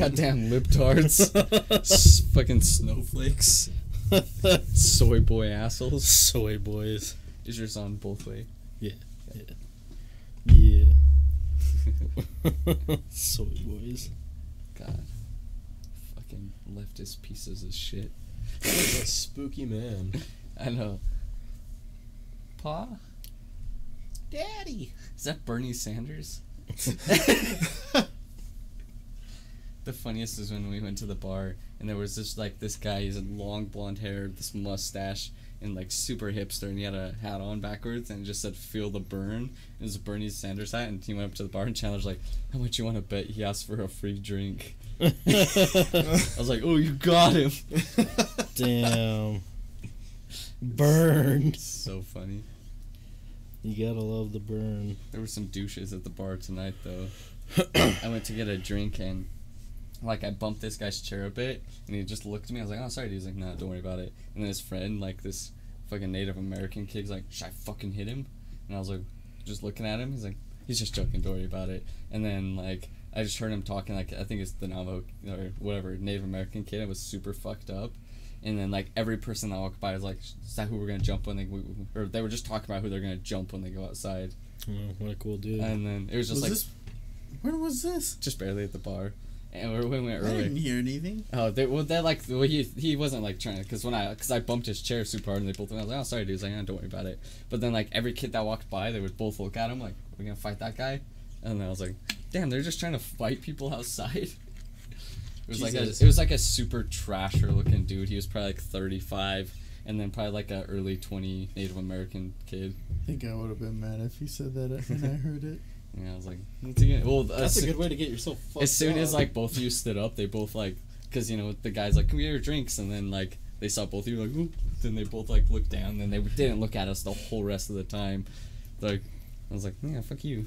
Goddamn libtards. S- fucking snowflakes. Soy boy assholes. Soy boys. Is yours on both way? Yeah. Yeah. yeah. Soy boys. God. Fucking leftist pieces of shit. a spooky man. I know. Pa? Daddy. Is that Bernie Sanders? The funniest is when we went to the bar and there was this like this guy. He's had long blonde hair, this mustache, and like super hipster, and he had a hat on backwards and just said "Feel the burn." It was a Bernie Sanders hat, and he went up to the bar and Chandler's like, "How much you want to bet?" He asked for a free drink. I was like, "Oh, you got him!" Damn. Burned. so funny. You gotta love the burn. There were some douches at the bar tonight, though. I went to get a drink and, like, I bumped this guy's chair a bit, and he just looked at me. I was like, "Oh, sorry." dude." He's like, "No, don't worry about it." And then his friend, like this fucking Native American kid, he's like, "Should I fucking hit him?" And I was like, just looking at him. He's like, "He's just joking. Don't worry about it." And then like, I just heard him talking like I think it's the Navajo or whatever Native American kid. It was super fucked up. And then like every person that walked by was like, "Is that who we're gonna jump when they?" Or they were just talking about who they're gonna jump when they go outside. Oh, what a cool dude. And then it was just was like this? When was this? just barely at the bar, and we we went I didn't hear anything. Oh, they well, they like well, he he wasn't like trying because when I because I bumped his chair super hard and they both went. I was like, oh sorry, dude. He's like, "Yeah, don't worry about it. But then like every kid that walked by, they would both look at him like, we're gonna fight that guy? And then I was like, damn, they're just trying to fight people outside. It was like a it was like a super trasher looking dude. He was probably like thirty five. And then probably like a early twenty Native American kid. I think I would have been mad if you said that and I heard it. Yeah, I was like, what's he gonna? Well, That's as a good way to get yourself fucked as soon as like both of you stood up, they both like, cause you know the guys like, come get your drinks, and then like they saw both of you like, Oop. then they both like looked down, then they didn't look at us the whole rest of the time. Like, I was like, yeah, fuck you.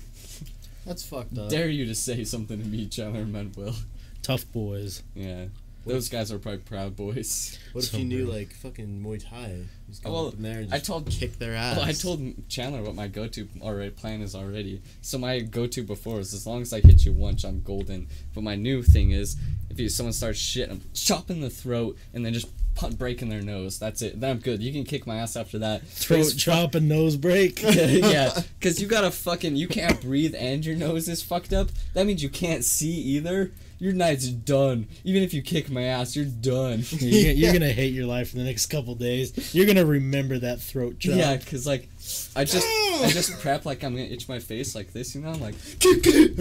That's fucked up. Dare you to say something to me, Chandler Manuel? Tough boys. Yeah, those guys are probably proud boys. What if So you knew brutal. like fucking Muay Thai? Just go Well, up in there and I told kick their ass. Well, I told Chandler what my go-to already plan is already. So my go-to before is as long as I hit you once, I'm golden. But my new thing is if you someone starts shit, I'm chopping the throat and then just punt breaking their nose. That's it. Then I'm good. You can kick my ass after that. Throat Face chop and nose break. yeah, because you gotta fucking you can't breathe and your nose is fucked up. That means you can't see either. Your night's done. Even if you kick my ass, you're done. You're, you're gonna hate your life for the next couple days. You're gonna remember that throat chop. Yeah, cause like, I just I just prep like I'm gonna itch my face like this, you know, I'm like, and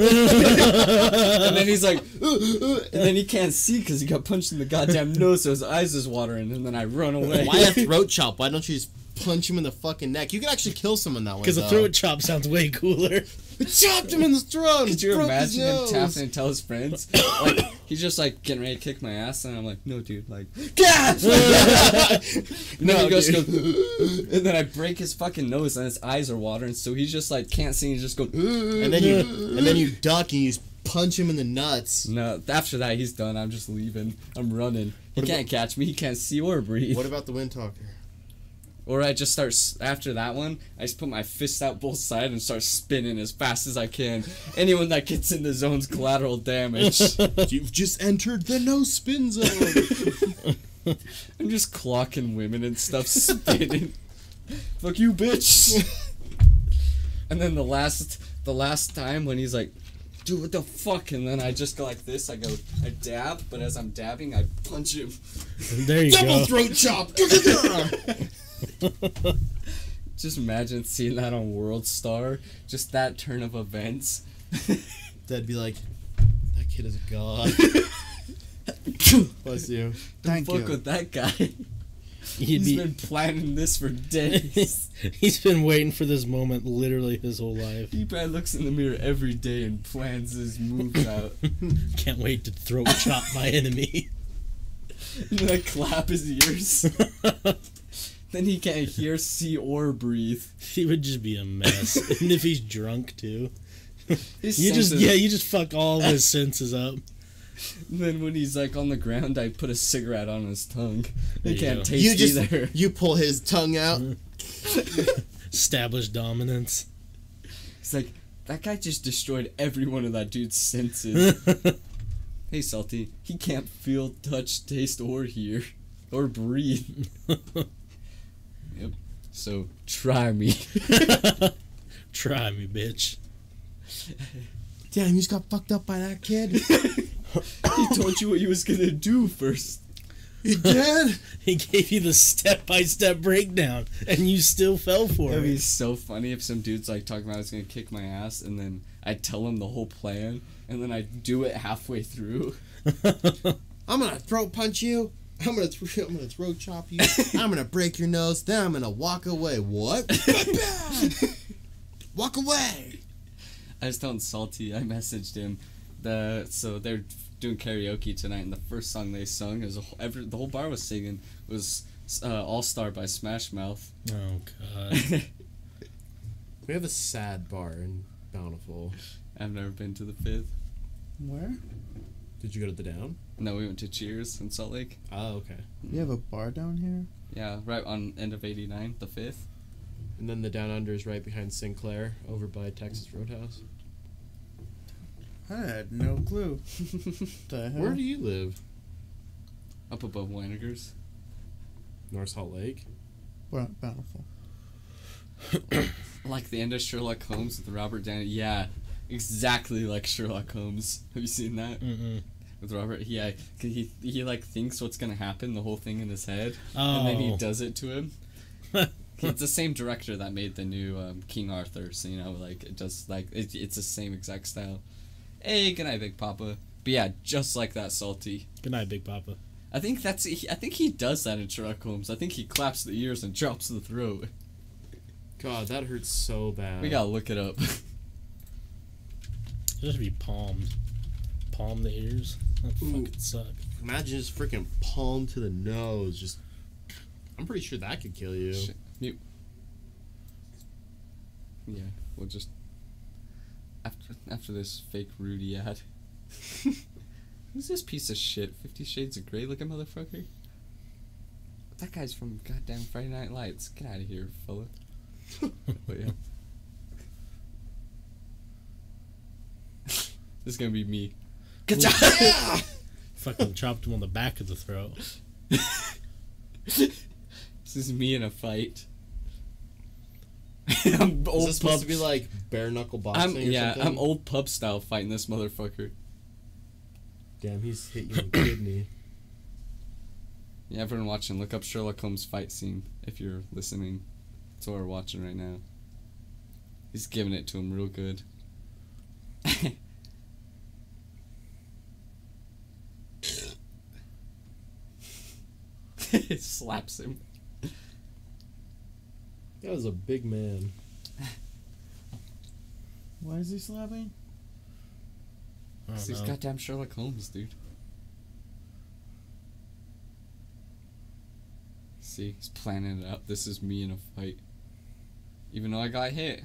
then he's like, uh, uh, and then he can't see because he got punched in the goddamn nose, so his eyes is watering, and then I run away. Why a throat chop? Why don't you just punch him in the fucking neck? You can actually kill someone that way. Because a throat chop sounds way cooler. Chopped him in the throat. Could you imagine him tapping and tell his friends? Like he's just like getting ready to kick my ass, and I'm like, no, dude, like, God! then No, he goes, dude. goes, and then I break his fucking nose, and his eyes are watering, so he's just like can't see, And he just goes, And then you and then you duck and you just punch him in the nuts. No, after that he's done. I'm just leaving. I'm running. He What can't catch me. He can't see or breathe. What about the wind talker? Or I just start after that one. I just put my fists out both sides and start spinning as fast as I can. Anyone that gets in the zone's collateral damage. You've just entered the no spin zone. I'm just clocking women and stuff, spinning. Fuck you, bitch. and then the last, the last time when he's like, "Dude, what the fuck?" and then I just go like this. I go, I dab, but as I'm dabbing, I punch him. There you Double go. throat chop. Just imagine seeing that on World Star. Just that turn of events. That'd be like, that kid is a god. Bless you. Thank you. Fuck you. with that guy. He'd He's be, been planning this for days. he's been waiting for this moment literally his whole life. he probably looks in the mirror every day and plans his moves out. Can't wait to throat chop my enemy. and then I clap his ears. Then he can't hear, see, or breathe. he would just be a mess. and if he's drunk too. His You just yeah, you just fuck all of his senses up. Then when he's like on the ground, I put a cigarette on his tongue. He you can't go. taste You just either. you pull his tongue out. Establish dominance. He's like, that guy just destroyed every one of that dude's senses. Hey, Salty, he can't feel, touch, taste, or hear, or breathe. Yep. So try me. Try me, bitch. Damn, you just got fucked up by that kid. he told you what he was gonna do first. he did. He gave you the step by step breakdown, and you still fell for it. It'd be so funny if some dude's like talking about I was gonna kick my ass, and then I tell him the whole plan, and then I do it halfway through. I'm gonna throat punch you. I'm gonna th- I'm gonna throat chop you. I'm gonna break your nose. Then I'm gonna walk away. What? walk away. I was telling Salty, I messaged him. The so they're doing karaoke tonight, and the first song they sung is every, the whole bar was singing was uh, All Star by Smash Mouth. oh god. We have a sad bar in Bountiful. I've never been to the fifth. Where? Did you go to the down? No, we went to Cheers in Salt Lake. Oh, okay. You have a bar down here? Yeah, right on end of '89, the fifth. And then the down under is right behind Sinclair, over by Texas Roadhouse. I had no clue. the hell? Where do you live? Up above Weinerger's. North Salt Lake. Well, Bountiful. Like the end of Sherlock Holmes with Robert Downey. Yeah, exactly like Sherlock Holmes. Have you seen that Mm-mm. With Robert? Yeah, 'cause he he like thinks what's gonna happen, the whole thing in his head, Oh. and then he does it to him. it's the same director that made the new um, King Arthur, so you know, like it just like it, it's the same exact style. Hey, good night, Big Papa. But yeah, just like that, salty. Good night, Big Papa. I think that's he, I think he does that in Sherlock Holmes. I think he claps the ears and drops the throat. God, that hurts so bad. We gotta look it up. Just be palmed. Palm the ears. That fucking suck. Imagine just freaking palm to the nose. Just, I'm pretty sure that could kill you. Shit. Mute. Yeah, we'll just after after this fake Rudy ad. Who's this piece of shit? Fifty Shades of Grey looking motherfucker. That guy's from goddamn Friday Night Lights. Get out of here, fella. but yeah. this is gonna be me. Good job. Fucking chopped him on the back of the throat. this is me in a fight. I'm Is old this supposed to be like bare knuckle boxing I'm or yeah, something? I'm old pub style fighting this motherfucker. Damn, he's hit you in the kidney. Yeah, everyone watching, look up Sherlock Holmes fight scene if you're listening. That's what we're watching right now. He's giving it to him real good. It slaps him. That was a big man. Why is he slapping? He's know. goddamn Sherlock Holmes, dude. See, he's planning it out. This is me in a fight. Even though I got hit,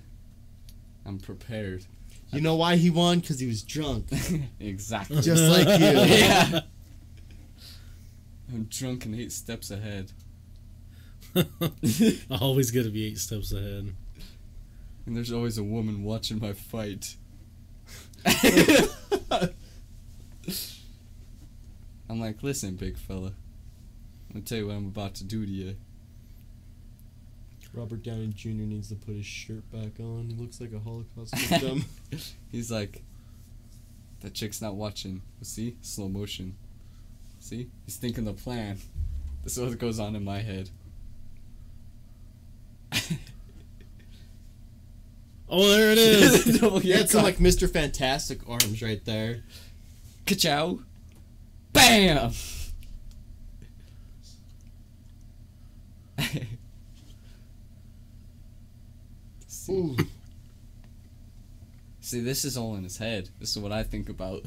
I'm prepared. You know why he won? Because he was drunk. exactly. Just like you. yeah. I'm drunk and eight steps ahead. I always gonna be eight steps ahead. And there's always a woman watching my fight. I'm like, listen, big fella. I'm gonna tell you what I'm about to do to you. Robert Downey Jr. needs to put his shirt back on. He looks like a Holocaust victim. He's like, that chick's not watching. See? Slow motion. See? He's thinking the plan. This is what goes on in my head. Oh, there it is. Had some like Mr. Fantastic arms right there. Ka-chow. Bam! See, see, this is all in his head. This is what I think about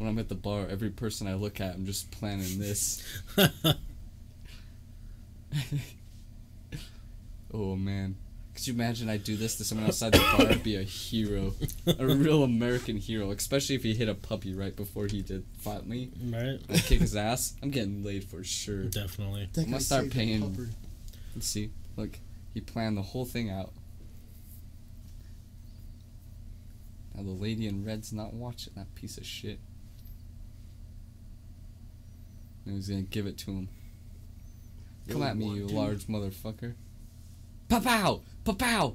when I'm at the bar. Every person I look at, I'm just planning this. oh man. Could you imagine I do this to someone outside the bar? I'd be a hero. A real American hero. Especially if he hit a puppy right before he did fight me. right? I kick his ass. I'm getting laid for sure. Definitely. That I'm gonna start paying- Let's see. Look, he planned the whole thing out. Now the lady in red's not watching that piece of shit. And he's gonna give it to him. Come Yo, at me, you two. large motherfucker. Pow pow! Pow pow!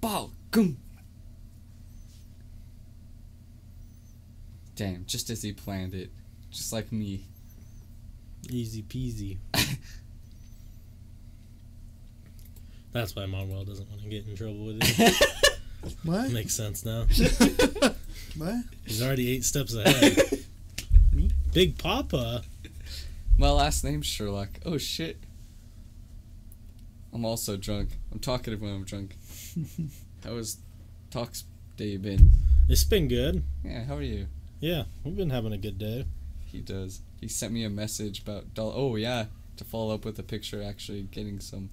Bow! Goom! Damn, just as he planned it. Just like me. Easy peasy. That's why Monwell doesn't want to get in trouble with it. What? Makes sense now. What? He's already eight steps ahead. Me? Big Papa. My last name's Sherlock. Oh shit. I'm also drunk. I'm talkative when I'm drunk. How was talks day been? It's been good. Yeah, how are you? Yeah, we've been having a good day. He does. He sent me a message about doll. Oh yeah, to follow up with a picture. Actually, getting some.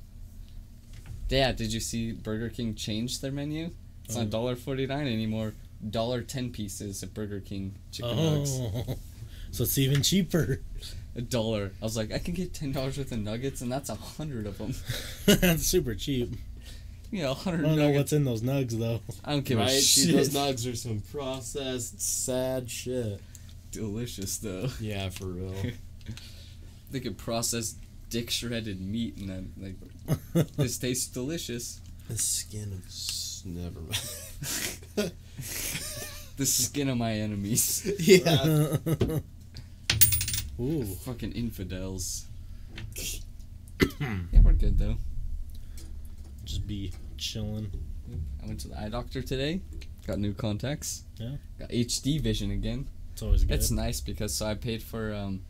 Yeah, did you see Burger King changed their menu? It's Oh. not dollar forty nine anymore. Dollar ten pieces at Burger King chicken nuggets. Oh, so it's even cheaper. A dollar. I was like, I can get ten dollars worth of nuggets, and that's a hundred of them. That's super cheap. Yeah, a I hundred don't know what's in those nugs though. I don't give right? a See, shit. those nugs are some processed, sad shit. Delicious though. Yeah, for real. They could process dick shredded meat, and then like this tastes delicious. the skin of s- never mind. The skin of my enemies. yeah. Ooh. Fucking infidels. yeah, we're good though. Just be chilling. I went to the eye doctor today. Got new contacts. Yeah. Got HD vision again. It's always good. It's nice because so I paid for um,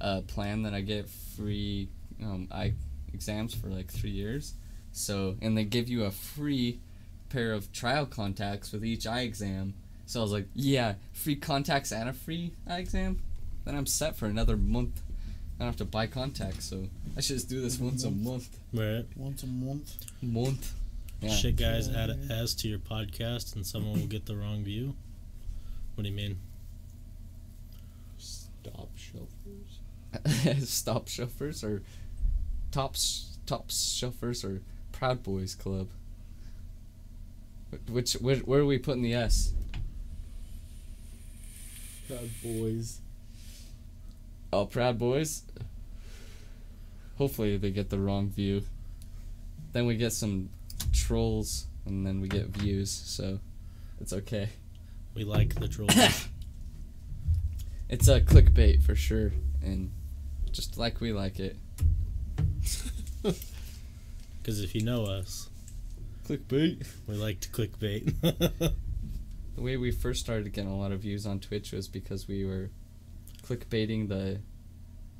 a plan that I get free um, eye exams for like three years. So and they give you a free pair of trial contacts with each eye exam. So I was like, yeah, free contacts and a free eye exam. Then I'm set for another month. I don't have to buy contacts, so I should just do this once a month. right. Once a month. Month. Yeah. Shit, guys, add an S to your podcast, and someone will get the wrong view. What do you mean? Stop shelters. Stop Shuffers or Tops tops Shuffers or Proud Boys Club. Wh- Which where, where are we putting the S? Proud boys. Oh, Proud Boys. Hopefully they get the wrong view. Then we get some trolls and then we get views, so it's okay. We like the trolls. It's a clickbait for sure, and just like we like it. Because if you know us, Clickbait. we like to clickbait. The way we first started getting a lot of views on Twitch was because we were clickbaiting the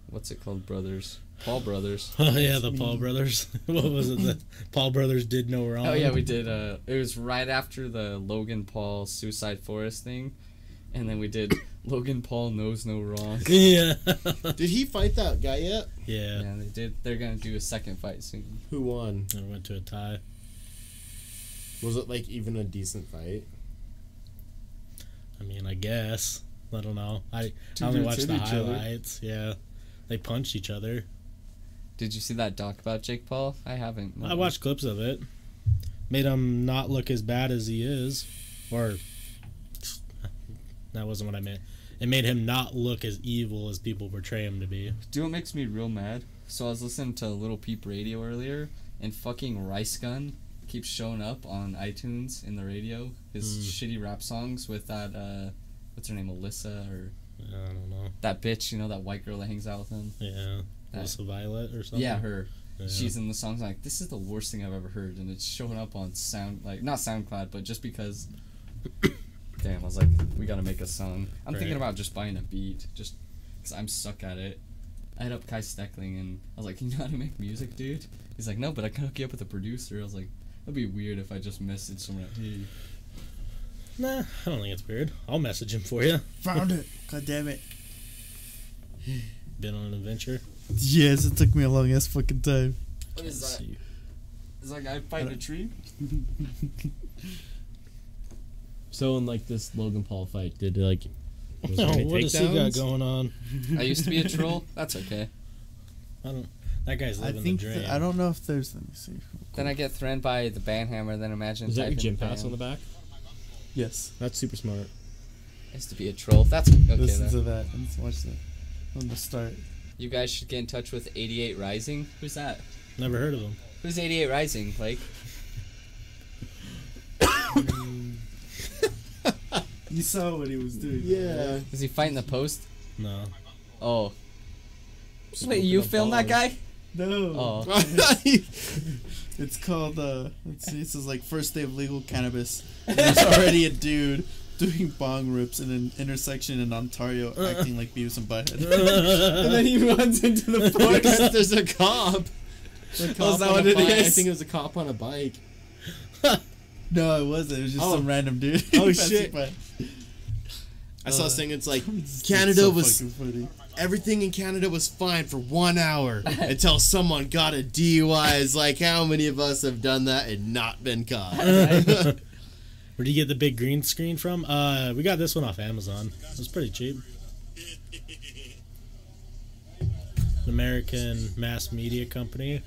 what's it called brothers Paul brothers. oh yeah, the Paul brothers. what was it? The Paul brothers did no wrong. Oh yeah, we did. Uh, it was right after the Logan Paul Suicide Forest thing, and then we did Logan Paul knows no wrong. yeah. Did he fight that guy yet? yeah. Yeah, they did. They're gonna do a second fight soon. Who won? And it went to a tie. Was it like even a decent fight? I mean, I guess. I don't know. I, I only dudes watched the each other. highlights. Yeah. They punched each other. Did you see that doc about Jake Paul? I haven't. I watched clips of it. Made him not look as bad as he is. Or. That wasn't what I meant. It made him not look as evil as people portray him to be. Do you know what makes me real mad? So I was listening to Lil Peep Radio earlier, and fucking RiceGum keeps showing up on iTunes in the radio. His Mm. shitty rap songs with that uh, what's her name, Alissa or I don't know. that bitch, you know, that white girl that hangs out with him. Yeah. Alissa Violet or something? Yeah, her. Yeah. She's in the songs like this is the worst thing I've ever heard, and it's showing up on sound like not SoundCloud, but just because. Damn, I was like, we gotta make a song. I'm thinking about just buying a beat, just because I'm suck at it. I hit up Kai Steckling and I was like, you know how to make music, dude? He's like, no, but I can hook you up with a producer. I was like, that'd be weird if I just messaged someone like, hey. Nah, I don't think it's weird. I'll message him for you. Found it. God damn it. Been on an adventure. Yes, it took me a long ass fucking time. What is Let's that? see. Is that guy fighting a tree? So in like this Logan Paul fight, did like was Oh, what does he got going on? I used to be a troll. That's okay. I don't. That guy's I living think the that, dream. I don't know if there's. Let me see. Then I get threatened by the banhammer. Then imagine. Is that your gym pass on the back? Yes. That's super smart. I used to be a troll. That's okay. Listen then. to that and watch that from the start. you guys should get in touch with 88 Rising. Who's that? Never heard of them. Who's 88 Rising, Blake? You saw what he was doing. Yeah. Is he fighting the post? No. Oh. Smoking Wait, you filmed that guy? No. Oh. It's called, uh, let's see, this is like first day of legal cannabis. There's already a dude doing bong rips in an intersection in Ontario acting like Beavis and Butthead. and then he runs into the Because forest. there's a cop. A cop is that on what a it bike. I think it was a cop on a bike. No, it wasn't. It was just Oh. some random dude. Oh, shit. by. I saw Uh, a thing. It's like It's Canada so was funny. Everything in Canada was fine for one hour until someone got a DUI. It's like how many of us have done that and not been caught? Where do you get the big green screen from? Uh, we got this one off Amazon. It was pretty cheap. An American mass media company. They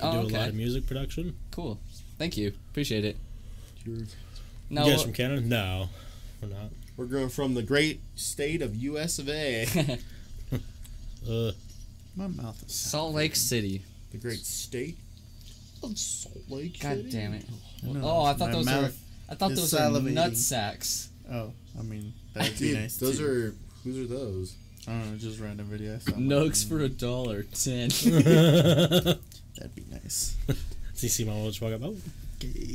Oh, do a lot of music production. Cool. Thank you. Appreciate it. You No. guys from Canada? No, we're not. We're going from the great state of U.S. of A. Uh, My mouth is. Salt Lake City. The great state of Salt Lake God City. damn it. I know, Oh, I thought my those were. mouth- I thought is those were salivating. nut sacks. Oh, I mean, that'd be Dude, nice. those too. are whose are those? I don't know, just random video. I saw. Nugs for a dollar ten. That'd be nice. CC my watch walk up. Oh,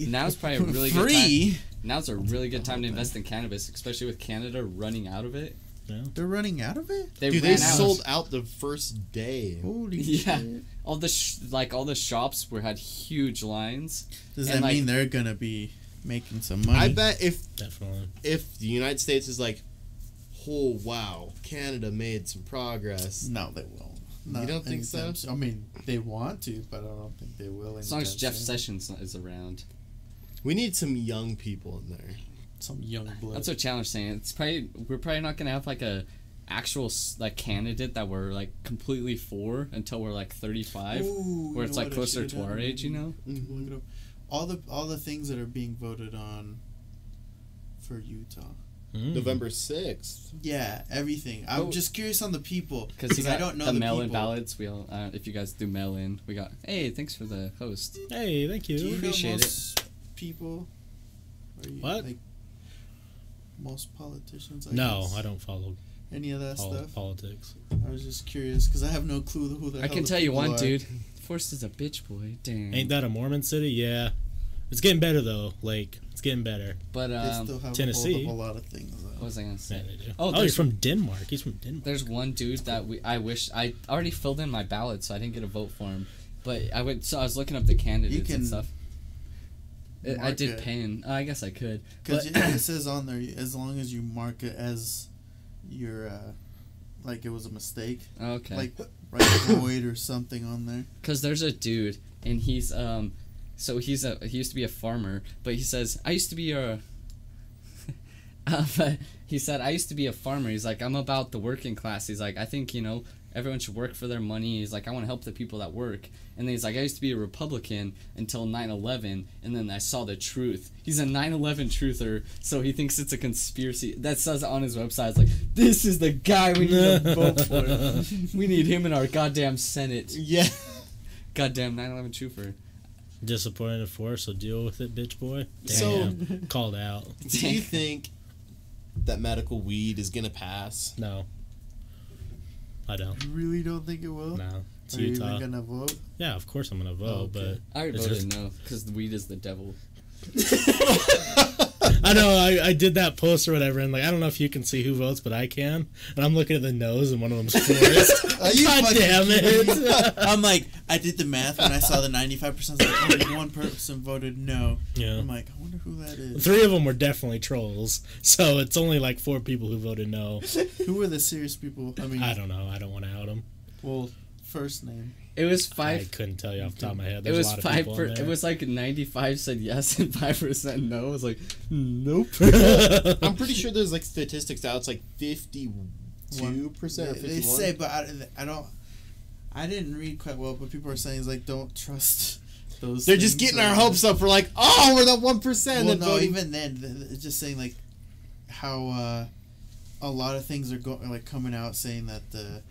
Now's probably a really good time. Now's a really good time to invest in cannabis, especially with Canada running out of it. Yeah. They're running out of it. They Dude, ran they out. sold out the first day. Holy Yeah. shit! all the sh- like all the shops were had huge lines. Does And, that like- mean they're gonna be making some money? I bet if Definitely. if the United States is like, oh wow, Canada made some progress. No, they won't. You don't think so? anytime soon. I mean, they want to, but I don't think they will. As long as Jeff soon. Sessions is around. We need some young people in there. Some young blood. That's what Challenge saying. It's probably we're probably not gonna have like a actual like candidate that we're like completely for until we're like 35 Ooh, where it's like closer to our age you know Mm-hmm. Look it up. All the all the things that are being voted on for Utah. Mm. November sixth. Yeah, everything. I'm Oh. just curious on the people because I don't know the, the, mail-in people. ballots we all uh, if you guys do mail-in we got hey thanks for the host Hey, thank Do you you. know Appreciate it. people? Are you, What? Like, most politicians. I No, guess? I don't follow Any of that pol- stuff. politics. I was just curious because I have no clue who the. I hell can the tell you one are. dude Forrest is a bitch boy damn Ain't that a Mormon city? Yeah. It's getting better though, Lake. It's getting better. but They um still have Tennessee. a, a lot of things. Though. what was I gonna say Yeah. Oh, Oh, you're from Denmark. He's from Denmark. There's one dude that we I wish I already filled in my ballot, so I didn't get a vote for him. But I went so I was looking up the candidates can and stuff. I- I did it. pin. I guess I could. Because it says on there, as long as you mark it as your, uh, like it was a mistake, okay, like right void or something on there. because there's a dude and he's um, so he's a he used to be a farmer, but he says I used to be a. uh, but he said I used to be a farmer. He's like I'm about the working class. He's like I think you know everyone should work for their money. He's like I want to help the people that work. And then he's like I used to be a Republican until 9/11, and then I saw the truth. He's a 9/11 truther, so he thinks it's a conspiracy. That says on his website. It's like this is the guy we need to vote for. We need him in our goddamn Senate. Yeah. Goddamn 9/11 truther. Disappointed for, so deal with it, bitch boy. So- Damn. Called out. Do you think that medical weed is gonna pass? No. I don't. You really don't think it will? No. It's Are you Utah. even gonna vote? Yeah, of course I'm gonna vote, oh, Okay. I already Is voted there- no because the weed is the devil. but I know I, I did that post or whatever, and like I don't know if you can see who votes, but I can. And I'm looking at the nose, and one of them's Forrest. Are you God fucking damn it! I'm like, I did the math when I saw the 95%. Like, only one person voted no. yeah. I'm like, I wonder who that is. Three of them were definitely trolls, so it's only like four people who voted no. Who were the serious people? I mean, I don't know. I don't want to out them. well, first name. It was five. I couldn't tell you off the top of my head. It was a lot of five. people Per, it was like 95 said yes and five percent no. It was like, nope. I'm pretty sure there's like statistics out. It's like fifty-two percent. They, they say, but I, I don't. I didn't read quite well, but people are saying it's like don't trust those. they're just getting our hopes up for like, oh, we're that one percent. Well, and no, voting. even then, th- th- it's just saying like how uh, a lot of things are going like coming out saying that the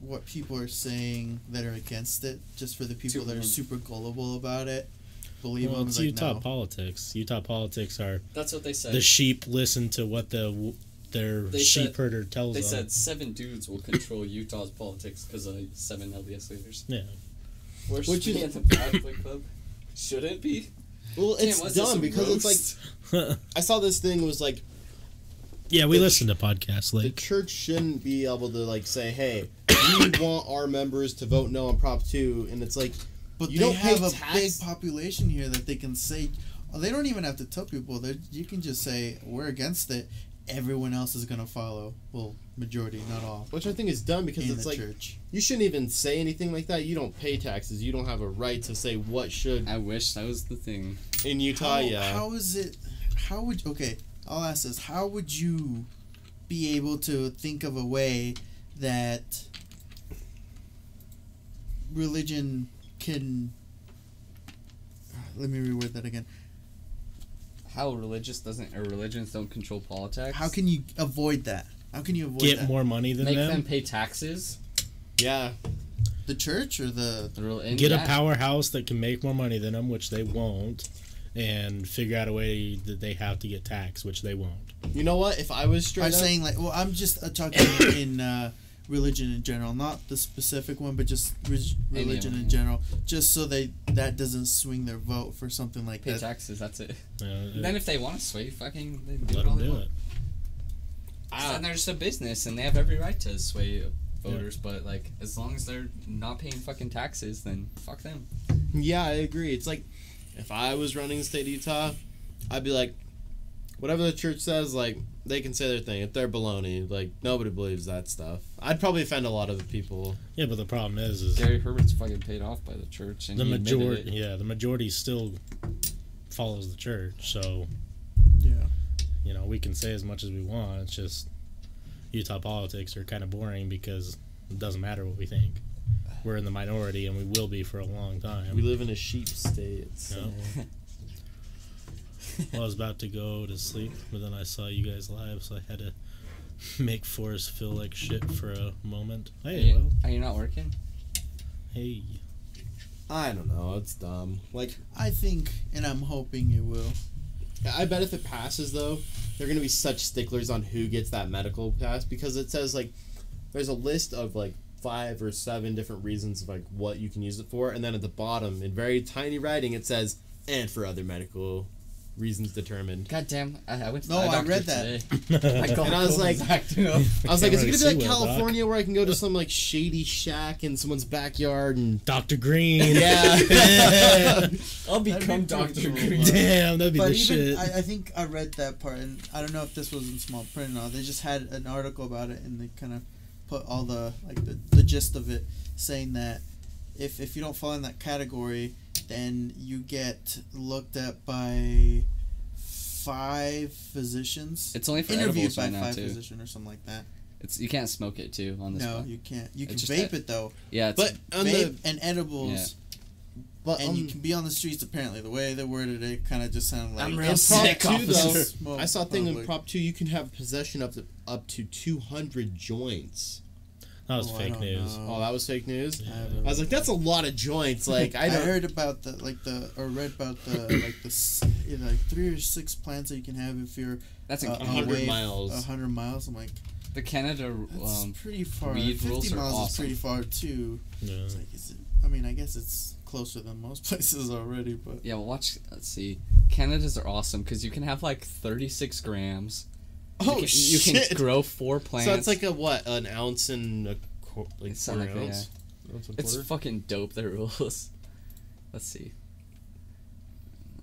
what people are saying that are against it, just for the people that are super gullible about it. Believe Well, them. it's It's like, Utah no. politics. Utah politics are That's what they said. the sheep listen to what the their They sheep said- herder tells they them. They said seven dudes will control Utah's politics because of seven LDS leaders. yeah. We're Which Which is- is the Catholic Club. Should it be? Well, Damn, it's what's dumb a because it's like? I saw this thing was like yeah, we The listen to podcasts, Like the church shouldn't be able to like say, "Hey, we want our members to vote no on Prop 2," and it's like But You they don't have a tax- big population here that they can say. They don't even have to tell people. They you can just say we're against it. Everyone else is gonna follow. Well, majority, not all. which I think is dumb because in it's like church. you shouldn't even say anything like that. You don't pay taxes. You don't have a right to say what should I wish that was the thing. in Utah. How, yeah, how is it? How would okay? I'll ask this. How would you be able to think of a way that religion can? Ah, let me reword that again. How religious doesn't or religions don't control politics? How can you avoid that? How can you avoid get that? more money than make them. them pay taxes? yeah. The church or the The rel- get yeah, a powerhouse that can make more money than them, which they won't, and figure out a way that they have to get taxed, which they won't. You know what? If I was straight I'm up, saying like well I'm just uh, talking in uh, religion in general, not the specific one, but just re- religion them, in general, just so they that doesn't swing their vote for something like pay that. taxes. That's it. Uh, then if they want to sway, fucking they do let them they do want. it. I- And they're just a business, and they have every right to sway voters. But like, as long as they're not paying fucking taxes, then fuck them. Yeah, I agree. It's like if I was running the state of Utah, I'd be like, whatever the church says, like they can say their thing. If they're baloney, like nobody believes that stuff. I'd probably offend a lot of the people. Yeah, but the problem is, is Gary Herbert's fucking paid off by the church, and the he majority. it. Yeah, the majority still follows the church. So Yeah. you know, we can say as much as we want. It's just Utah politics are kind of boring because it doesn't matter what we think. We're in the minority, and we will be for a long time. We live in a sheep state. So. Well, I was about to go to sleep, but then I saw you guys live, so I had to make Forrest feel like shit for a moment. Are Hey, you, well, are you not working? hey. I don't know. It's dumb. Like I think, and I'm hoping it will. I bet if it passes though, they're gonna be such sticklers on who gets that medical pass because it says like there's a list of like five or seven different reasons of like what you can use it for, and then at the bottom in very tiny writing it says and for other medical reasons determined. God damn! I, I went to No, the I read that. Today. I And I was like- I was like, is it gonna be like see well, Doc. California where I can go to some like shady shack in someone's backyard and Dr. Green. Yeah. I'll That'd be become Doctor Green. but- Damn, that'd be But the even shit. I, I think I read that part, and I don't know if this was in small print or not. They just had an article about it, and they kind of put all the like the, the gist of it, saying that if if you don't fall in that category, then you get looked at by five physicians. It's only for interviewed edibles by right now five too. physicians or something like that. It's you can't smoke it too on this. No, one. you can't. You can It's just vape that- it though. Yeah, it's, but on vape the and edibles. Yeah. But And on, you can be on the streets. Apparently, the way they worded it, kind of just sounded like I'm in real Prop sick, two, though, officer. I saw a thing in. Prop two you can have possession of to up to two hundred joints. that was Oh, fake news. know. Oh, that was fake news. I Yeah. haven't- I was like, that's a lot of joints. Like I I, heard about the like the or read about the like the you know, like three or six plants that you can have if you're that's in uh, hundred miles. Hundred miles. I'm like, The Canada that's um, pretty far. weed Fifty rules are miles is pretty far too. Yeah. It's like, is it? I mean, I guess it's closer than most places already, but Yeah, well, watch. Let's see. Canada's are awesome because you can have like 36 grams. oh you can, shit! You can grow four plants. so it's like a what? An ounce and a qu- like It's quarter like ounce. Ounce it's fucking dope. Their rules. Let's see.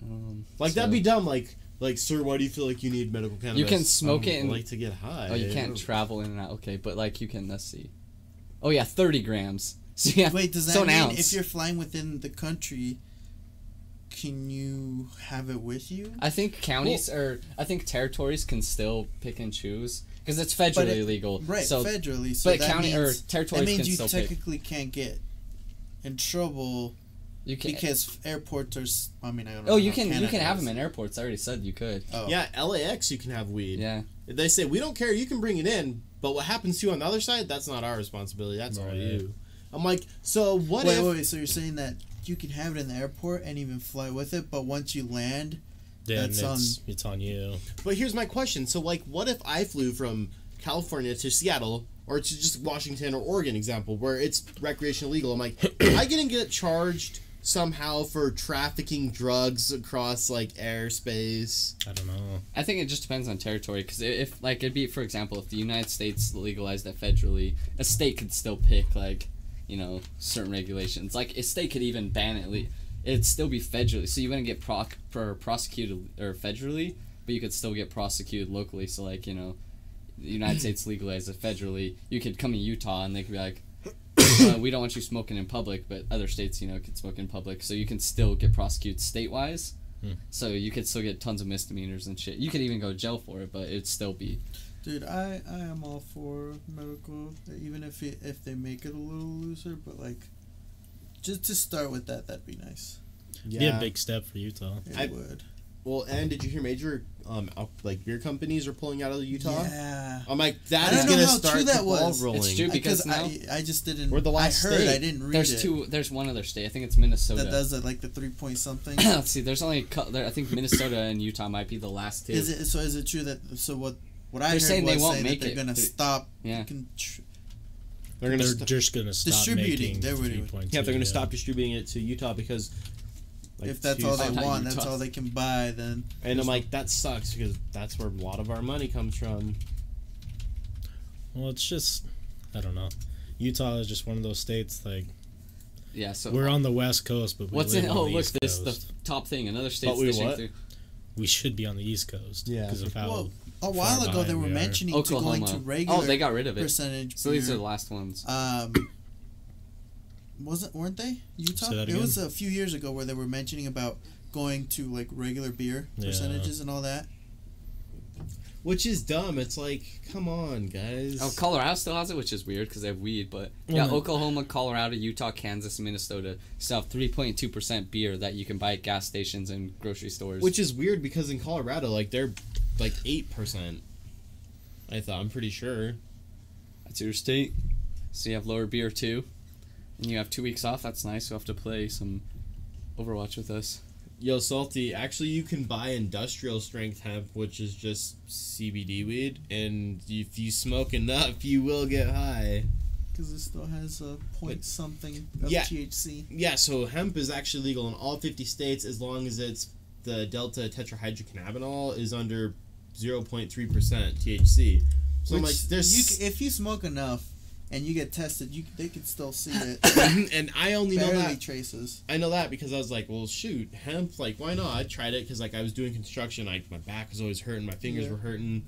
Um, like so- that'd be dumb. Like like sir, why do you feel like you need medical cannabis? You can smoke Um, it and- like to get high. Oh, you can't travel in and out. Okay, but like you can. Let's see. Oh yeah, 30 grams. So yeah, wait, does that so mean ounce. if you're flying within the country, can you have it with you? I think counties or I think territories can still pick and choose because it's federally it- legal. Right, So, federally. So but that county or means, territories that means can you still pick. technically can't get in trouble You can. because airports are. s- I mean, I don't oh, know. oh, you how can. You can have is. them in airports. I already said you could. Oh. Yeah, LAX you can have weed. Yeah. They say we don't care. You can bring it in, But what happens to you on the other side, that's not our responsibility. That's all Right. you. I'm like, so what wait, if? wait, wait, so you're saying that you can have it in the airport and even fly with it, but once you land, Then That's it's um, it's on you. But here's my question. So like, what if I flew from California to Seattle? Or to just Washington or Oregon example, where it's recreational legal. I'm like, am I gonna get charged somehow for trafficking drugs across like airspace? I don't know. I think it just depends on territory because if like it'd be for example if the United States legalized that federally, a state could still pick like you know certain regulations. Like a state could even ban it. le- It'd still be federally, so you wouldn't get proc- prosecuted or federally, but you could still get prosecuted locally. So like you know, the United States legalized it federally. You could come to Utah and they could be like. uh, we don't want you smoking in public, but other states, you know, can smoke in public, so you can still get prosecuted state-wise. So you could still get tons of misdemeanors and shit. You could even go to jail for it, but it'd still be. Dude, I I am all for medical, even if it, if they make it a little looser, but like, just to start with that, that'd be nice. Be a big step for Utah. It I- would. Well, and did you hear major um like beer companies are pulling out of Utah? Yeah. I'm like, I that don't know gonna how start true the that ball was. rolling. It's true. because Because now- I, I just didn't. We're the last I heard. state. I didn't read There's it. two. There's one other state. I think it's Minnesota. that does it like the three point something. Let's see. There's only. a cou- There, I think Minnesota and Utah might be the last two. is it so? Is it true that so what? What I They're heard saying they won't saying make that they're it. gonna They're- stop. Yeah. Contr- They're gonna They're st- just gonna stop Distributing, making they would- 3.2, yeah, they're gonna stop distributing it to Utah because like, if that's all they not want, that's all they can buy. Then And I'm like, that sucks because that's where a lot of our money comes from. Well, it's just I don't know. Utah is just one of those states like yeah. So we're on the west coast, but we What's live in? on Oh, the look, east this coast. the top thing. Another state But we what? We should be on the east coast. Yeah. because of how well, a while ago they were we are. mentioning to going to regular oh, they got rid of it. percentage. So these are the last ones. Um, wasn't weren't they Utah? Say that It was a few years ago where they were mentioning about going to like regular beer Yeah. percentages and all that. Which is dumb. It's like, come on, guys. Oh, Colorado still has it, which is weird because they have weed. But yeah, Well, no. Oklahoma, Colorado, Utah, Kansas, Minnesota still have 3.2 percent beer that you can buy at gas stations and grocery stores. Which is weird because in Colorado, like they're like eight percent. I thought I'm pretty sure. That's your state. So you have lower beer too, and you have two weeks off. That's nice. You have to play some Overwatch with us. Yo, salty. Actually, you can buy industrial strength hemp, which is just CBD weed, and if you smoke enough, you will get high. Because it still has a point something of Yeah. THC. Yeah, so hemp is actually legal in all 50 states as long as it's the delta tetrahydrocannabinol is under 0.3% THC. So I'm like, there's you, if you smoke enough and you get tested, you they could still see it. and I only know that traces. I know that because I was like, well, shoot, hemp, like, why not? I tried it because, like, I was doing construction. Like, my back was always hurting, my fingers Yeah. were hurting.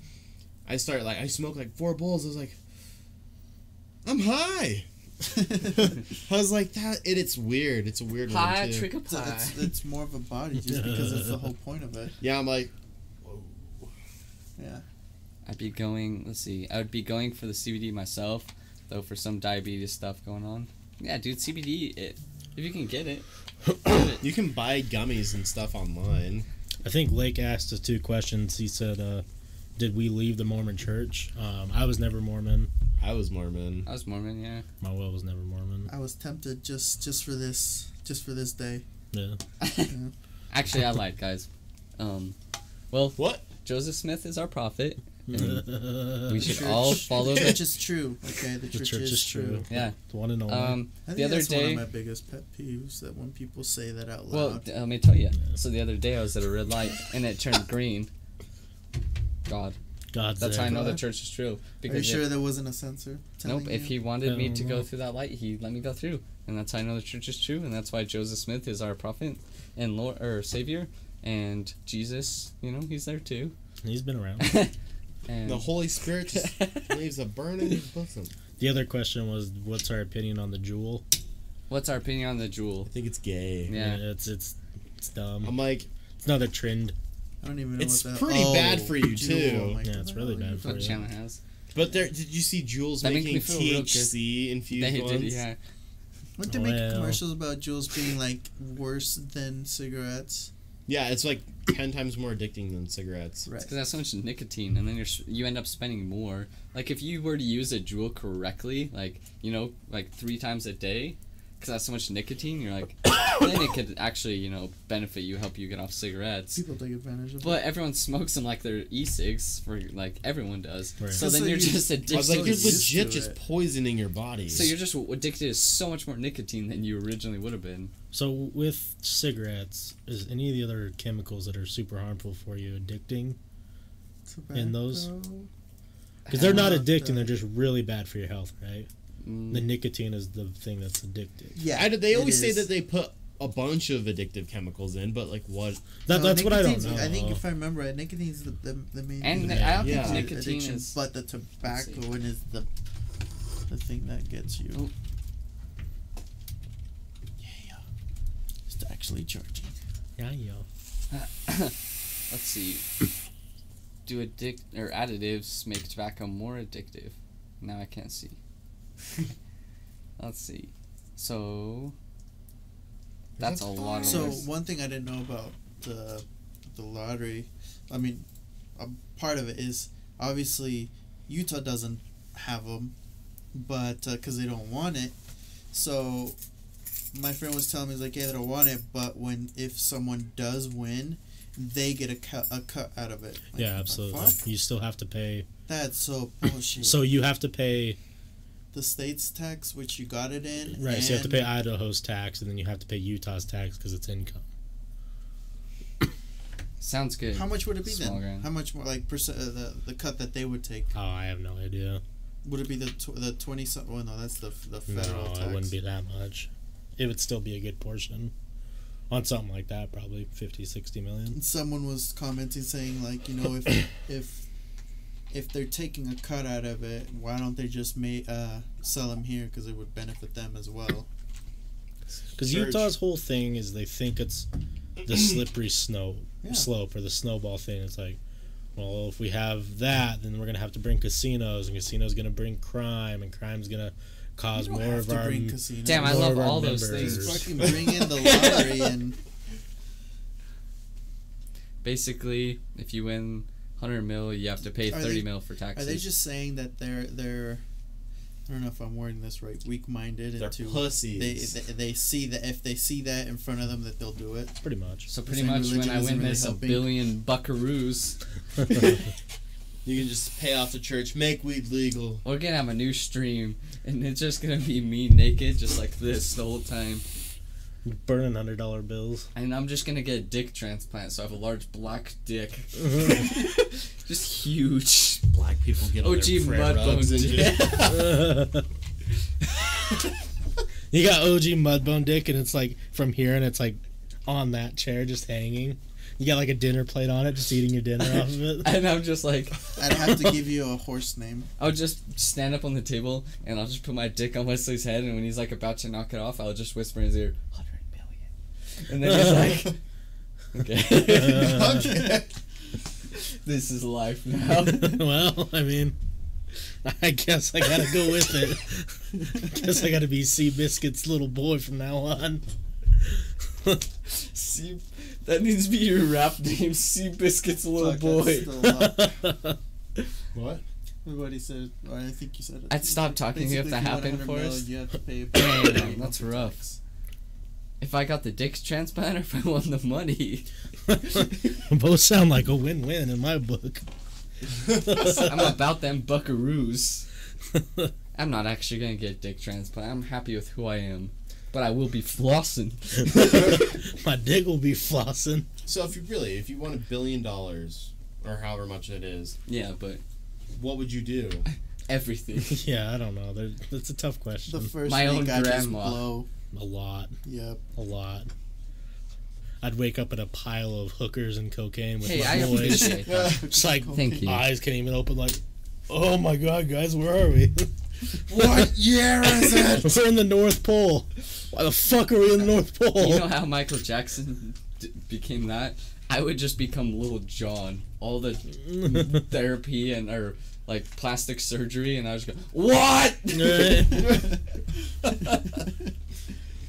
I started, like, I smoked, like, four bowls. I was like, I'm high. I was like, that, it, it's weird. It's a weird Pie, one, too. trick of So pie. it's, it's more of a body just because it's the whole point of it. Yeah, I'm like, Yeah. I'd be going. Let's see. I would be going for the CBD myself, though for some diabetes stuff going on. Yeah, dude, CBD. It, if you can get it, you can buy gummies and stuff online. I think Lake asked us two questions. He said, uh, "Did we leave the Mormon Church?" Um, I was never Mormon. I was Mormon. I was Mormon. Yeah. My will was never Mormon. I was tempted just just for this just for this day. Yeah. Actually, I lied, guys. Um, well, What? Joseph Smith is our prophet. And we we should Church- all follow The the. church is true. Okay, the The church, church is, is true. true. Yeah. One and only. Um, I think the other that's day. one of my biggest pet peeves that when people say that out loud. d- let me tell you. So the other day I was at a red light and it turned green. God, God's that's how I know the church is true. Because Are you sure if, there wasn't a censor? telling nope, if he wanted me to don't go through that light, he let me go through, and that's how I know the church is true, and that's why Joseph Smith is our prophet and Lord or Savior, and Jesus, you know, he's there too. He's been around. and The Holy Spirit just leaves a burn in his bosom. The other question was, "What's our opinion on the Juul?" what's our opinion on the Juul? I think it's gay. Yeah. it's it's it's dumb. I'm like, It's another trend. I don't even know It's what that pretty oh, bad for you, too. I'm like, Yeah, it's really the hell are bad for What you. Shanna has? but there, did you see Juuls That making me feel real good. THC infused They ones? did, yeah. Weren't they making Well. commercials about Juuls being like worse than cigarettes? Yeah, it's like ten times more addicting than cigarettes. Right. because that's so much nicotine, and then you're you end up spending more. Like if you were to use a Juul correctly, like you know, like three times a day, because that's so much nicotine, you're like, then it could actually you know benefit you, help you get off cigarettes. People take advantage of But everyone smokes them like they're e-cigs, for like everyone does. Right. So then so you're you- just I addicted. was like, you're legit just poisoning your body. so you're just addicted to so much more nicotine than you originally would have been. So with cigarettes, is any of the other chemicals that are super harmful for you addicting? it. in those- Because they're not Uh, addicting; they're just really bad for your health, right? Mm. The nicotine is the thing that's addictive. Yeah, I, they always say that they put a bunch of addictive chemicals in, but like what? That, No, that's what I don't know. I think if I remember right, nicotine's the, the, the main. And thing I don't Yeah. think Yeah. nicotine addiction, is. but the tobacco one is the the thing that gets you. Oh. Yeah, it's actually charging. yeah, yeah. Let's see. Do addict or additives make tobacco more addictive? Now I can't see. Let's see. So that's a lot of So words. one thing I didn't know about the the lottery, I mean, a part of it is obviously Utah doesn't have them, but uh, because they don't want it, so my friend was telling me he's like, yeah, they don't want it, but when if someone does win, they get a cut a cut out of it. Like, Yeah, absolutely. You still have to pay. That's so bullshit. So you have to pay. The state's tax, which you got it in, Right. So you have to pay Idaho's tax, and then you have to pay Utah's tax because it's income. Sounds good. How much would it be Small then? grand. How much more like percent uh, the the cut that they would take? Oh, I have no idea. Would it be the tw- the twenty something? Well, no, that's the the No, federal tax. it wouldn't be that much. It would still be a good portion. On something like that, probably 50, 60 million. And Someone was commenting saying like, you know, if if if they're taking a cut out of it, why don't they just make uh sell them here because it would benefit them as well. Because Utah's whole thing is they think it's the slippery snow Yeah. slope or the snowball thing. It's like, well, if we have that, then we're gonna have to bring casinos, and casinos gonna bring crime, and crime's gonna cause more of our. bring casinos. Damn, I love of our all those members. things. Fucking bring in the lottery and Basically, if you win 100 mil, you have to pay Are 30 they- mil for taxes. are they just saying that they're they're I don't know if I'm wording this right, weak minded They're into pussies. they, they they see that if they see that in front of them that they'll do it. Pretty much. so pretty much when I isn't win really this a helping. billion buckaroos, You can just pay off the church, make weed legal. we're gonna have a new stream, and it's just gonna be me naked, just like this the whole time. Burning hundred dollar bills. And I'm just gonna get a dick transplant, so I have a large black dick. Mm-hmm. just huge. Black people get on OG their prayer Mudbone rugs and dick. you got OG Mudbone Dick, and it's like from here, and it's like on that chair, just hanging. You got like a dinner plate on it, just eating your dinner off of it. And I'm just like, I'd have to give you a horse name. I'll just stand up on the table and I'll just put my dick on Wesley's head, and when he's like about to knock it off, I'll just whisper in his ear, 100 million. And then he's like, okay. okay. this is life now. well, I mean, I guess I gotta go with it. I guess I gotta be Seabiscuit's little boy from now on. See, that needs to be your rap name, Seabiscuit's little Fuck, boy. that's. What? Everybody said, or I think you said it. I'd stop talking if that you want happened 100 for mil, us. You have to pay. Damn, that's rough. If I got the dick transplant or if I won the money, Both sound like a win-win in my book. I'm about them buckaroos. I'm not actually gonna get a dick transplant. I'm happy with who I am, but I will be flossing. my dick will be flossing. So if you really, if you won a billion dollars, or however much it is, Yeah, but what would you do? everything. Yeah, I don't know. There- That's a tough question. The first My week own I just grandma. blow. A lot, Yep. a lot. I'd wake up in a pile of hookers and cocaine with Hey, my I boys. appreciate that. It's like Thank you. eyes can't even open. Like, oh my god, guys, where are we? what year is it? We're in the North Pole. Why the fuck are we in the North Pole? You know how Michael Jackson d- became that? I would just become Little John. All the therapy and or like plastic surgery, and I was go, what? Eh.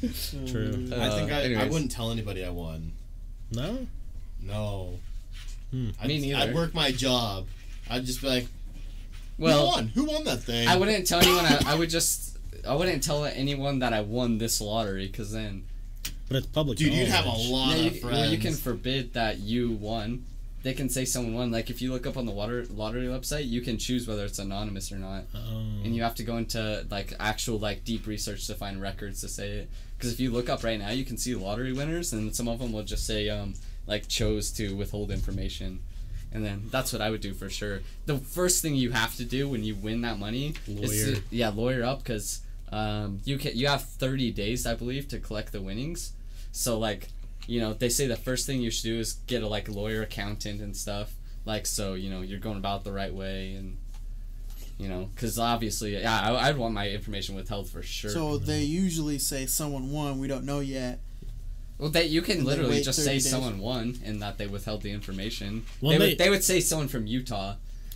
True. I think Uh, I, I wouldn't tell anybody I won. no, No. Hmm. I'd, Me neither. I'd work my job. I'd just be like, well, who Well, won? Who won that thing? I wouldn't tell anyone. I, I would just. I wouldn't tell anyone that I won this lottery because then But it's public Dude, you'd have a lot Yeah, of you, friends. well, you can forbid that you won. They can say someone won. Like if you look up on the water lottery website, you can choose whether it's anonymous or not, Oh. and you have to go into like actual like deep research to find records to say it. Because if you look up right now, you can see lottery winners, and some of them will just say um like chose to withhold information. And then that's what I would do for sure. The first thing you have to do when you win that money is Lawyer. to, yeah lawyer up because um, you can you have 30 days I believe to collect the winnings. So like you know they say the first thing you should do is get a like lawyer accountant and stuff like so you know you're going about the right way and you know because obviously yeah I, I'd want my information withheld for sure. So they usually say someone won. We don't know yet. well, they you can and literally just say days. someone won and that they withheld the information. Well, they, they- would they would say someone from Utah.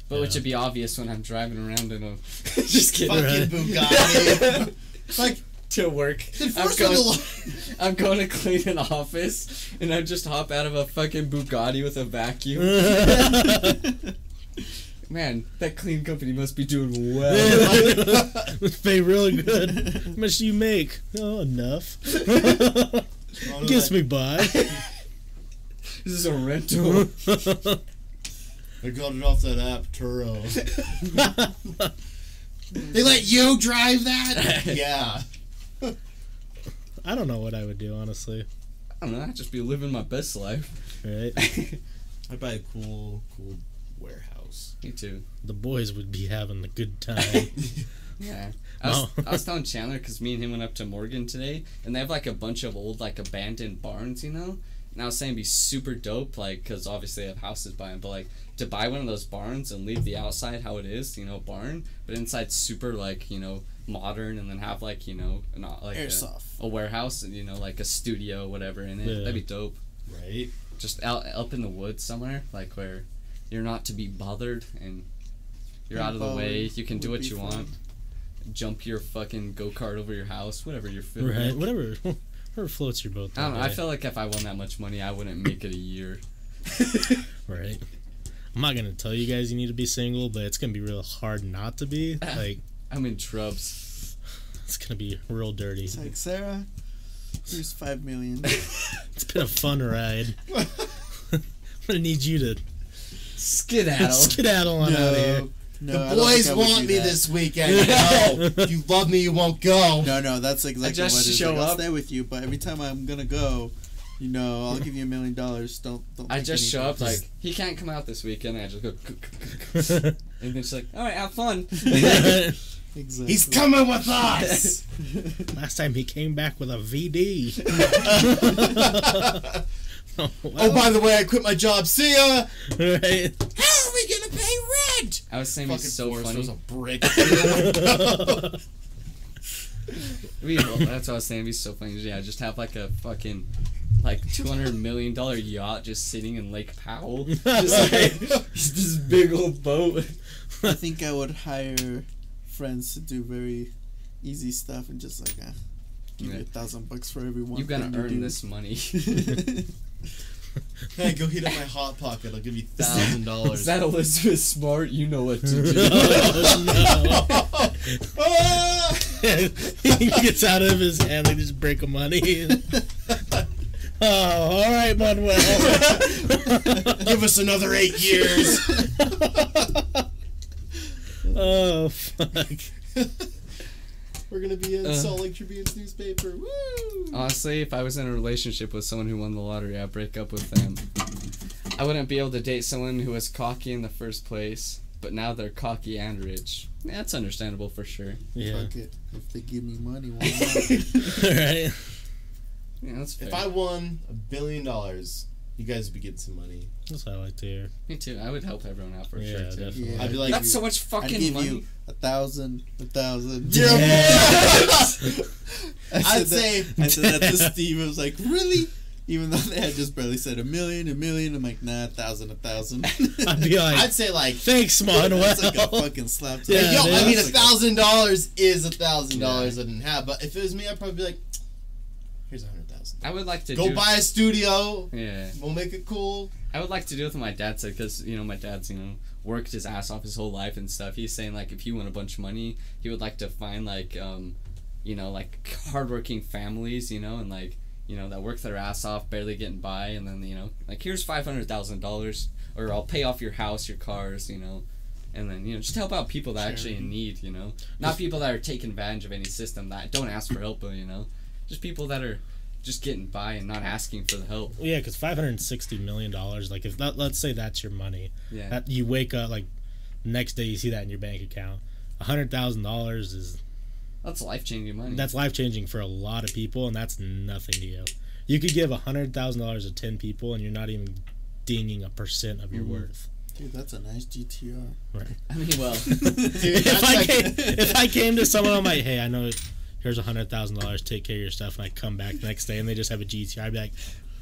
But which would be obvious when I'm driving around in a just kidding. Fucking Bugatti. like, to work. I'm going, one to I'm going to clean an office, and I just hop out of a fucking Bugatti with a vacuum. Man, that clean company must be doing well. Pay really good. How much do you make? Oh, enough. Gets me by. this is a rental. I got it off that app, Turo. they let you drive that? yeah. I don't know what I would do, honestly. I don't know. I'd just be living my best life. Right? I'd buy a cool, cool warehouse. Me too. The boys would be having a good time. Yeah. I was, Oh. I was telling Chandler because me and him went up to Morgan today, and they have like a bunch of old like abandoned barns, you know. And I was saying it'd be super dope, like, because obviously they have houses by them, but like to buy one of those barns and leave the outside how it is, you know, barn, but inside super like you know modern, and then have like you know not uh, like a, Airsoft. a warehouse and you know like a studio whatever in it. Yeah. That'd be dope. Right? Just out up in the woods somewhere, like where you're not to be bothered and you're out of the way. You can do what you fun. want jump your fucking go kart over your house, whatever you're feeling. right? Whatever. Whatever floats your boat. I don't know. that I day. feel like if I won that much money, I wouldn't make it a year. Right. I'm not gonna tell you guys you need to be single, but it's gonna be real hard not to be. Like I'm in trubs. it's gonna be real dirty. It's like Sarah. Here's five million. It's been a fun ride. I'm gonna need you to Skedaddle. skedaddle on out of here. no. the don't think boys I would want do me that. this weekend. No. if you love me, you won't go. No, no, that's exactly just what it is. show Like, I'll up. stay with you, but every time I'm gonna go, you know, I'll give you a million dollars. Don't, don't. I think just show anything. up like he can't come out this weekend. And I just go, and then she's like, "All right, have fun." Exactly. He's coming with us. Last time he came back with a VD. oh, oh, by the way, I quit my job. See ya. right. How are we gonna pay rent? I was saying Fucking he's so Forrest funny. throws a brick. through the well, that's what I was saying. He's so funny. Yeah, just have like a fucking like two hundred million dollar yacht just sitting in Lake Powell, just like this big old boat. I think I would hire friends to do very easy stuff and just like, uh, give Yeah. you a thousand bucks for every one. You gotta earn do. this money. hey, go heat up my hot pocket. I'll give you thousand dollars. Is dollars. that Elizabeth Smart? You know what to do. oh, he gets out of his hand, they just break a money. oh, all right, Manuel. Give us another eight years. Oh, fuck. We're gonna be in Uh. Salt Lake Tribune's newspaper. Woo! Honestly, if I was in a relationship with someone who won the lottery, I'd break up with them. I wouldn't be able to date someone who was cocky in the first place, but now they're cocky and rich. Yeah, that's understandable for sure. Yeah. Fuck it. If they give me money, why not? All right. Yeah, that's fair. If I won a billion dollars, you guys would be getting some money. That's what I like to hear. Me too. I would help everyone out for Yeah, sure too. definitely. Yeah. I'd be like, That's so much I'd fucking give money. you a thousand, a thousand. Yeah. I said I'd that- say I said that to Steve. I was like, really? Even though they had just barely said a million, a million, I'm like, nah, a thousand, a thousand. I'd be like, I'd say like, thanks, Manuel. That's like a fucking slap. to Yeah, the yo, I mean, a thousand dollars is a thousand dollars I didn't have. But if it was me, I'd probably be like, Here's a hundred thousand. I would like to Go do, buy a studio. Yeah, We'll make it cool. I would like to do with my dad said because you know my dad's you know worked his ass off his whole life and stuff. He's saying like if he won a bunch of money, he would like to find like um, you know like hardworking families, you know, and like you know that work their ass off, barely getting by, and then you know like here's five hundred thousand dollars, or I'll pay off your house, your cars, you know. And then you know, just help out people that are actually in need. You know, not people that are taking advantage of any system that don't ask for help. But you know, just people that are just getting by and not asking for the help. Yeah, because five hundred and sixty million dollars. Like if that, let's say that's your money. Yeah. That you wake up like next day you see that in your bank account. A hundred thousand dollars is That's life changing money. that's life changing for a lot of people, and that's nothing to you. You could give a hundred thousand dollars to ten people, and you're not even dinging a percent of your Mhm. worth. Dude, that's a nice GTR. Right. I mean, well, Dude, if I like- came, if I came to someone, I'm like, hey, I know here's a hundred thousand dollars, take care of your stuff, and I come back the next day and they just have a GTR, I'd be like,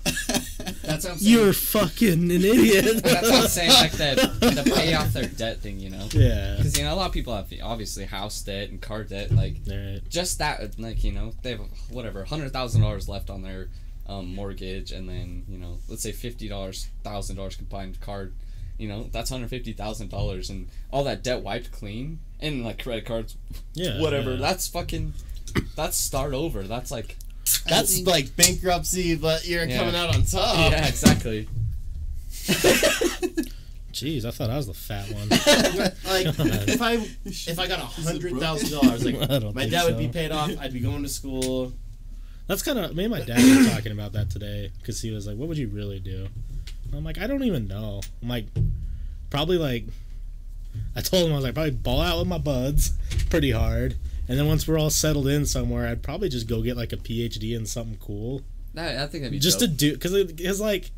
that's what I'm saying. you're fucking an idiot. That's what I'm saying, like the, the pay off their debt thing, you know? yeah. Because, you know, a lot of people have, obviously, house debt and car debt. Like, Alright. just that, like, you know, they have, whatever, $100,000 left on their um, mortgage, and then, you know, let's say $50, $1,000 combined card, you know, that's $150,000, and all that debt wiped clean, and, like, credit cards, Yeah. whatever. yeah. That's fucking, that's start over. That's like, That's think- like bankruptcy, but you're Yeah. coming out on top. yeah, exactly. Jeez, I thought I was the fat one. like if I if I got a hundred thousand dollars, like my think dad would be paid off. I'd be going to school. That's kind of me and my dad were talking about that today because he was like, "What would you really do?" And I'm like, "I don't even know." I'm like, probably like, I told him I was like, probably ball out with my buds pretty hard, and then once we're all settled in somewhere, I'd probably just go get like a PhD in something cool, I, I think that'd be just to dope. do because because like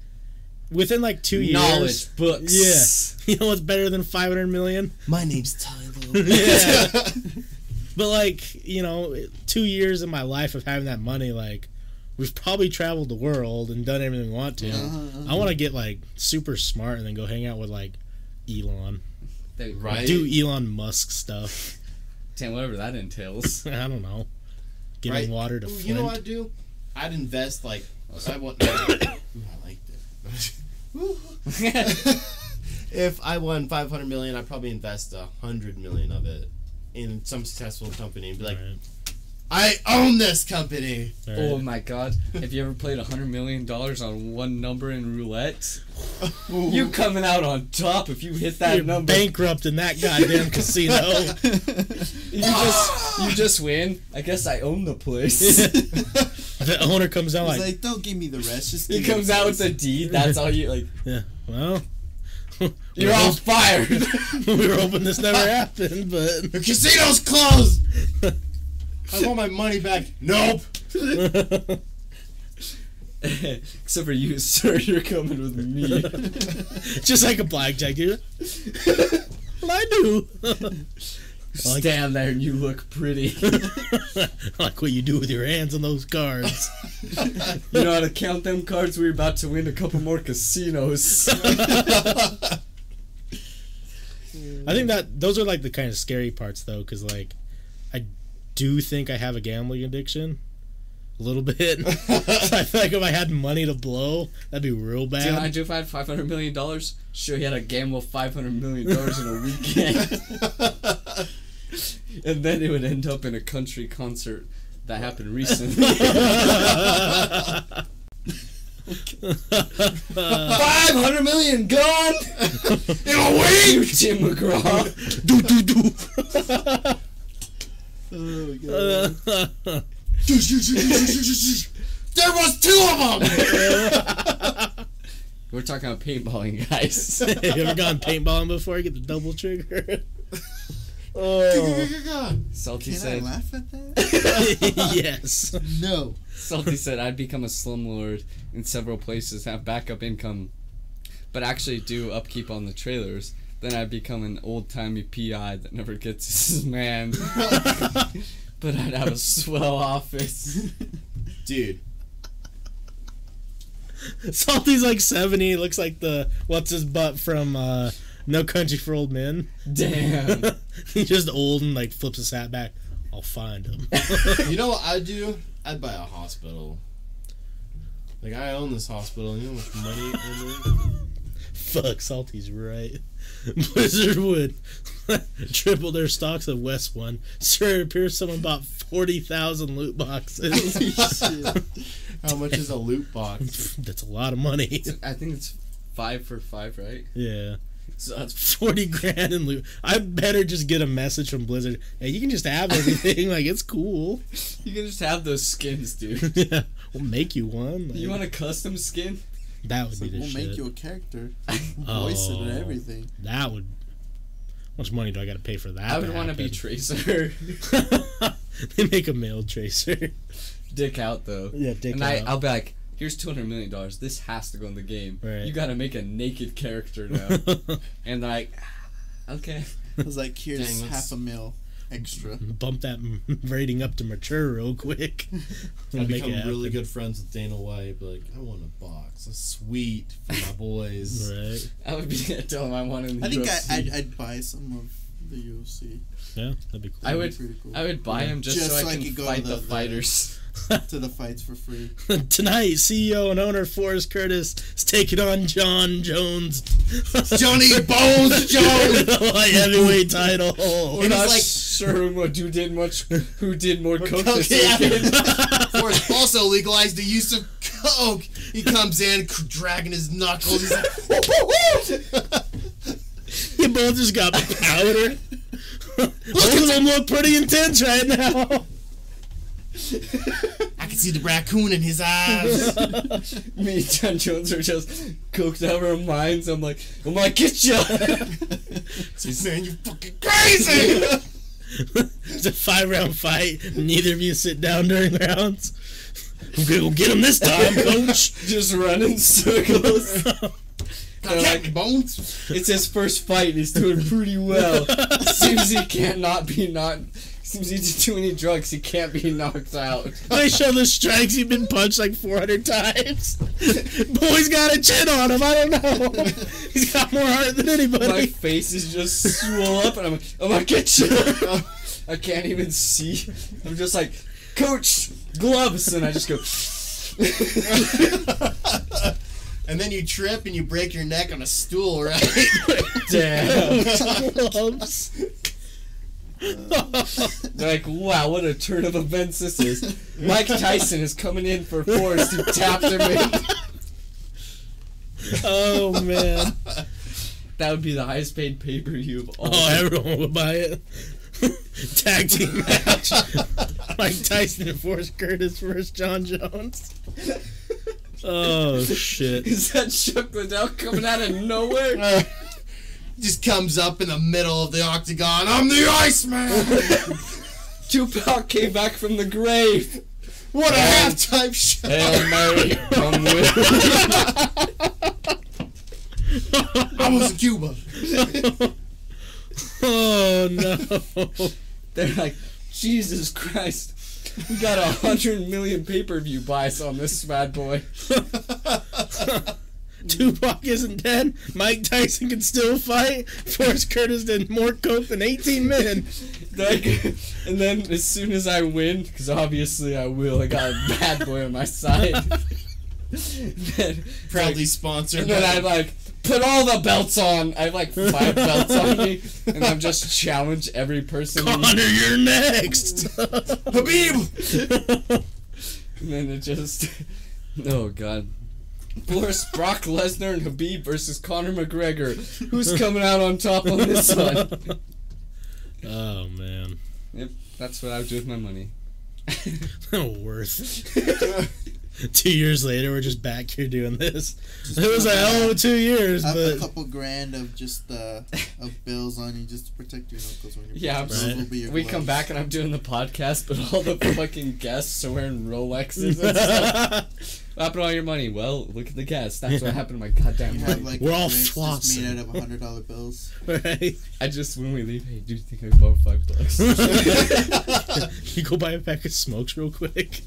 within like two years, knowledge books. Yeah. you know what's better than 500 million? My name's Tyler. Yeah. But like, you know, two years of my life of having that money, like, we've probably traveled the world and done everything we want to. Uh-huh, I want to get like super smart and then go hang out with like Elon, That'd Right. do Elon Musk stuff. Damn, whatever that entails. I don't know, giving Right. water to Ooh, Flint. you know what I'd do? I'd invest like oh, I want. Ooh, I like that. Ooh. if I won five hundred million, I'd probably invest a hundred million of it in some successful company and be like, Right, I own this company. Oh right. oh my god. Have you ever played a hundred million dollars on one number in roulette? You coming out on top if you hit that You're number. bankrupt in that goddamn casino. You just you just win. I guess I own the place. the owner comes out He's like, like, don't give me the rest. Just he give me comes the out with a deed. That's all you like. yeah, well, You're all fired. we were hoping this never happened, but The casino's closed. I want my money back. Nope. Except for you, sir. You're coming with me. just like a blackjack, dude. well, I do. Stand there and you look pretty. Like what you do with your hands on those cards. You know how to count them cards? We're about to win a couple more casinos. I think that those are like the kind of scary parts though, because like I do think I have a gambling addiction, a little bit. so I feel like if I had money to blow, that'd be real bad. Do I'd do if I had five hundred million dollars? Sure, he had to gamble five hundred million dollars in a weekend, and then it would end up in a country concert that happened recently. Five hundred million gone in a week. Tim McGraw. do do do. Oh god. there was two of them. We're talking about paintballing, guys. you ever gone paintballing before? Get the double trigger. oh Salty Can I said. laugh at that? yes. No. Salty said, I'd become a slumlord in several places, have backup income, but actually do upkeep on the trailers. Then I'd become an old timey PI that never gets his man. but I'd have a swell office. Dude, Salty's like seventy. Looks like the what's his butt from uh, No Country for Old Men. Damn. He's just old and like flips his hat back. I'll find him. you know what I'd do? I'd buy a hospital. Like I own this hospital. You know how much money I make? Fuck, Salty's right. Blizzard would triple their stocks of West One. Sir, it appears someone bought 40,000 loot boxes. How much is a loot box? That's a lot of money. I think it's five for five, right? Yeah. So that's 40 grand in loot. I better just get a message from Blizzard. Hey, you can just have everything. like, it's cool. you can just have those skins, dude. yeah. We'll make you one. Like, You want a custom skin? That would It's be like, the we'll shit. make you a character, voice it and Oh. everything. That would. How much money do I got to pay for that? I would want to be Tracer. they make a male tracer. Dick out though. Yeah, dick out. and I, out. I'll be like, here's two hundred million dollars. This has to go in the game. Right. You got to make a naked character now. and like, okay. I was like, here's Dang, half a mil extra. Bump that rating up to mature real quick. We'll I'd make become really good friends with Dana White. Be like, I want a box, a suite for my boys. Right. I would be gonna tell them I want in the I think I, UFC. I'd, I'd buy some of the UFC. Yeah, that'd be cool. I would- be cool. I would buy him just, Just so, so I I can could go fight to the, the- the- fighters. to the fights for free. Tonight, CEO and owner Forrest Curtis is taking on Jon Jones. Johnny Bones Jones! Light heavyweight title. We're And not like- sure who did did much. Who did more coke coke, this yeah. weekend? Forrest also legalized the use of coke. He comes in c- dragging his knuckles. He's like, You both just got powder. Both of them look pretty intense right now. I can see the raccoon in his eyes. Me and Jon Jones are just coked out of our minds. I'm like, I'm like, get ya! Man, you fucking crazy! It's a five round fight. Neither of you sit down during rounds. I'm gonna go get him this time, coach. just running circles. Got like- Bones. It's his first fight. He's doing pretty well. Seems he can't be not. Seems he didn't do any drugs. He can't be knocked out. They show the strikes. He's been punched like 400 times. Boy's got a chin on him. I don't know. He's got more heart than anybody. My face is just swole up, and I'm like, I'm gonna get you. I can't even see. I'm just like, Coach, gloves, and I just go. And then you trip and you break your neck on a stool, right? Damn. Gloves. Like, wow, what a turn of events this is. Mike Tyson is coming in for Forrest, who tapped him in. oh man. That would be the highest paid pay per view of all. Oh, time. everyone would buy it. Tag team match. Mike Tyson and Forrest Curtis versus Jon Jones. Oh shit. Is that Chuck Liddell coming out of nowhere? Just comes up in the middle of the octagon. I'm the Iceman. Tupac came back from the grave. What a Um, halftime show! Hail Mary, come with. I was in Cuba. Oh no. They're like, Jesus Christ. We got a hundred million pay per view buys on this bad boy. Tupac isn't dead. Mike Tyson can still fight. Forrest Curtis did more coke than 18 men. Like, and then as soon as I win, because obviously I will, I got a bad boy on my side. then, Proudly like, sponsored. and then I like put all the belts on. I have like five belts on me, and I'm just challenge every person. Conor, you're next. Khabib. And then it just. Oh god. Forrest Brock Lesnar and Khabib versus Conor McGregor. Who's coming out on top on this one? oh man. Yep, that's what I would do with my money. Worth. two years later, we're just back here doing this. it was a hell of a two years, I Have a couple grand of just uh, of bills on you just to protect your knuckles when you're Yeah, Those Right. will be your We come back and I'm doing the podcast, but all the fucking guests are wearing Rolexes and stuff. What happened to all your money? Well, look at the guests. That's what happened to my goddamn You money. have like We're all drinks just made out of hundred dollar bills. right? I just, when we leave, hey, do you think I can borrow five bucks? you go buy a pack of smokes real quick.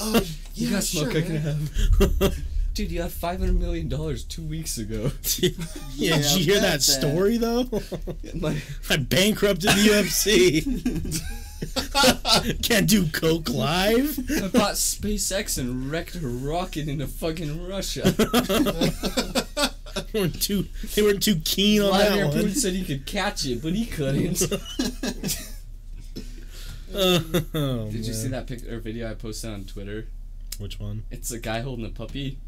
Oh, you yeah, got smoke sure, I can man. have. Dude, you had five hundred million dollars two weeks ago. yeah, Yeah, did you hear that that. story though? My, I bankrupted the UFC. Can't do coke live. I bought SpaceX and wrecked a rocket into fucking Russia. They weren't too. They weren't too keen on Vladimir that one. Putin said he could catch it, but he couldn't. Oh, Did you see oh, that picture or video I posted on Twitter? Which one? It's a guy holding a puppy.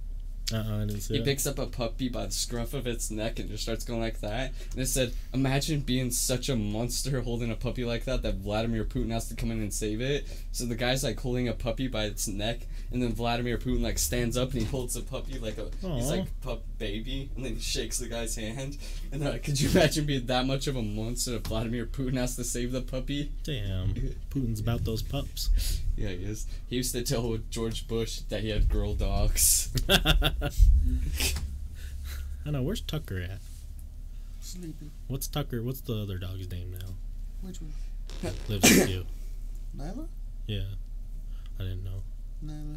Uh, uh I didn't see He it. picks up a puppy by the scruff of its neck and just starts going like that. And it said, "Imagine being such a monster holding a puppy like that that Vladimir Putin has to come in and save it." So the guy's like holding a puppy by its neck, and then Vladimir Putin like stands up and he holds a puppy like a he's like pup baby, and then he shakes the guy's hand. And they're like, could you imagine being that much of a monster if Vladimir Putin has to save the puppy? Damn, Putin's about those pups. Yeah, he is. He used to tell George Bush that he had girl dogs. I know. Where's Tucker at? Sleeping. What's Tucker? What's the other dog's name now? Which one? Lives with you. Nyla? Yeah, I didn't know. Nyla,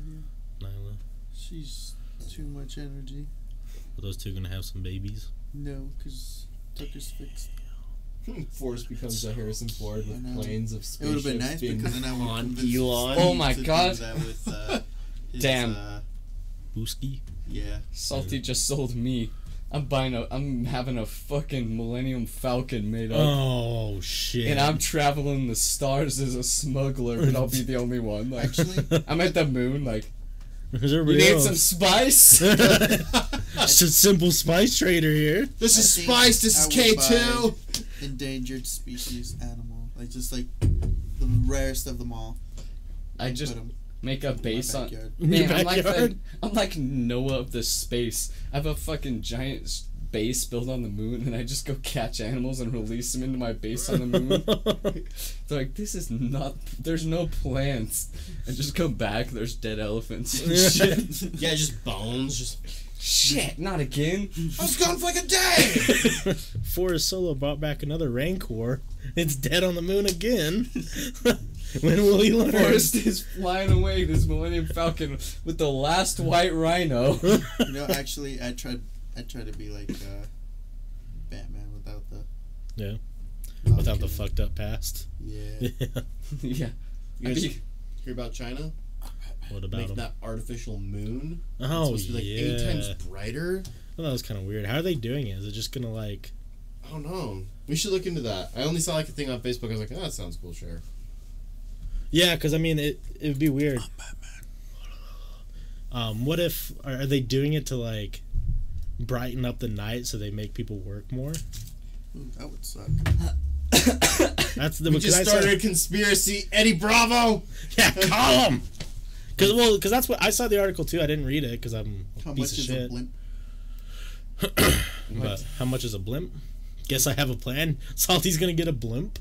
yeah. Nyla. She's too much energy. Are those two gonna have some babies? No, because Tucker's fixed. Force becomes a Harrison Ford with planes of space. It would have been nice because then I would on convince Elon. Oh my God. with, uh, his, Damn. Uh, Booski. yeah. Salty just sold me. I'm buying a. I'm having a fucking Millennium Falcon made up, Oh shit! and I'm traveling the stars as a smuggler, but I'll be the only one. Like, Actually, I'm at the moon. Like, There's you everybody need else. some spice? Just a simple spice trader here. This I is Spice. This is K two. endangered species animal, like just like the rarest of them all. I just Put 'em make a base on. backyard. Man, I'm like the, backyard? I'm like Noah of the space. I have a fucking giant base built on the moon, and I just go catch animals and release them into my base on the moon. They're like, this is not. There's no plants. And just come back. There's dead elephants and shit. Yeah, just bones. Just shit, not again. I was gone for like a day. Forrest Solo brought back another Rancor. It's dead on the moon again. when will he learn? Forrest is flying away this Millennium Falcon with the last white rhino. You know, actually, I tried. I tried to be like uh, Batman without the. Yeah. No, I'm Without the fucked up past. Yeah. yeah. You guys be- hear about China? What about Making him? that artificial moon. it's Oh supposed to be like eight yeah. times brighter. Well, that was kind of weird. How are they doing it? Is it just gonna like? I don't know. We should look into that. I only saw like a thing on Facebook. I was like, oh, that sounds cool. Sure. Yeah, because I mean, it it would be weird. Um, what if are, are they doing it to like brighten up the night so they make people work more? Ooh, that would suck. That's the We because just I saw- started a conspiracy. Eddie Bravo. Yeah, call him. Because well, because that's what I saw the article too. I didn't read it because I'm a How piece much of is shit. a blimp? But how much is a blimp? Guess I have a plan. Salty's gonna get a blimp.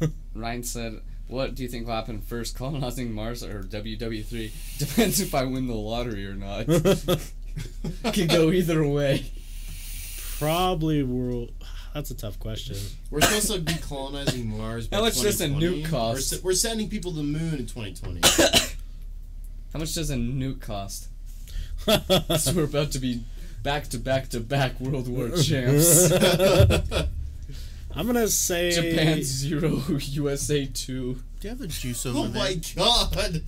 Ryan said, "What do you think will happen first, colonizing Mars or WW3? Depends if I win the lottery or not. Could go either way." Probably world. That's a tough question. We're supposed to be colonizing Mars. By How much does a 2020. nuke cost? We're, we're sending people to the moon in 2020. How much does a nuke cost? so we're about to be back to back to back World War champs. I'm gonna say Japan zero, USA two. Do you have the juice oh over oh there? my god!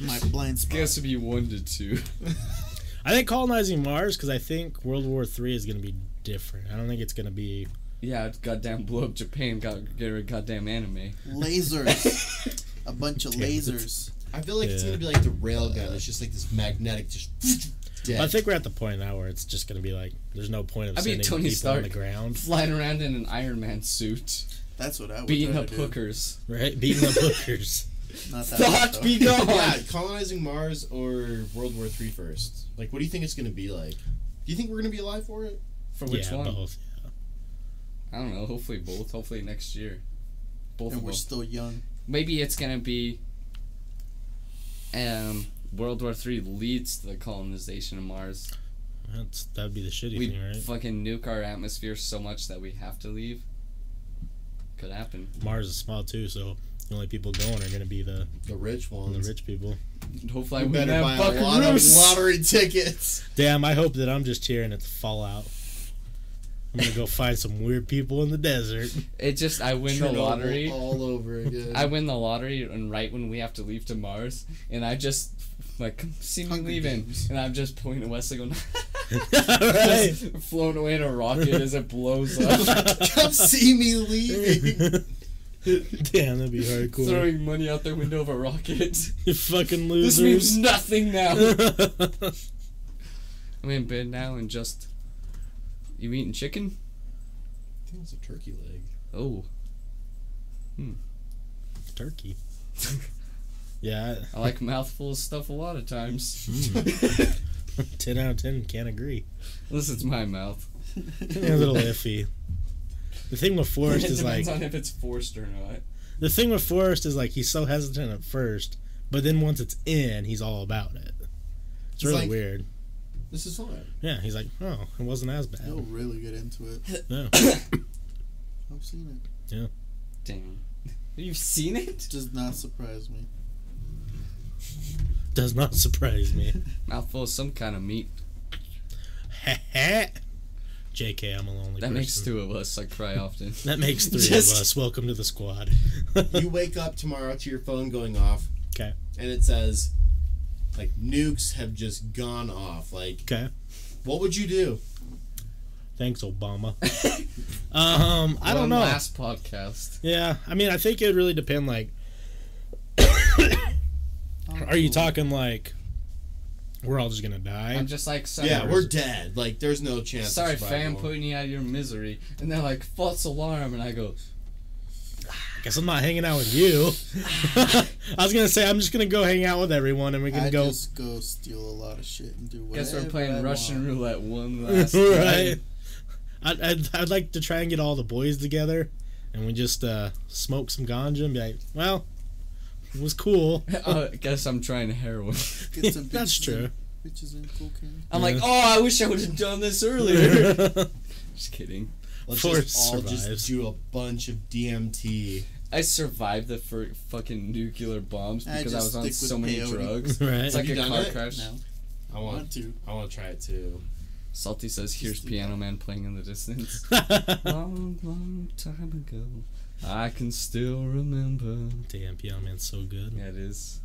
My blind spot. Guess to be one to two. I think colonizing Mars because I think World War Three is gonna be different. I don't think it's gonna be. Yeah, it's goddamn blow up Japan. Got get a goddamn anime. Lasers. a bunch of Damn it. lasers. I feel like it's gonna be like the railgun. It's just like this magnetic, just dead. I think we're at the point now where it's just gonna be like there's no point of I mean, sending Tony people Stark. on the ground, Flying around in an Iron Man suit, That's what I would beating try up hookers. right? Beating up hookers. Not that Thought be gone. yeah, colonizing Mars or World War Three first. Like, what do you think it's gonna be like? Do you think we're gonna be alive for it? For which yeah, one? both. I don't know. Hopefully both. Hopefully next year. Both And of we're them. still young. Maybe it's gonna be. Um, World War Three leads to the colonization of Mars. That's that'd be the shitty we thing, right? fucking nuke our atmosphere so much that we have to leave. Could happen. Mars is small too, so the only people going are gonna be the The rich ones. the rich people. Hopefully, I We win better buy a lot of lottery tickets. Damn, I hope that I'm just here and it's Fallout. I'm gonna go find some weird people in the desert. It just I win the lottery. all over again. I win the lottery, and right when we have to leave to Mars, and I just like see me Hunger leaving, Games. and I'm just pointing to Wesley, going, right. just flown away in a rocket as it blows up, Come see me leaving. Damn, that'd be hardcore. throwing money out the window of a rocket. You fucking This means nothing now. I'm in bed now and just. You eating chicken? I think it's a turkey leg. Oh, Hmm. Turkey. Yeah, I like a mouthful of stuff a lot of times. I- ten out of ten can't agree. Unless it's my mouth. a little iffy. The thing with Forrest is like depends on if it's forced or not. the thing with Forrest is like he's so hesitant at first, but then once it's in, he's all about it. It's He's really like- weird. This is fine. Yeah, he's like, oh, it wasn't as bad. He'll really get into it. No. I've seen it. Yeah. Damn. You've seen it? Does not surprise me. Does not surprise me. Mouthful of some kind of meat. JK, I'm a lonely That person. makes two of us. I cry often. That makes three Just- of us. Welcome to the squad. You wake up tomorrow to your phone going off. 'Kay. And it says, like, nukes have just gone off. Like, okay. what would you do? Thanks, Obama. um, I don't know. Last podcast. Yeah, I mean, I think it would really depend. Like, Oh, are you talking like we're all just gonna die? I'm just like, sorry, Yeah, we're dead. Like, there's no chance. sorry, fam, putting you out of your misery. And they're like, false alarm. And I go, Guess I'm not hanging out with you. I was gonna say I'm just gonna go hang out with everyone, and we're gonna I go. just go steal a lot of shit and do whatever guess we're playing I Russian want. roulette one last right. time. I'd, I'd, I'd like to try and get all the boys together, and we just uh, smoke some ganja and be like, well, it was cool. uh, guess I'm trying heroin. Get some That's bitches true. and- Bitches and cocaine. I'm Yeah. like, oh, I wish I would have done this earlier. just kidding. Let's Forrest just all survives. just do a bunch of DMT. I survived the fir- fucking nuclear bombs I because I, just was on stick with so many peyote. drugs. right. It's like you a done car it? crash. No, I I want. want to. I want to try it too. Salty says, "Here's Piano. Man playing in the distance." long, long time ago, I can still remember. Damn, Piano Man's so good. Yeah, it is.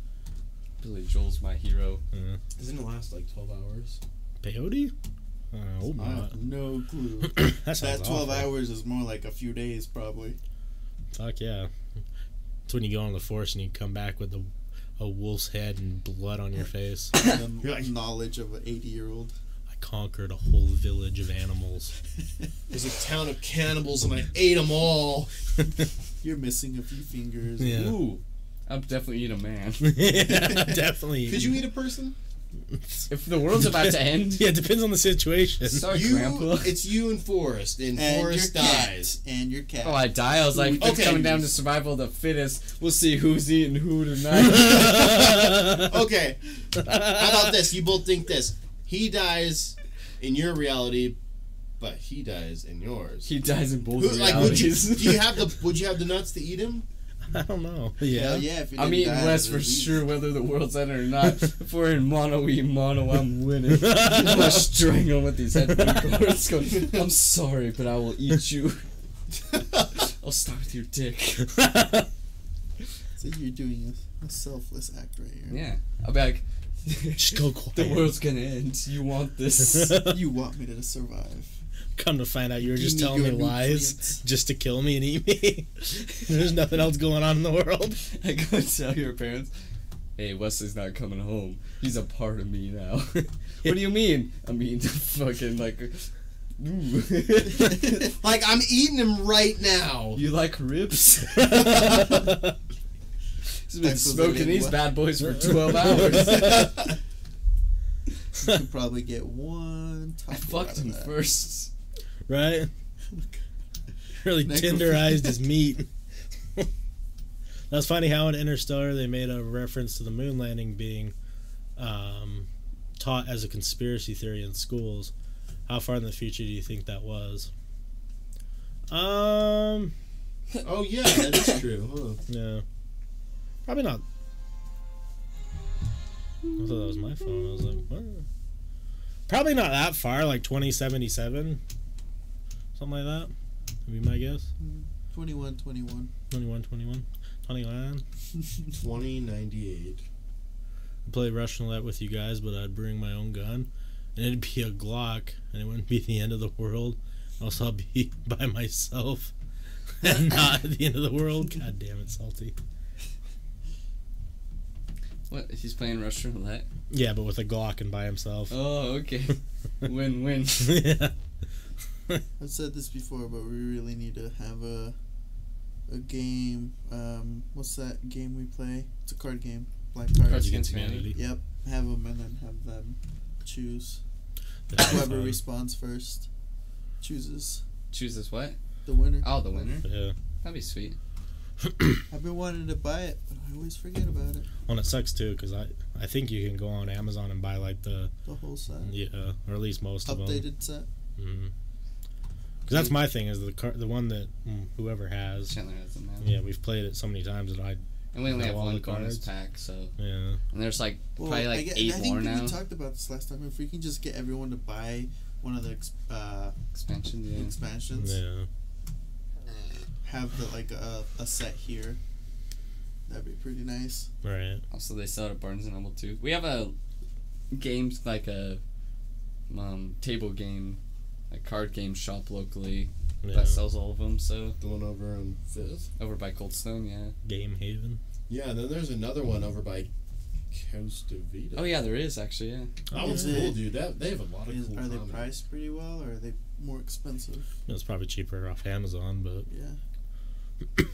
Billy Joel's my hero. Uh, Doesn't it last like 12 hours? peyote? Uh, I hope I not. have no clue. that that 12 awful. hours is more like a few days, probably. Fuck yeah. It's when you go on the force and you come back with a, a wolf's head and blood on your face. The You're like- knowledge of an 80 year old. I conquered a whole village of animals. There's a town of cannibals and I ate them all. You're missing a few fingers. Yeah. Ooh, I'm definitely eat a man. yeah, definitely. Could you eat a person? if the world's about to end, Yeah, it depends on the situation. sorry, you, Grandpa. it's you and Forrest, and, And Forrest your cat. dies. And your cat. Oh, I die. I was like, if it's coming down to survival of the fittest. We'll see who's eating who tonight. Okay, how about this? You both think this. He dies in your reality, but he dies in yours. he dies in both Who, like, would you? realities. Do you have the? Would you have the nuts to eat him? I don't know. Hell Yeah. yeah, if you I'm eating die, West for was sure, whether the world's ending or not. if we're in mono, we mono, I'm winning. I'm gonna strangle with these headphone cords. I'm sorry, but I will eat you. I'll start with your dick. So you're doing a, a selfless act right here. Yeah, I'll be like, Just go quiet. the world's gonna end. You want this? You want me to survive. Come to find out, you were just me telling me lies nutrients. just to kill me and eat me. There's nothing else going on in the world. I go and tell your parents, hey, Wesley's not coming home. He's a part of me now. what do you mean? I mean, fucking like. Like I'm eating him right now. you like ribs? He's been Thanks smoking these what? bad boys for 12 hours. You could probably get one. I fucked him first. Right? Really tenderized his meat. That's funny how in Interstellar they made a reference to the moon landing being um, taught as a conspiracy theory in schools. How far in the future do you think that was? Um, Oh yeah, that is true. Huh. no, probably not. I thought that was my phone. I was like, what? Probably not that far, like 2077. Something like that. Would be my guess. 21, 21. 21, 21, 29. 2098. play Russian roulette with you guys, but I'd bring my own gun, and it'd be a Glock, and it wouldn't be the end of the world. Also, I'll be by myself, and not at the end of the world. God damn it, salty. What? He's playing Russian roulette. Yeah, but with a Glock and by himself. Oh, okay. win win. yeah. I've said this before, but we really need to have a a game. Um, what's that game we play? It's a card game. Black cards. Cards Against Humanity. Yep. Have them and then have them choose. That'd Whoever fun. responds first chooses Chooses what? the winner. Oh, the winner. Yeah. That'd be sweet. I've been wanting to buy it, but I always forget about it. Well, it sucks too, because I I think you can go on Amazon and buy like the The whole set. yeah, or at least most of them. Updated set. Because that's my thing is the car, the one that mm, whoever has. Chandler has them now. Yeah, we've played it so many times that I And we only have one the bonus pack, so yeah. and there's like Well, probably I, like get- eight I think more we talked about this last time. If we can just get everyone to buy one of the ex- uh, Expansion, yeah. expansions, Yeah. have the like a, a set here. That'd be pretty nice. Right. Also, they sell it at Barnes and Noble too. We have a games like a um, table game, like card game shop locally Yeah. that sells all of them. So The one over on Fifth. over by Coldstone, yeah. Game Haven. Yeah, and then there's another one over by Costa Vida. Oh yeah, there is actually, yeah. That one's Is cool, dude. That they have a lot of Is, cool. are they comics. priced pretty well, or are they more expensive? It's probably cheaper off Amazon, but Yeah.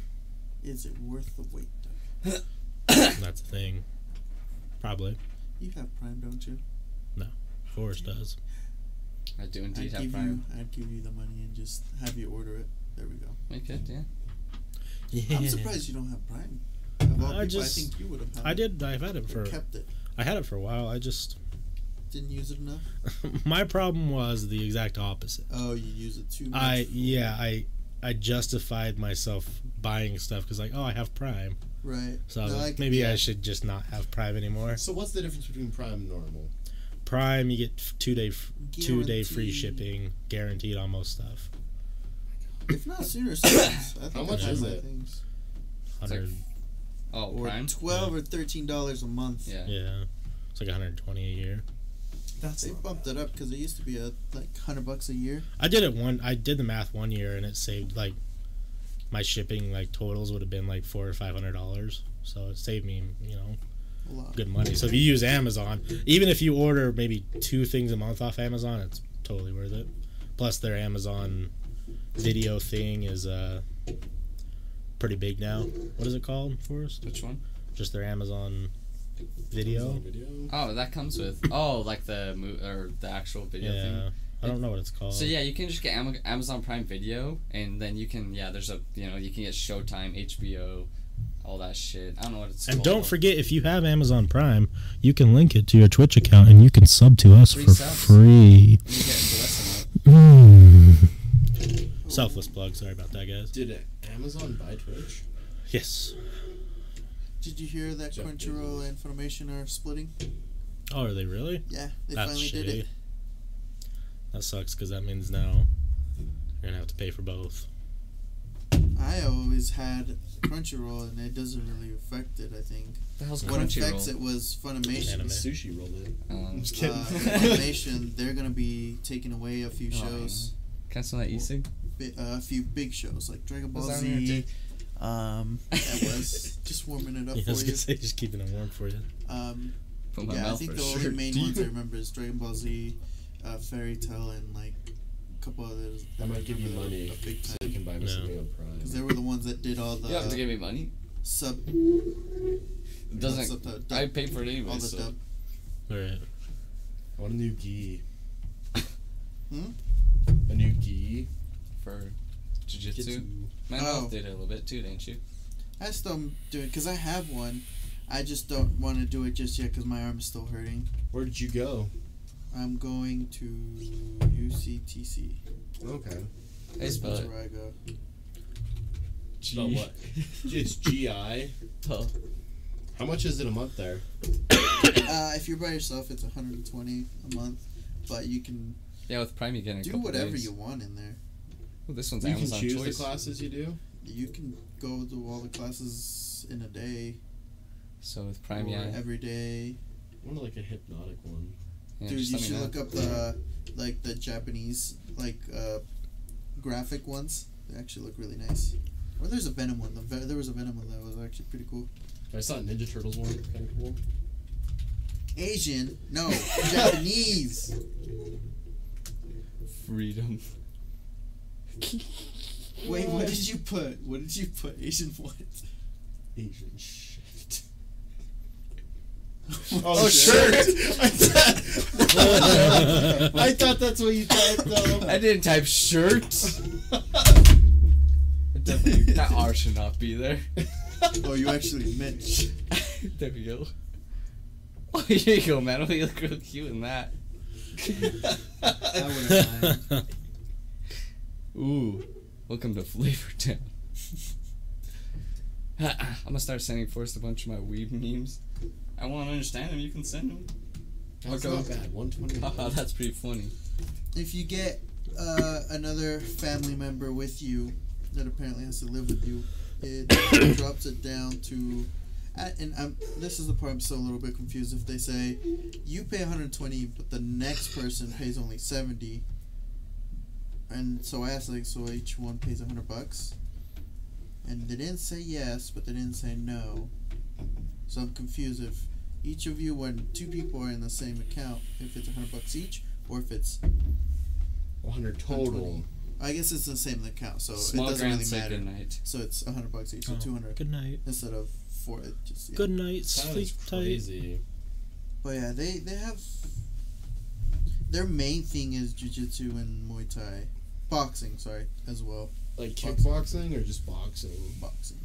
Is it worth the wait? Though? that's the thing. Probably. You have Prime, don't you? No, Forrest does. I do indeed I'd have give Prime. you. I'd give you the money and just have you order it. There we go. We could, yeah. Yeah. I'm surprised you don't have Prime. Of I just- I think you would have. had I did. I've had it for. kept it. I had it for a while. I just. Didn't use it enough. my problem was the exact opposite. Oh, you use it too much. I yeah I I justified myself buying stuff because like oh I have Prime, Right. so I No, was I like, can- maybe I should just not have Prime anymore. So what's the difference between Prime and normal? Prime you get two day f- two day free shipping guaranteed on most stuff. If not sooner. I think How much is it? Things. It's like- 100 Oh, Or Prime. twelve or thirteen dollars a month. Yeah. yeah, it's like 120 a year. That's They not bumped it up because it used to be a like hundred bucks a year. I did it one. I did the math one year and it saved like my shipping like totals would have been like four or five hundred dollars. So it saved me you know A lot. Good money. So if you use Amazon, even if you order maybe two things a month off Amazon, it's totally worth it. Plus their Amazon video thing is uh pretty big now. What is it called for us? Which one? Just their Amazon video. Amazon video. Oh, that comes with. Oh, like the mo- or the actual video Yeah. thing. I don't know what it's called. So yeah, you can just get Amazon Prime Video, and then you can yeah, there's a you know you can get Showtime, HBO, all that shit. I don't know what it's And called. don't forget, if you have Amazon Prime, you can link it to your Twitch account, and you can sub to us Free for subs. free. You get the rest of it. Mm. Selfless plug. Sorry about that, guys. Did Amazon buy Twitch? Yes. Did you hear that Jeff Crunchyroll Bezos. and Funimation are splitting? Oh, are they really? Yeah, they That's finally did it. That sucks because that means now you're gonna have to pay for both. I always had Crunchyroll, and it doesn't really affect it. I think The hell's what affects Crunchyroll? it was Funimation. Anime. Sushi rolled in. Um, I'm just Uh, kidding. Funimation, they're gonna be taking away a few Oh, shows, Cancel that e-cig. bi- uh, a few big shows like Dragon Ball Was that on your Z. dick? Um, that was just warming it up Yeah, I for was you. gonna say just keeping it warm for you. Um, my yeah, I think for the sure. only main Do ones I remember is Dragon Ball Z, uh, Fairy Tail, and like a couple others. I might give you money A big so time. you can buy me No. something on Prime. Because they were the ones that did all the You have to give me money. sub. It doesn't. sub- dub- I pay for it all the So dub. All right. I want a new gi. Hmm? A new gi. for jujitsu, Jitsu. man, Oh. I did it a little bit too, didn't you? I still am doing because I have one. I just don't want to do it just yet because my arm is still hurting. Where did you go? I'm going to UCTC. Okay. Hey, spell That's it. where I go. Spell what? It's GI. Oh, How much is it a month there? Uh, if you're by yourself, it's 120 a month, but you can yeah, with Prime you get a do couple whatever days. you want in there. Oh, this one's You can choose choice. the classes you do. You can go to all the classes in a day So with Prime, or yeah, every day. I want like a hypnotic one. Yeah Dude, you should look up the like the Japanese like uh, graphic ones. They actually look really nice. Or there's a Venom one. The Ve- there was a Venom one that was actually pretty cool. I saw a Ninja Turtles one. Kind of cool. Asian? No, Japanese. freedom. Wait, what did you put? What did you put? Asian what? Asian shit. Oh, oh shirt. I, thought, I thought that's what you typed though. I didn't type shirt. Definitely, that R should not be there. Oh, you actually meant. sh- there we go. Oh, here you go, man. Oh, you look real cute in that. I. Ooh, welcome to Flavor Town. I'm gonna start sending Forrest a bunch of my weeb memes. I want to understand them. You can send them. That's Okay. not bad. One twenty. Haha, that's pretty funny. If you get uh, another family member with you that apparently has to live with you, it drops it down to. And I'm, this is the part I'm still a little bit confused. If they say you pay 120, but the next person pays only 70, and so I asked like, so each one pays 100 bucks, and they didn't say yes, but they didn't say no. So I'm confused if each of you, when two people are in the same account, if it's 100 bucks each, or if it's One hundred total. I guess it's the same account, so Small it doesn't really matter. good night. So it's hundred bucks each, so Oh, two hundred Good night. instead of four. It just yeah. Good night. Sleep Sounds tight. crazy. But yeah, they they have their main thing is jujitsu and Muay Thai, boxing. Sorry, as well, Like Boxing. kickboxing or just boxing? boxing.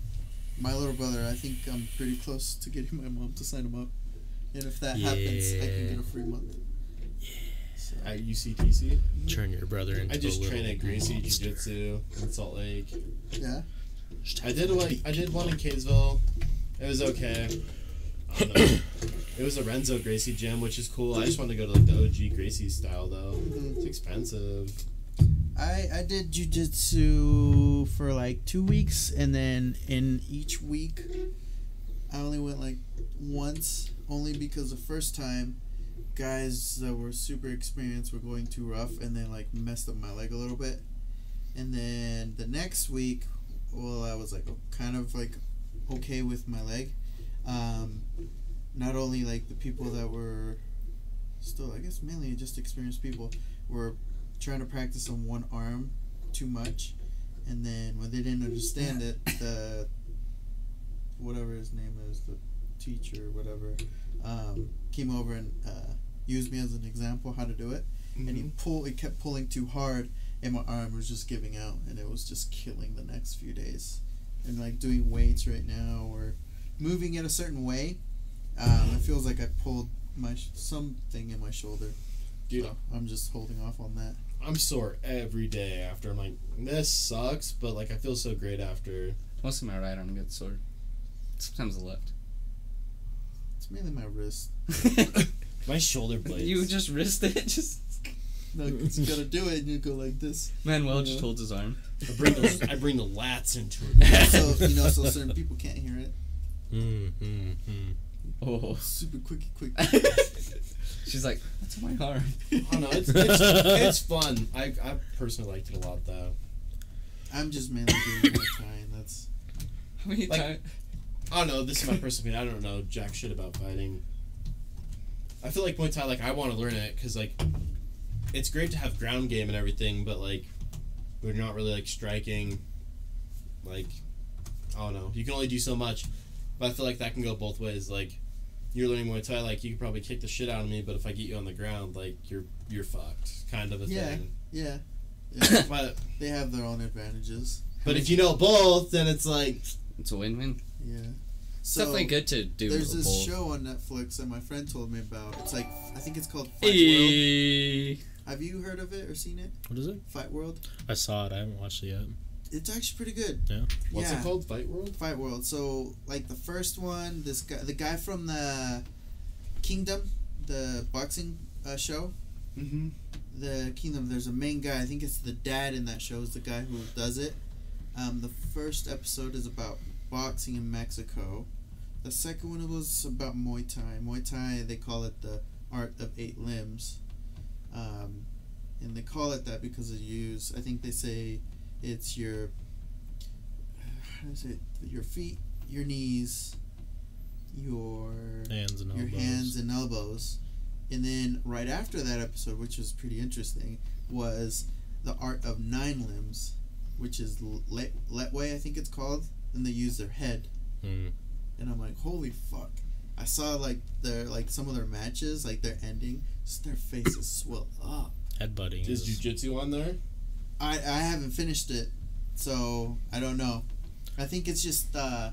My little brother, I think I'm pretty close to getting my mom to sign him up, and if that happens, I can get a free month. So, At UCTC. Turn your brother into I just a train at Gracie. Jiu Jitsu in Salt Lake. yeah, I did to one. I did one in Kaysville. It was okay. I don't know. it was a Renzo Gracie gym, which is cool. I just wanted to go to like the OG Gracie style though. Mhm. It's expensive. I I did jujitsu for like two weeks, and then in each week, I only went like once, only because the first time, guys that were super experienced were going too rough, and they like messed up my leg a little bit, and then the next week, well, I was like kind of like okay with my leg. Um, not only like the people that were still, I guess mainly just experienced people were trying to practice on one arm too much, and then when they didn't understand it, the whatever his name is, the teacher, whatever, um, came over and uh, used me as an example how to do it, and he pulled, he kept pulling too hard, and my arm was just giving out, and it was just killing the next few days, and like doing weights right now or moving in a certain way, um, it feels like I pulled my sh- something in my shoulder. Dude, So I'm just holding off on that. I'm sore every day after. I'm like, this sucks, but like I feel so great after. Most of my right arm gets sore. Sometimes the left. It's mainly my wrist. My shoulder blades. you just wrist it. Just No, 'cause you gotta do it, and you go like this. Manuel just holds his arm. I bring those. I bring the lats into it. So you know, so certain people can't hear it. Mm, mm, mm. Oh. Super quicky quick. She's like, what's on my arm? I don't know. It's, it's, it's fun. I, I personally liked it a lot though. I'm just mainly doing Muay Thai, that's How many Like- times? I don't know. This is my personal opinion. I don't know jack shit about fighting. I feel like Muay Thai. Like I want to learn it because like it's great to have ground game and everything, but like we're not really like striking. Like I don't know. You can only do so much, but I feel like that can go both ways. Like you're learning Muay Thai, like you could probably kick the shit out of me, but if I get you on the ground, like you're you're fucked, kind of a Yeah. thing. yeah. yeah. But they have their own advantages. but if you know both, then it's like It's a win-win. Yeah. It's So definitely good to do there's this both. show on Netflix that my friend told me about. It's like I think it's called Fight World. Have you heard of it or seen it? What is it? Fight World. I saw it. I haven't watched it yet. It's actually pretty good. Yeah. What's yeah. it called? Fight World. Fight World. So like the first one, this guy, the guy from the Kingdom, the boxing uh, show, Mm-hmm. the Kingdom, there's a main guy. I think it's the dad in that show. Is the guy who does it. Um, the first episode is about boxing in Mexico. The second one was about Muay Thai. Muay Thai, they call it the art of eight limbs. Um, and they call it that because they use, I think they say it's your, how is it, your feet, your knees, your Hands and your elbows. hands and elbows. And then right after that episode, which was pretty interesting, was the art of nine limbs, which is let Lethwei, I think it's called, and they use their head. Mm. And I'm like, holy fuck! I saw like their like some of their matches, like their ending, just their faces swell up. Headbutting Is is. jujitsu on there? I I haven't finished it, so I don't know. I think it's just uh,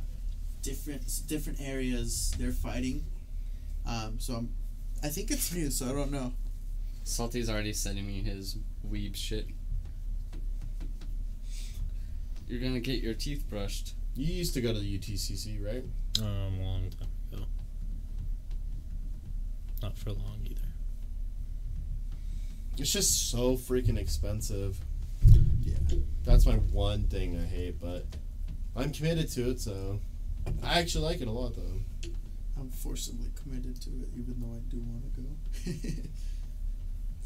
different different areas they're fighting. Um, so I'm, I think it's new, so I don't know. Salty's already sending me his weeb shit. You're gonna get your teeth brushed. You used to go to the UTCC, right? Um, a long time ago. Not for long either. It's just so freaking expensive. Yeah. That's my one thing I hate, but I'm committed to it, so I actually like it a lot, though. I'm forcibly committed to it, even though I do want to go.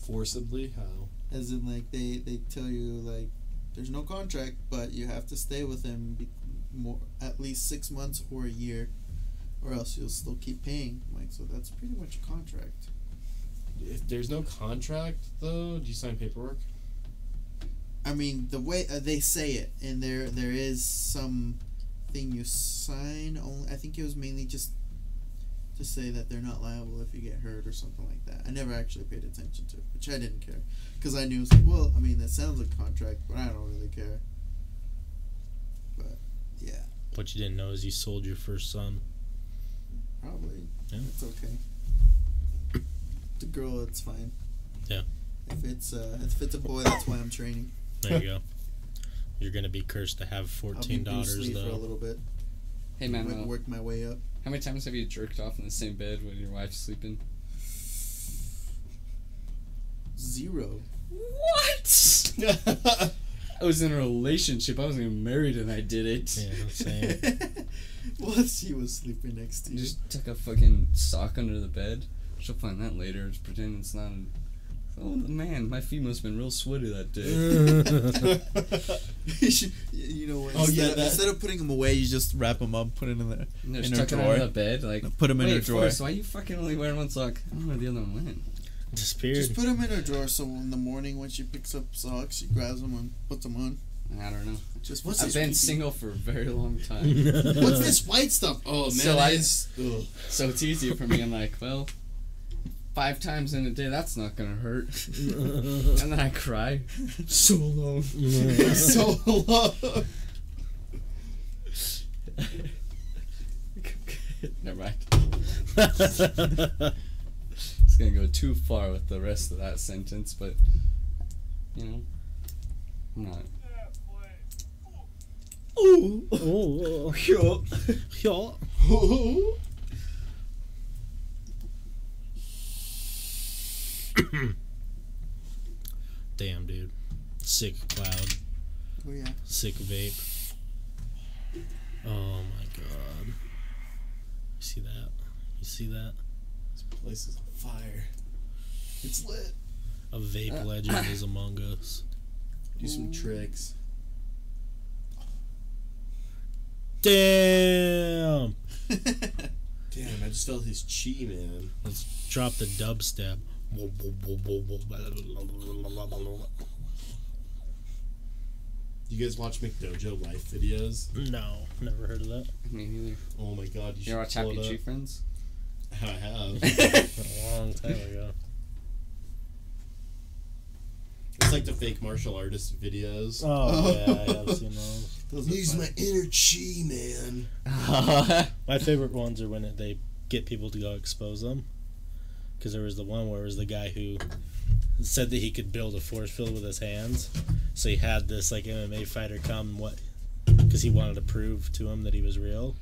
Forcibly, how? As in, like they they tell you like there's no contract, but you have to stay with him be- more at least six months or a year, or else you'll still keep paying. Like so, that's pretty much a contract. If there's no contract, though, do you sign paperwork? I mean, the way uh, they say it, and there there is some thing you sign. Only I think it was mainly just to say that they're not liable if you get hurt or something like that. I never actually paid attention to it, which I didn't care because I knew it was like, well, I mean, that sounds like a contract, but I don't really care. But yeah, What you didn't know is you sold your first son. probably Yeah. it's okay. The girl, it's fine. Yeah. If it's uh, if it's a boy, that's why I'm training. There you go. You're gonna be cursed to have 14 daughters, Lee for a though. little bit. Hey man, Work- uh, work my way up. how many times have you jerked off in the same bed when your wife's sleeping? Zero. What? I was in a relationship. I wasn't even married, and I did it. Yeah, same. well, she was sleeping next to You you. just took a fucking sock under the bed. She'll find that later. Just pretend it's not. Oh man, my feet must have been real sweaty that day. you, should, you know what? Oh, instead, yeah, of- that- instead of putting them away, you just wrap them up, put it in there. And they're In stuck her under drawer. the bed. Like, Put them in wait, her drawer. Forrest, why you fucking only wearing one sock? I don't know where the other one went. Disappeared. Just put them in her drawer, so in the morning when she picks up socks, she grabs them and puts them on. I don't know. Just What's I've been pee-pee? single for a very long time, What's this white stuff? Oh man, So I- ugh. so it's easier for me. I'm like, well, five times in a day, that's not gonna hurt. and then I cry. So long. so long. Never mind. It's gonna go too far with the rest of that sentence, but you know, I'm not. Ooh. Oh, yeah. Damn, dude. Sick cloud. Oh yeah. Sick vape. Oh my god. You see that? You see that? this place is on fire. It's lit. A vape Uh. legend is among us. Do some tricks. Damn! Damn, I just felt his chi, man. Let's drop the dubstep. You guys watch McDojo life videos? No, never heard of that. Me neither. Oh my god, you You should ever watch pull Happy Tree up. Friends? I have. A long time ago. it's like the fake martial artist videos. Oh, yeah, I've seen those. Those Use my inner chi, man. My favorite ones are when it, they get people to go expose them. Because there was the one where it was the guy who said that he could build a force field with his hands. So he had this like MMA fighter come what because he wanted to prove to him that he was real.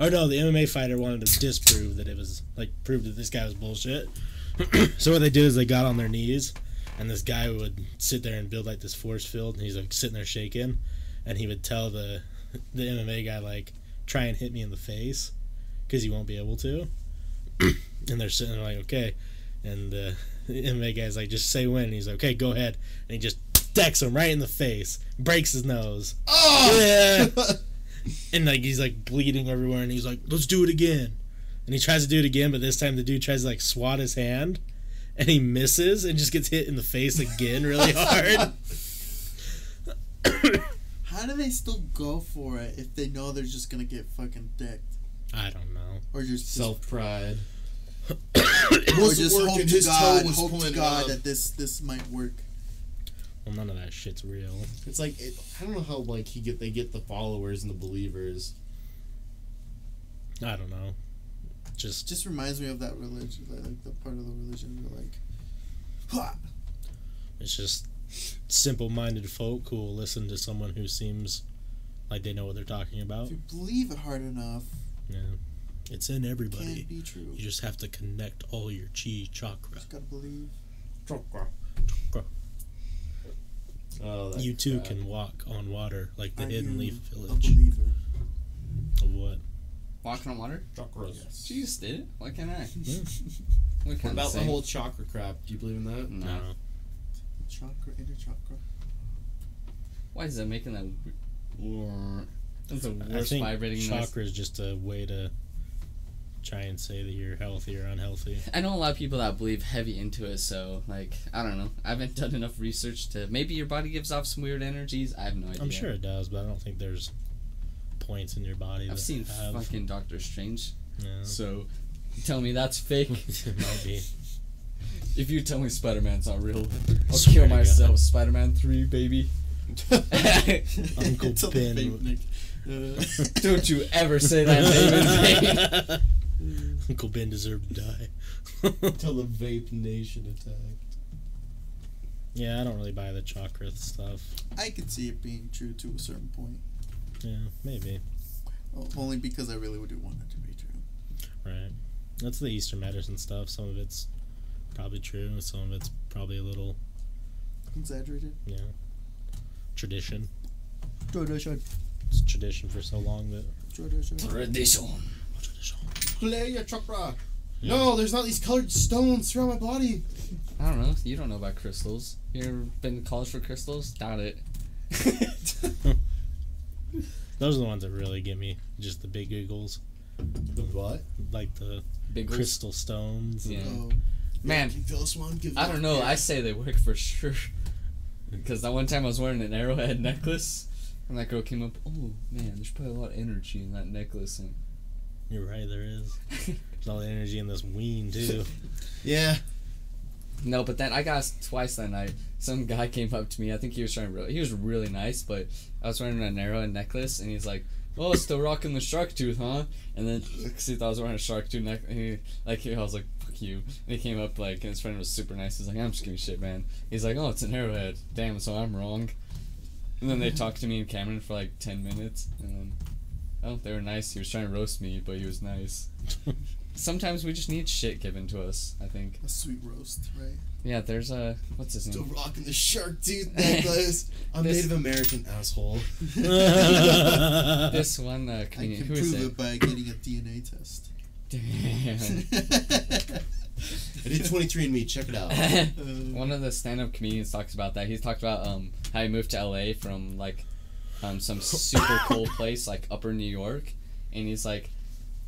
Or no, the MMA fighter wanted to disprove that it was like prove that this guy was bullshit. so what they did is they got on their knees and this guy would sit there and build like this force field, and he's like sitting there shaking, and he would tell the the MMA guy like try and hit me in the face, because he won't be able to, and they're sitting there like okay, and uh, the MMA guy's like just say when, and he's like okay go ahead, and he just decks him right in the face, breaks his nose, Oh! yeah, and like he's like bleeding everywhere, and he's like let's do it again, and he tries to do it again, but this time the dude tries to like swat his hand. And he misses and just gets hit in the face again really hard. How do they still go for it if they know they're just gonna get fucking decked? I don't know. Or just Self pride. Or Wasn't just hope to his toe God, was hope to God up. that this this might work. Well, none of that shit's real. It's like it, I don't know how like he get they get the followers and the believers. I don't know. Just just reminds me of that religion, like, like the part of the religion where like, "Ha!" it's just simple-minded folk who will listen to someone who seems like they know what they're talking about. if you believe it hard enough, Yeah, it's in everybody. can be true. You just have to connect all your chi chakra. just gotta believe. Oh, You too crap. can walk on water like the Are Hidden you Leaf a Village. believer? Of what? Walking on water? Chakras. Jeez, did it? Why can't I? Yeah. What What kind about of the thing? whole chakra crap? Do you believe in that? No. No. Chakra, inner chakra. Why is that making that? w- That's the I worst think vibrating noise. chakra is just a way to try and say that you're healthy or unhealthy. I know a lot of people that believe heavy into it, so like I don't know. I haven't done enough research to. Maybe your body gives off some weird energies. I have no idea. I'm sure it does, but I don't think there's points in your body. I've that seen have. fucking Doctor Strange. Yeah. So, tell me that's fake. it might be. if you tell me Spider Man's not real, I'll Swear kill myself. Spider Man Three, baby. Uncle Ben. Uh, Don't you ever say that name in mm. vain. Uncle Ben deserved to die. Until the Vape Nation attacked. yeah, I don't really buy the chakra stuff. I could see it being true to a certain point, Yeah, maybe. O- only because I really do want it to be true. Right. That's the Eastern medicine stuff. Some of it's probably true. Some of it's probably a little, Exaggerated. Yeah. tradition. Tradition. It's tradition for so long that. Tradition. Tradition. Tradition. Play your chakra. Yeah. No, there's not these colored stones throughout my body. I don't know. You don't know about crystals. You ever been to college for crystals? Doubt it. Those are the ones that really get me. Just the big giggles. The what? Like the Big crystal. crystal stones. Yeah. Oh, Man, Can you feel this one? I don't know. here. I say they work for sure. Because that one time I was wearing an arrowhead necklace, and that girl came up. Oh man, there's probably a lot of energy in that necklace. And You're right, there is. There's all the energy in this ween, too. Yeah. no, but then I got asked twice that night. Some guy came up to me. I think he was trying. Really, he was really nice, but I was wearing an arrowhead necklace, and he's like, "Oh, still rocking the shark tooth, huh?" And then because he thought I was wearing a shark tooth neck, and he like I was like, "Fuck you." And he came up like, and his friend was super nice. He's like, "I'm just giving shit, man." He's like, "Oh, it's an arrowhead. Damn, so I'm wrong." And then they talked to me and Cameron for like ten minutes, and then oh, they were nice. He was trying to roast me, but he was nice. Sometimes we just need shit given to us. I think. a sweet roast, right? Yeah, there's a what's his Still name? Still rocking the shark tooth necklace. I'm This- Native American asshole. This one uh, I can prove it? it by getting a DNA test. Damn. I did 23andMe. Check it out. One of the stand-up comedians talks about that. He's talked about um how he moved to LA from like um some super cold place like Upper New York, and he's like,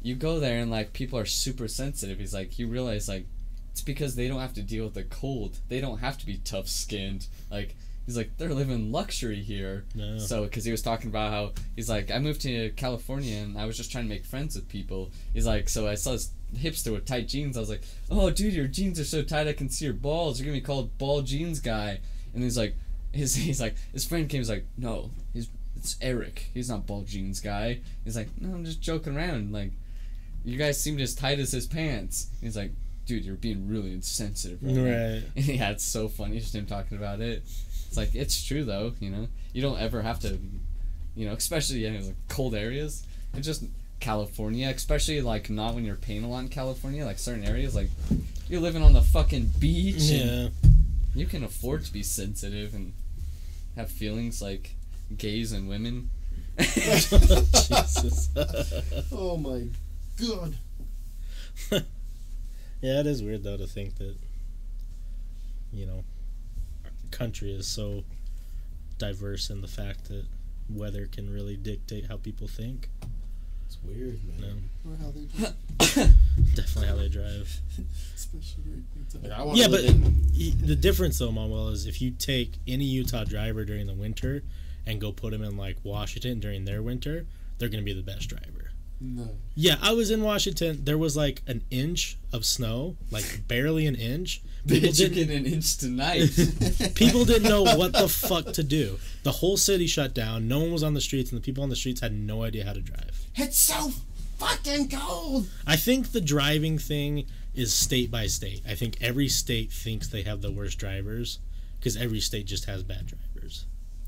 you go there and like people are super sensitive. He's like, you realize like it's because they don't have to deal with the cold. They don't have to be tough skinned. Like he's like they're living luxury here. No. So, because he was talking about how he's like, I moved to California and I was just trying to make friends with people. He's like, so I saw this hipster with tight jeans. I was like, oh, dude, your jeans are so tight I can see your balls. You're gonna be called ball jeans guy. And he's like, his he's like, his friend came. He's like, no, he's it's Eric. He's not ball jeans guy. He's like, no, I'm just joking around. Like, you guys seemed as tight as his pants. He's like, dude, you're being really insensitive right right. Yeah, it's so funny just him talking about it. It's like it's true though, you know. You don't ever have to, you know, especially in like cold areas. It's just California, especially like not when you're paying a lot in California, like certain areas, like you're living on the fucking beach. and Yeah. You can afford to be sensitive and have feelings like gays and women. Jesus. Oh my god. yeah, it is weird though to think that you know our country is so diverse in the fact that weather can really dictate how people think. It's weird, man. Or how they do, Definitely how they drive. especially right now. I Yeah, but in- the difference though, Manuel, is if you take any Utah driver during the winter and go put them in like Washington during their winter, they're gonna be the best driver. no. Yeah, I was in Washington. There was like an inch of snow, like barely an inch. People Bitch, didn't get an inch tonight. people didn't know what the fuck to do. The whole city shut down. No one was on the streets, and the people on the streets had no idea how to drive. It's so fucking cold. I think the driving thing is state by state. I think every state thinks they have the worst drivers because every state just has bad drivers.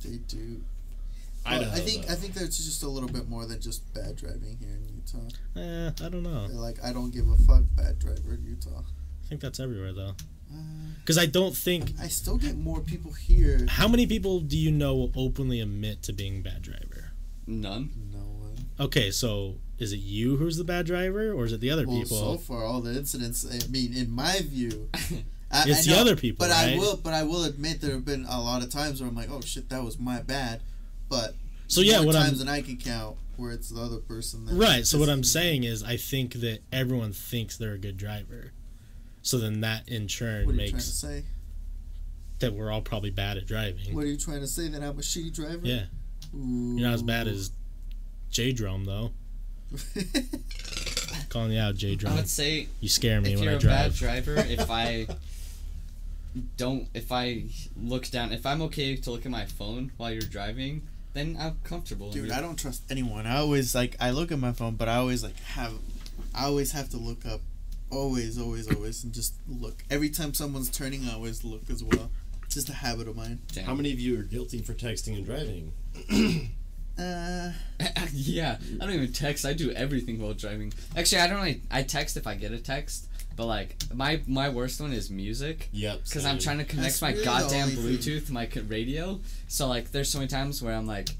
They do. I Well, I think though. I think there's just a little bit more than just bad driving here in Utah. Eh, I don't know. They're like, I don't give a fuck, bad driver in Utah. I think that's everywhere though. Uh, Because I don't think. I still get more people here. How many people do you know will openly admit to being bad driver? None. No one. Okay, so is it you who's the bad driver, or is it the other Well, people? so far, all the incidents. I mean, in my view, I, It's I the know, other people, But I will. But I will admit there have been a lot of times where I'm like, oh shit, that was my bad. But So yeah, more what I'm times than I can count where it's the other person. That Right. So what I'm saying is, I think that everyone thinks they're a good driver. So then that in turn What are you trying to makes say? that we're all probably bad at driving. What are you trying to say? That I'm a shitty driver? Yeah, Ooh. you're not as bad as J Drum though. Calling you out, J Drum. I would say You scare me if when you're I a bad drive. driver, if I don't, if I look down, if I'm okay to look at my phone while you're driving, then I'm comfortable. Dude, I don't trust anyone. I always like I look at my phone, but I always like have I always have to look up. Always, always, always and just look. Every time someone's turning I always look as well. It's just a habit of mine. Damn. How many of you are guilty for texting and driving? Uh yeah, I don't even text. I do everything while driving. Actually, I don't really. I text if I get a text, but like my my worst one is music. Yep. Because I'm trying to connect That's my really goddamn. Bluetooth my radio. So like, there's so many times where I'm like,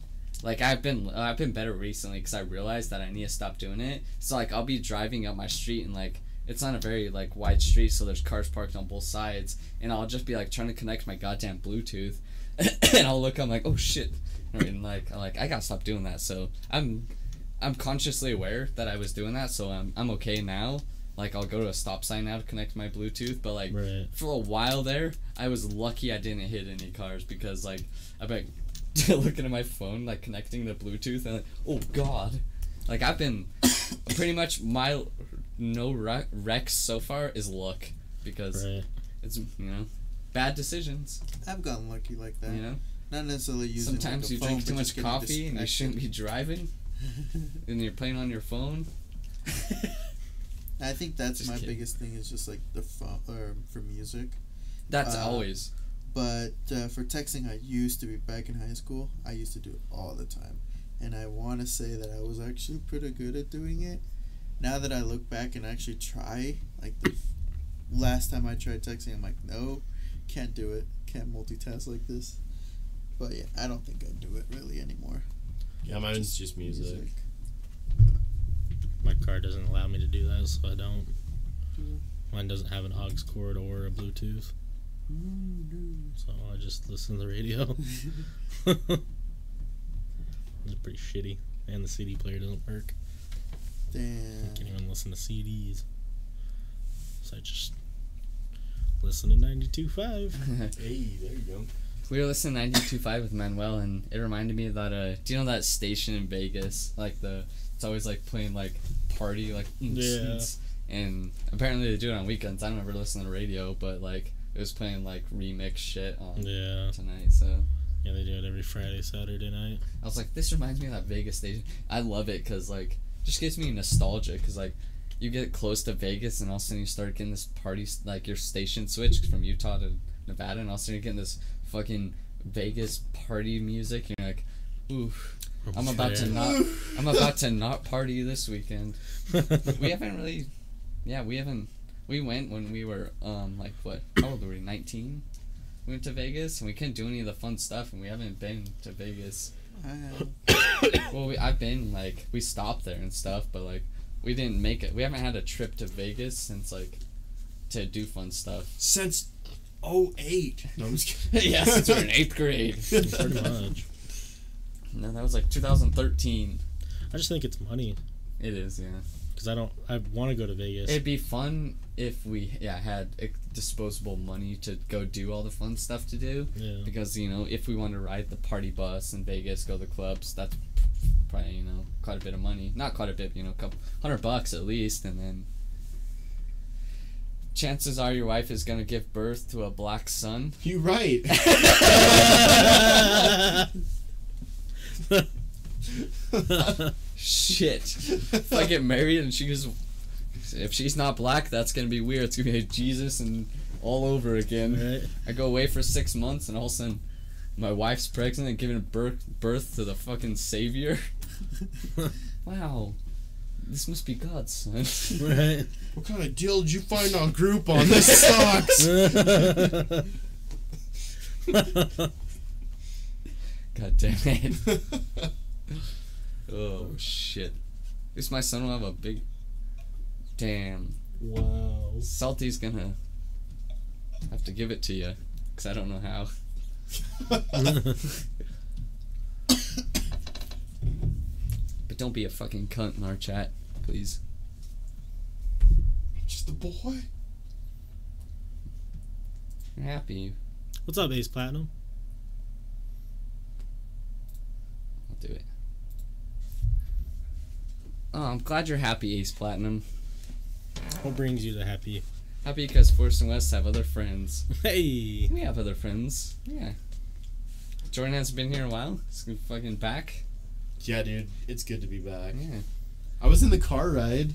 like I've been I've been better recently because I realized that I need to stop doing it. So like, I'll be driving up my street and like it's not a very like wide street, so there's cars parked on both sides, and I'll just be like trying to connect my goddamn Bluetooth, and I'll look, I'm like, oh shit, and like I'm like I gotta stop doing that. So I'm I'm consciously aware that I was doing that, so I'm I'm okay now. Like I'll go to a stop sign now to connect my Bluetooth, but like Right. for a while there, I was lucky I didn't hit any cars because like I've been looking at my phone, like connecting the Bluetooth, and like, oh god, like I've been pretty much my no wreck, wrecks so far is luck because Right. it's you know bad decisions. I've gotten lucky like that. You know, Not necessarily using sometimes like a you phone, drink too but much just getting coffee and you shouldn't be driving, and you're playing on your phone. I think that's Just my kidding. biggest thing is just like the phone or for music. That's Uh, always But uh, for texting, I used to be back in high school. I used to do it all the time, and I want to say that I was actually pretty good at doing it. Now that I look back and actually try, like the f- last time I tried texting, I'm like, no, can't do it. Can't multitask like this. But yeah, I don't think I do it really anymore. Yeah, mine's just music. My car doesn't allow me to do that, so I don't. Yeah. Mine doesn't have an aux cord or a Bluetooth, so I just listen to the radio. it's pretty shitty, and the CD player doesn't work. I Damn. can't even listen to CDs. So I just listen to 92.5. Hey, there you go. We were listening to 92.5 with Manuel, and it reminded me of that. Uh, do you know that station in Vegas? Like the, it's always like playing like party, like Yeah. And apparently they do it on weekends. I don't ever listen to the radio, but like it was playing like remix shit on Yeah, tonight. So yeah, they do it every Friday, Saturday night. I was like, this reminds me of that Vegas station. I love it because like just gives me nostalgia because like you get close to Vegas and all of a sudden you start getting this party like your station switch from Utah to Nevada and all of a sudden you're getting this fucking Vegas party music. And you're like, ooh, I'm about to not. I'm about to not party this weekend. We haven't really, yeah, we haven't. We went when we were um like what? How old were we? Nineteen. we went to Vegas and we couldn't do any of the fun stuff, and we haven't been to Vegas. I, Well, we, I've been like we stopped there and stuff, but like we didn't make it. We haven't had a trip to Vegas since like to do fun stuff. Since 08. No, I'm just kidding. yeah, since we're in eighth grade. Pretty much. No, that was like 2013. I just think it's money It is, yeah. because I don't. I want to go to Vegas. It'd be fun if we yeah had disposable money to go do all the fun stuff to do. yeah. Because you know, if we want to ride the party bus in Vegas, go to the clubs, that's probably you know quite a bit of money. Not quite a bit, you know, a couple hundred bucks at least, and then chances are your wife is gonna give birth to a black son. You're right. Shit. if I get married and she goes, if she's not black, that's gonna be weird. It's gonna be Jesus and all over again. right. I go away for six months and all of a sudden my wife's pregnant and giving birth birth to the fucking savior. wow. This must be God's son. Right. what kind of deal did you find on Groupon? This sucks. God damn it. Oh shit. At least my son will have a big Damn. wow. Salty's gonna have to give it to you. Cause I don't know how. But don't be a fucking cunt in our chat, please. Just a boy. I'm happy. What's up, Ace Platinum? I'll do it. Oh, I'm glad you're happy, Ace Platinum. What brings you to happy? Happy because Force and West have other friends. Hey. We have other friends. Yeah. Jordan hasn't been here a while. He's fucking back. Yeah, dude. It's good to be back. Yeah. I was in the car ride.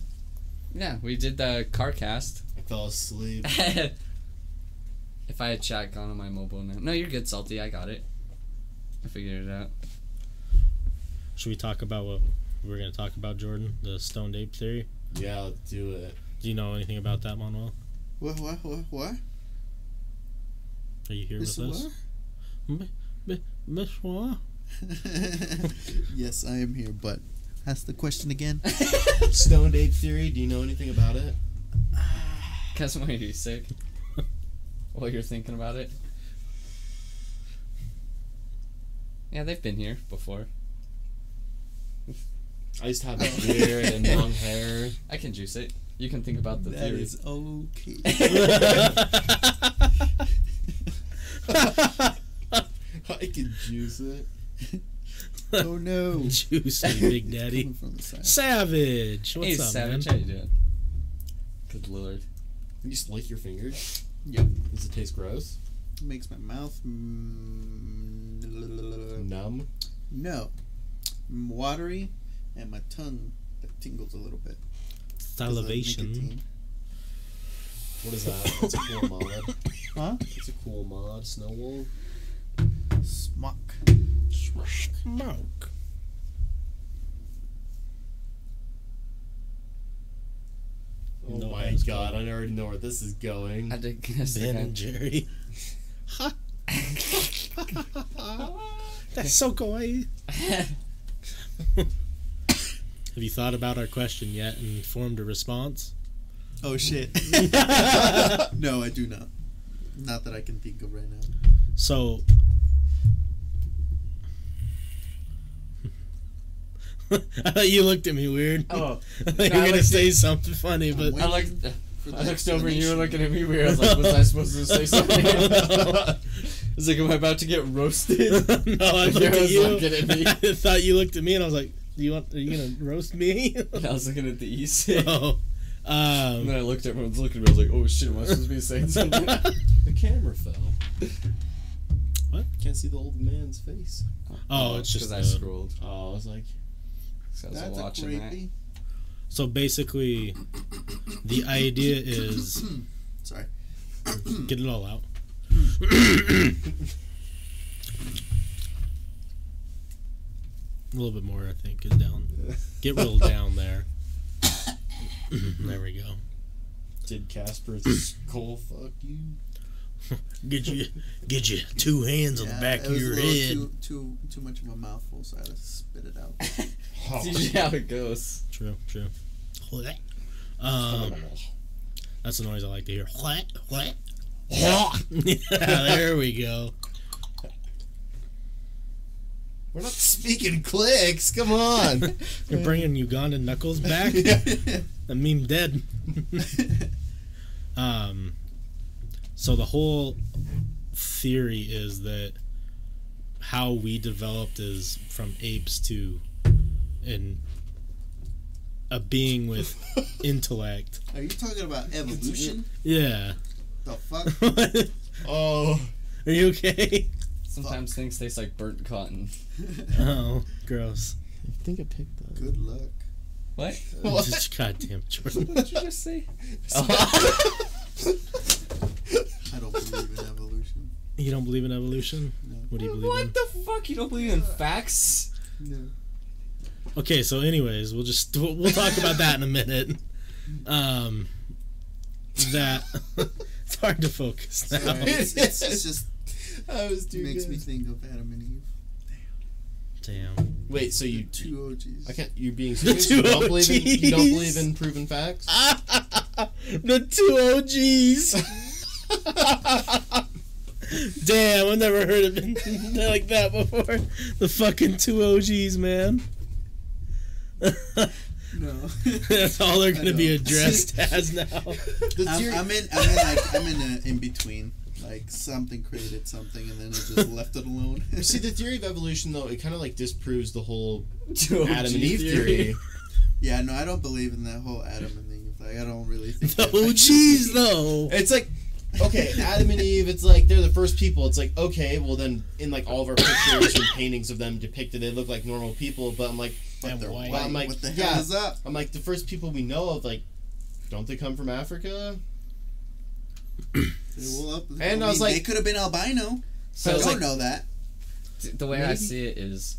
Yeah, we did the car cast. I fell asleep. if I had chat gone on my mobile now. No, you're good, Salty. I got it. I figured it out. Should we talk about what we're gonna talk about, Jordan? The stoned ape theory. Yeah, let's do it. Do you know anything about that, Manuel? What? What? What? What? Are you here This with us? Miss what? yes, I am here, but ask the question again. Stoned ape theory. Do you know anything about it? Cause why are you sick? While you're thinking about it. Yeah, they've been here before. I used to have that beard and long hair. I can juice it. You can think about the That theory. is okay. I can juice it. oh no. Juicy Big Daddy. Coming from the side. Savage. What's hey, up, Savage, man? how you doing? Good lord. You just lick your fingers. Yep. Does it taste gross? Makes my mouth. Mm, Numb. no. Mm, Watery, and my tongue that tingles a little bit. 'cause of Salivation. What is that? It's a cool mod. Huh? It's a cool mod. Snow Wolf. Smock. Smoke. Oh No, my that's god, cool. I already know where this is going. I did guess Ben and Jerry. That's so kawaii. Have you thought about our question yet and formed a response? Oh shit. no, I do not. Not that I can think of right now. So. I thought you looked at me weird. Oh, I thought no, you I were gonna looked say at- something funny, but. I looked. I looked over and you were looking at me weird. I was like, was I supposed to say something? I was like, am I about to get roasted? no, I looked at you. looking at me. I thought you looked at me, and I was like, "Do you want? Are you gonna roast me?" And I was looking at the east. oh, And um, then I looked at everyone's looking at me. I was like, oh shit, am I supposed to be saying something? The camera fell. What? Can't see the old man's face. Oh, it's just because I the- scrolled. Oh, I was like, 'Cause I was That's a watching that. creepy. so basically, the idea is Sorry. get it all out. A little bit more, I think, is down. Get real down there. there we go. did Casper's skull fuck you? Get you, get you two hands on the back of was a your head. Too, too too much of a mouthful, so I had to spit it out. It's usually how it goes. True, true. Um, that's the noise I like to hear. What? What? yeah, there we go. We're not speaking clicks. Come on. You're bringing Ugandan knuckles back. The meme dead. um, so the whole theory is that how we developed is from apes to an a being with intellect. Are you talking about evolution? Yeah. The fuck? oh. Are you okay? Sometimes things taste like burnt cotton. Oh, gross. I think I picked that. Good luck. What? What? Goddamn, Jordan. What did you just say? I don't believe in evolution. You don't believe in evolution? No. What do you believe in? What the fuck? You don't believe in facts? No. Okay, so anyways, we'll just we'll, we'll talk about that in a minute. Um, that it's hard to focus now. Sorry, it's, it's, it's just I was too makes good. me think of Adam and Eve. Damn. Damn. Wait, so you Two OGs. I can't. You're being The serious. two You don't believe in. You don't believe in proven facts. the two OGs. Damn, I've never heard of it like that before. The fucking two OGs, man. No. That's all they're gonna be addressed as now. I'm, I'm in. I'm in. Like I'm in a in between. Like something created something, and then it just left it alone. See, the theory of evolution, though, it kind of like disproves the whole OG Adam and Eve theory. yeah, no, I don't believe in that whole Adam and Eve. Like I don't really think. The that- OGs, though. It's like, okay, Adam and Eve. It's like they're the first people. It's like, okay, well then, in like all of our pictures and paintings of them depicted, they look like normal people. But I'm like, But they're white. white. I'm like, what the yeah. hell is up? I'm like the first people we know of. Like, don't they come from Africa? Well, up, And I was like- they could have been albino. So I don't like, know that. the way I see it is,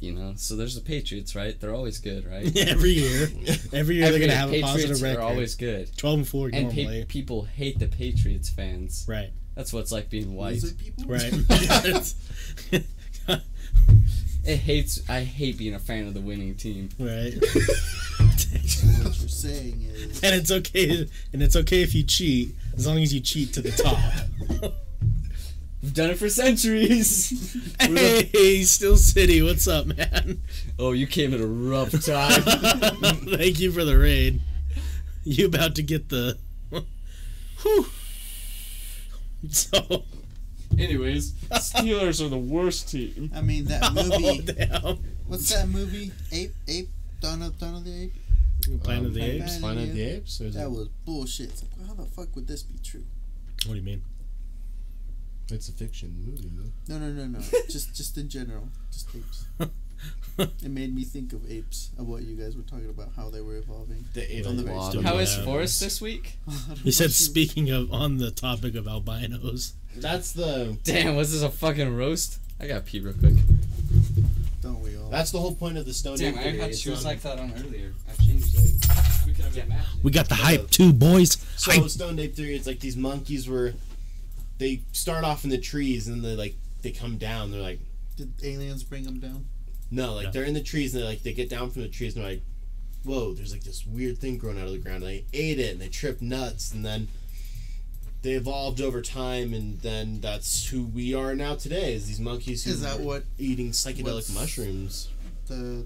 you know, so there's the Patriots, right? They're always good, right? Every year, every year they're gonna have a Patriots positive record. are always good. Twelve and four And normally. pa- people hate the Patriots fans. right, That's what it's like being white. Lizard people. right. It hates. I hate being a fan of the winning team. right. What you're saying is. and it's okay. And it's okay if you cheat, as long as you cheat to the top. We've done it for centuries. hey, Still City, what's up, man? oh, you came at a rough time. Thank you for the raid. You about to get the. Whew. So. Anyways, Steelers are the worst team. I mean that Oh, movie. damn. What's that movie? Ape, Ape, Dawn of Dawn of the Ape. Planet of the Apes? of Planet of the Apes. Or is That it, was bullshit. It's like, how the fuck would this be true? What do you mean? it's a fiction movie. Though. No, no, no, no. just, just in general, just apes. It made me think of apes, of what you guys were talking about, how they were evolving. The ate On the very lot start. of How is Yeah. Forrest this week? He said, speaking of, on the topic of albinos. That's the. Damn, was this a fucking roast? I got pee real quick. Don't we all? That's the whole point of the Stone Damn, Ape I had shoes like um, that on earlier. I changed it. We could have been matching. We got the hype too, boys. So Hype. Stone Ape theory, it's like these monkeys were, they start off in the trees and they like they come down. They're like Did aliens bring them down? no, like No. they're in the trees and they like they get down from the trees and they're like, whoa, there's like this weird thing growing out of the ground. And they ate it and they tripped nuts and then they evolved over time and then that's who we are now today. Is these monkeys who Is that are what eating psychedelic mushrooms? the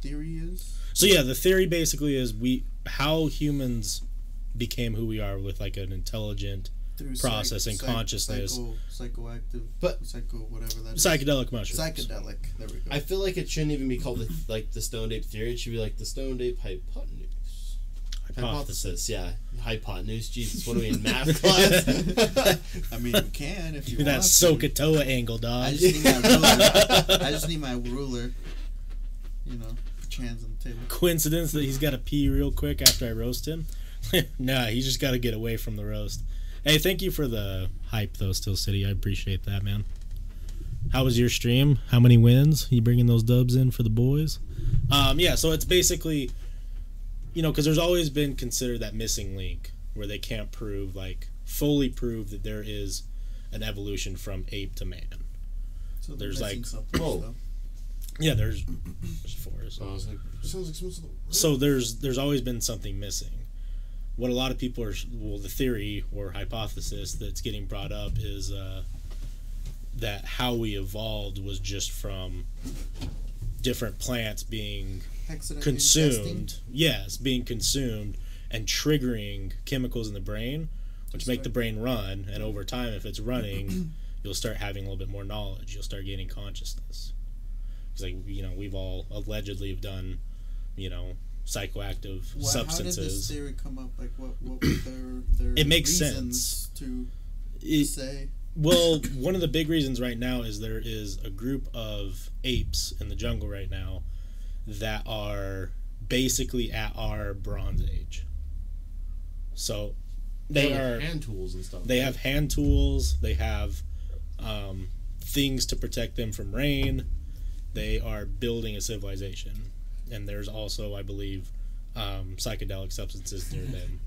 theory is? So yeah, the theory basically is we how humans became who we are with like an intelligent Through Process and consciousness. Psycho, psychoactive, But- psycho, whatever that is. psychedelic mushrooms. Psychedelic. There we go. I feel like it shouldn't even be called the, like the Stone Ape theory. It should be like the Stone Ape hypotenuse. Hypothesis. Hypothesis, yeah. Hypotenuse. Jesus, what are we in math class? I mean, you can if you That want. to. Sohcahtoa angle, dog. I just need my ruler. I just need my ruler. You know, put your hands on the table. Coincidence that he's got to pee real quick after I roast him? nah, he just got to get away from the roast. Hey, thank you for the hype though, Still City. I appreciate that, man. How was your stream? How many wins? You bringing those dubs in for the boys? Um, yeah, so it's basically, you know, because there's always been considered that missing link where they can't prove like fully prove that there is an evolution from ape to man. So There's, like- Oh. Yeah, there's there's four. So. I like, sounds like some. so there's there's always been something missing. What a lot of people are well, the theory or hypothesis that's getting brought up is uh, that how we evolved was just from different plants being Consumed. Yes, being consumed and triggering chemicals in the brain, which make the brain run. And over time, if it's running, you'll start having a little bit more knowledge. You'll start gaining consciousness. Because, like you know we've all allegedly have done, you know, psychoactive Why- How did this substances. theory come up? Like, what, what were their, their It makes reasons to It- say? Well, one of the big reasons right now is there is a group of apes in the jungle right now that are basically at our Bronze Age. So they are hand tools and stuff. they have hand tools. They have um, things to protect them from rain. They are building a civilization, and there's also, I believe, um, psychedelic substances near them.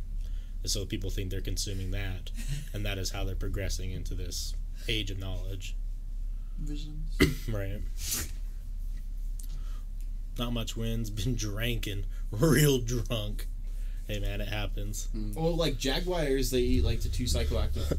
And so people think they're consuming that, and that is how they're progressing into this age of knowledge. Visions. Right. Not much wins. Been drinking, real drunk. Hey man, it happens. Mm. Well, like jaguars, they eat like the two psychoactive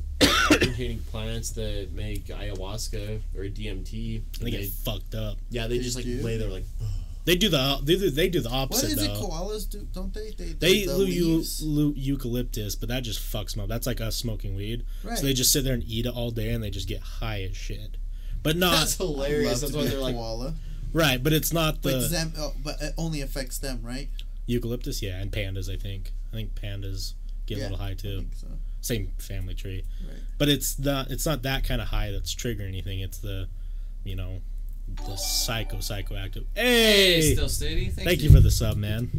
containing plants that make ayahuasca or DMT. They and get fucked up. yeah, they They just like do? lay there like. They do the they do, they do the opposite is it? though. Koalas do? Don't they? They, They eat the lu- eu- eucalyptus, but that just fucks them up. That's like us smoking weed. Right. So they just sit there and eat it all day, and they just get high as shit. But not That's hilarious. That's why they're like. koala. Right, but it's not But the them, oh, but it only affects them, right? eucalyptus. Yeah, and pandas. I think. I think pandas get Yeah, a little high I too. think so. Same family tree. Right. But it's not. It's not that kind of high that's triggering anything. It's the, you know, the psycho psychoactive. Hey, Hey, still steady. Thank, Thank you for the sub, man.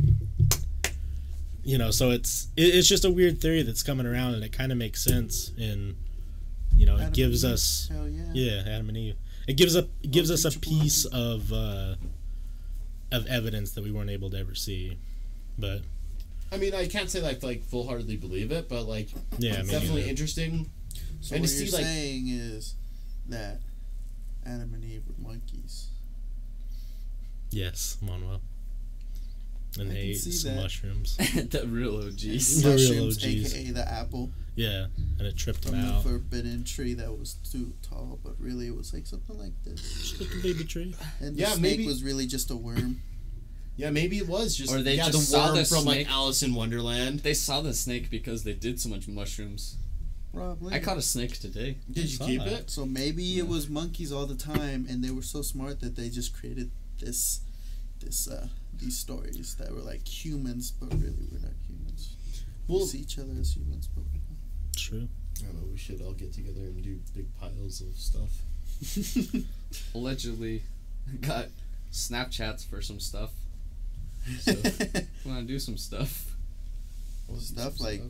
You know, so it's it, it's just a weird theory that's coming around, and it kind of makes sense. And you know, it gives us Hell yeah. yeah, Adam and Eve. It gives up it gives us a piece of uh, of evidence that we weren't able to ever see. But I mean, I can't say like like full heartedly believe it, but like yeah, it's definitely either. interesting. So And what you're see, like- saying is that Adam and Eve were monkeys. yes, Manuel. And I they ate some that. mushrooms. the real OGs. The real Mushrooms, OGs. aka the apple Yeah, and it tripped from them the out. forbidden tree that was too tall, but really it was like something like this. Just a baby tree. And the Yeah, snake maybe- was really just a worm. Yeah, maybe it was just Or they yeah, just the saw worm the from like. Alice in Wonderland. They saw the snake because they did so much mushrooms. Probably. I caught a snake today. Did you keep that. it? So maybe it was monkeys all the time, and they were so smart that they just created this, this, uh, these stories that were like humans, but really we're not humans. we Well, see each other as humans, but we're True. I don't know. We should all get together and do big piles of stuff. Allegedly, got Snapchats for some stuff. So, not. want to do some stuff? Stuff like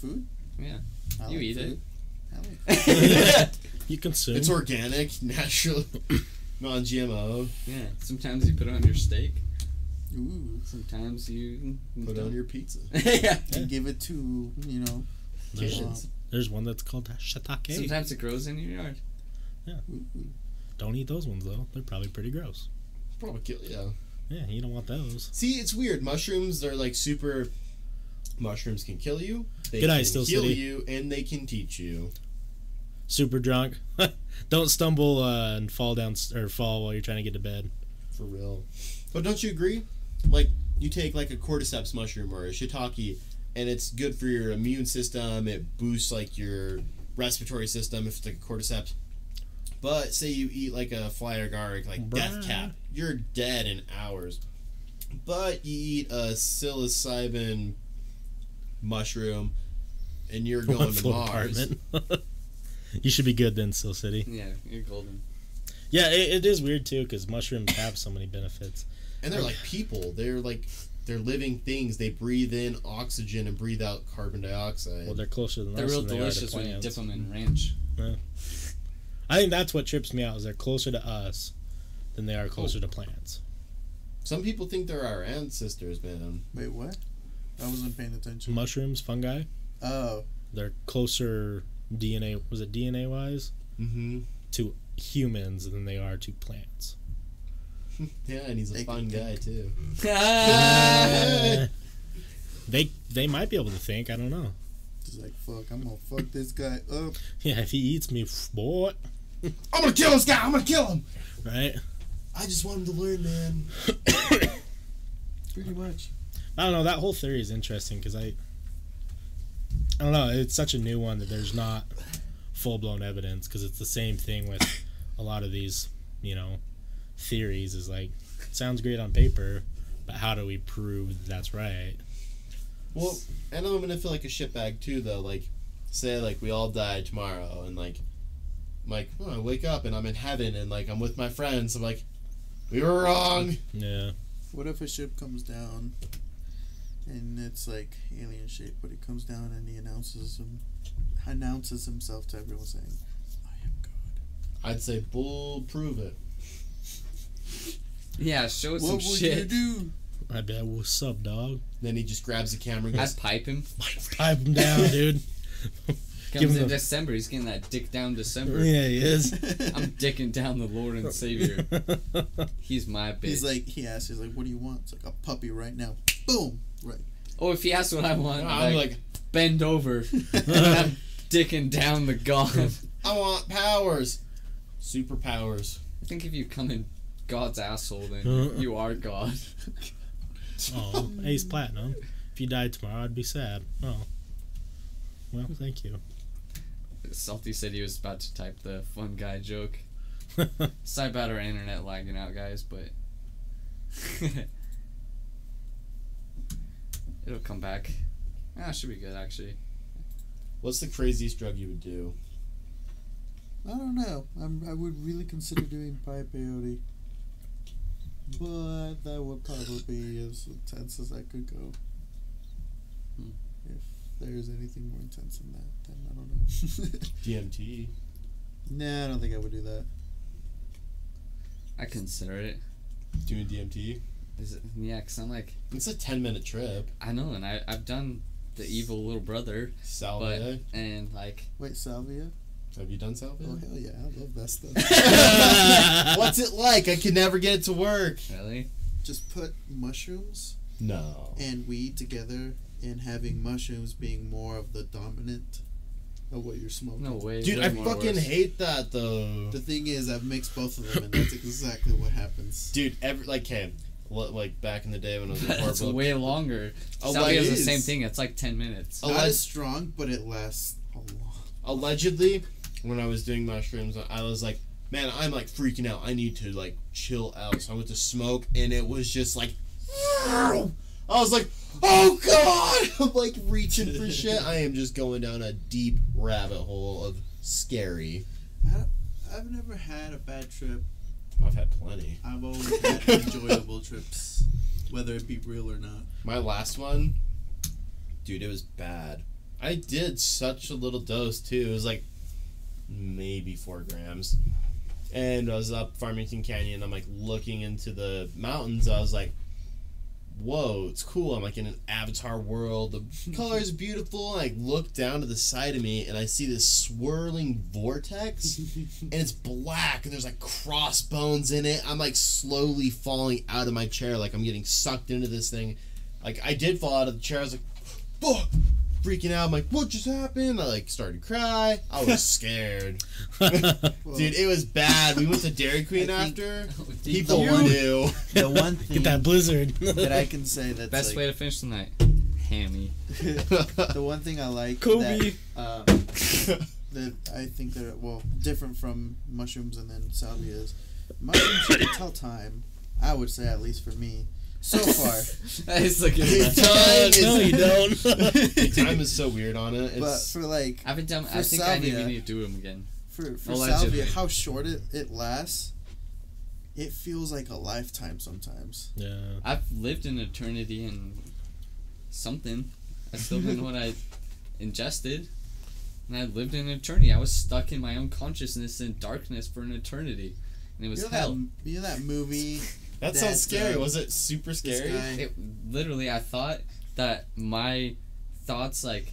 food. Yeah. I You like eat food. I like You consume. It's organic, natural, non-GMO. Yeah. Sometimes you put it on your steak. Ooh. Sometimes you Put it on your pizza. yeah. And give it to you know. There's, Kittens. there's one that's called shiitake. Sometimes it grows in your yard. ooh, ooh. Don't eat those ones though. They're probably pretty gross. Probably kill. Yeah. Yeah, you don't want those. See, it's weird. Mushrooms, they're like super. Mushrooms can kill you. They Good can eye, Still heal City. you, and they can teach you. Super drunk. don't stumble uh, and fall down or fall while you're trying to get to bed. For real. But don't you agree? Like, you take like a cordyceps mushroom or a shiitake, and it's good for your immune system. It boosts like your respiratory system if it's like a cordyceps. But say you eat like a fly or agaric, like death cap, you're dead in hours. But you eat a psilocybin mushroom, and you're One going to floor Mars. apartment. you should be good then, Still City. Yeah, you're golden. Yeah, it, it is weird too because mushrooms have so many benefits. And they're like people. They're like they're living things. They breathe in oxygen and breathe out carbon dioxide. Well, they're closer than They're us real than they are to delicious when you dip them in ranch. I think that's what trips me out is they're closer to us than they are closer Oh. to plants. Some people think they're our ancestors, man. Wait, what? I wasn't paying attention. Mushrooms, fungi. Oh, They're closer DNA. Was it DNA wise Mm-hmm. to humans than they are to plants. Yeah, and he's a They fun can guy too. They they might be able to think. I don't know. just like fuck. I'm gonna fuck this guy up. Yeah, if he eats me, boy, I'm gonna kill this guy. I'm gonna kill him. right? I just want him to learn, man. Pretty much. I don't know. That whole theory is interesting because I, I don't know. It's such a new one that there's not full blown evidence because it's the same thing with a lot of these, you know, theories. Is like sounds great on paper, but how do we prove that's right? Well, and I'm gonna feel like a shitbag too, though. Like, say like we all die tomorrow, and like, I'm like, oh, I wake up and I'm in heaven, and like I'm with my friends. I'm like, we were wrong. Yeah. What if a ship comes down and it's like alien shaped, but it comes down and he announces him announces himself to everyone saying, "I am God." I'd say bull, prove it. Yeah, show us What some would shit. you do? I bet. What's up, dog? Then he just grabs the camera and I'd goes, pipe him. Pipe him down, dude. Give Comes him in the- December. He's getting that dick down December. yeah, he is. I'm dicking down the Lord and Savior. He's my bitch. He's like, he asks, he's like, "What do you want?" It's like a puppy right now. Boom. Right. oh, if he asks what I want, I'm like, like, bend over. and I'm dicking down the God. I want powers, superpowers. I think if you come in God's asshole, then you are God. oh, Ace Platinum. If you died tomorrow, I'd be sad. Oh. Well, thank you. Salty said he was about to type the fun guy joke. Sorry about our internet lagging out, guys, but it'll come back. Ah, it should be good actually. What's the craziest drug you would do? I don't know. I'm, I would really consider doing pie peyote. But that would probably be as intense as I could go. Hmm. If there's anything more intense than that, then I don't know. DMT. nah, I don't think I would do that. I consider it. Doing DMT. Is it yeah? Cause I'm like It's a ten minute trip. I know, and I I've done the evil little brother, Salvia. and like Wait, salvia? Have you done salvia? Oh, hell yeah. I love that stuff. What's it like? I can never get it to work. really, Just put mushrooms No. and weed together and having mushrooms being more of the dominant of what you're smoking. no way. Dude, way I fucking worse. hate that though. The thing is, I've mixed both of them, and that's exactly what happens. Dude, every like, okay, lo- like back in the day when I was in That's Corporal, way longer. Oh, Salvia is the same thing. It's like ten minutes. Oh, Not I- as strong, but it lasts a long. allegedly, when I was doing mushrooms, I was like, man, I'm like freaking out. I need to like chill out. So I went to smoke, and it was just like, I was like, oh god, I'm like reaching for shit. I am just going down a deep rabbit hole of scary. I've never had a bad trip. I've had plenty. I've always had enjoyable trips, whether it be real or not. My last one, dude, it was bad. I did such a little dose too. It was like maybe four grams. And I was up Farmington Canyon. I'm like looking into the mountains. I was like, whoa, it's cool. I'm like in an avatar world. The color is beautiful. I look down to the side of me and I see this swirling vortex and it's black and there's like crossbones in it. I'm like slowly falling out of my chair, like I'm getting sucked into this thing. Like I did fall out of the chair. I was like, fuck, freaking out. I'm like, what just happened? I like started to cry. I was scared, dude. It was bad. We went to Dairy Queen I after. Deep People one- knew. the one thing Get that blizzard. that I can say that's Best like, way to finish the night. Hammy. the one thing I like Kobe. that, um, that I think that well different from mushrooms and then salvia is mushrooms you can tell time. I would say at least for me so far. it's like Time is- no, you don't. Time is so weird on it. but It's, for like I haven't done. I For think I need, we need to do them again. for for Allegedly. salvia, how short it, it lasts, it feels like a lifetime sometimes. yeah. I've lived an eternity in something. I still didn't know what I ingested. And I lived in eternity. I was stuck in my own consciousness in darkness for an eternity. And it was you know hell. that you know that movie that that, sounds scary. uh, was it super scary? It literally I thought that my thoughts like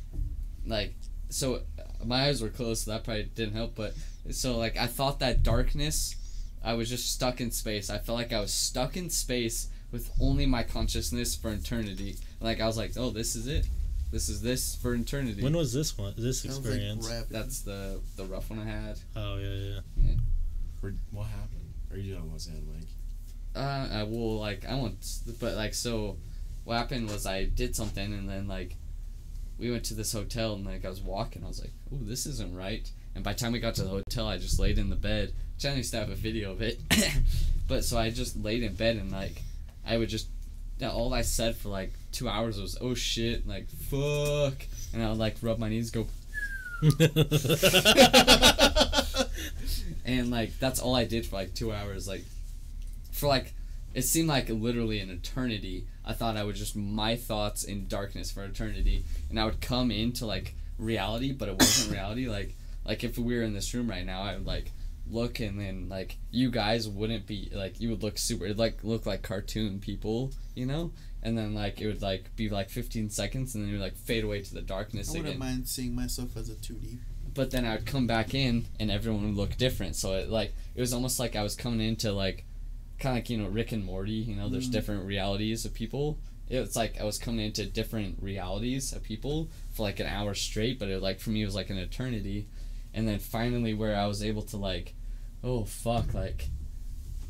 like so my eyes were closed, so that probably didn't help. But so like I thought that darkness, I was just stuck in space. I felt like I was stuck in space with only my consciousness for eternity. Like I was like, oh, this is it. This is this for eternity. When was this one? This Sounds experience? Like. That's the the rough one I had. oh yeah, yeah. Or what happened? Or you don't want to say Mike? Uh, I will like I won't, but like so, what happened was I did something and then like, we went to this hotel and like I was walking, I was like, oh, this isn't right." And by the time we got to the hotel, I just laid in the bed. Used to have a video of it, but so I just laid in bed and like, I would just, all I said for like two hours was "Oh shit," like "fuck," and I would like rub my knees, go, and like that's all I did for like two hours. Like, for like, it seemed like literally an eternity. I thought I would just my thoughts in darkness for eternity, and I would come into like reality, but it wasn't reality. Like, like if we were in this room right now, I would like look, and then like you guys wouldn't be like you would look super. It'd like look like cartoon people, you know. And then like it would like be like 15 seconds, and then you would like fade away to the darkness I wouldn't again mind seeing myself as a 2D. but then I would come back in and everyone would look different. So it like it was almost like I was coming into like kind of like you know Rick and Morty. You know, there's Mm. different realities of people. It's like I was coming into different realities of people for like an hour straight, but it like for me it was like an eternity. And then finally, where I was able to like, oh fuck, like,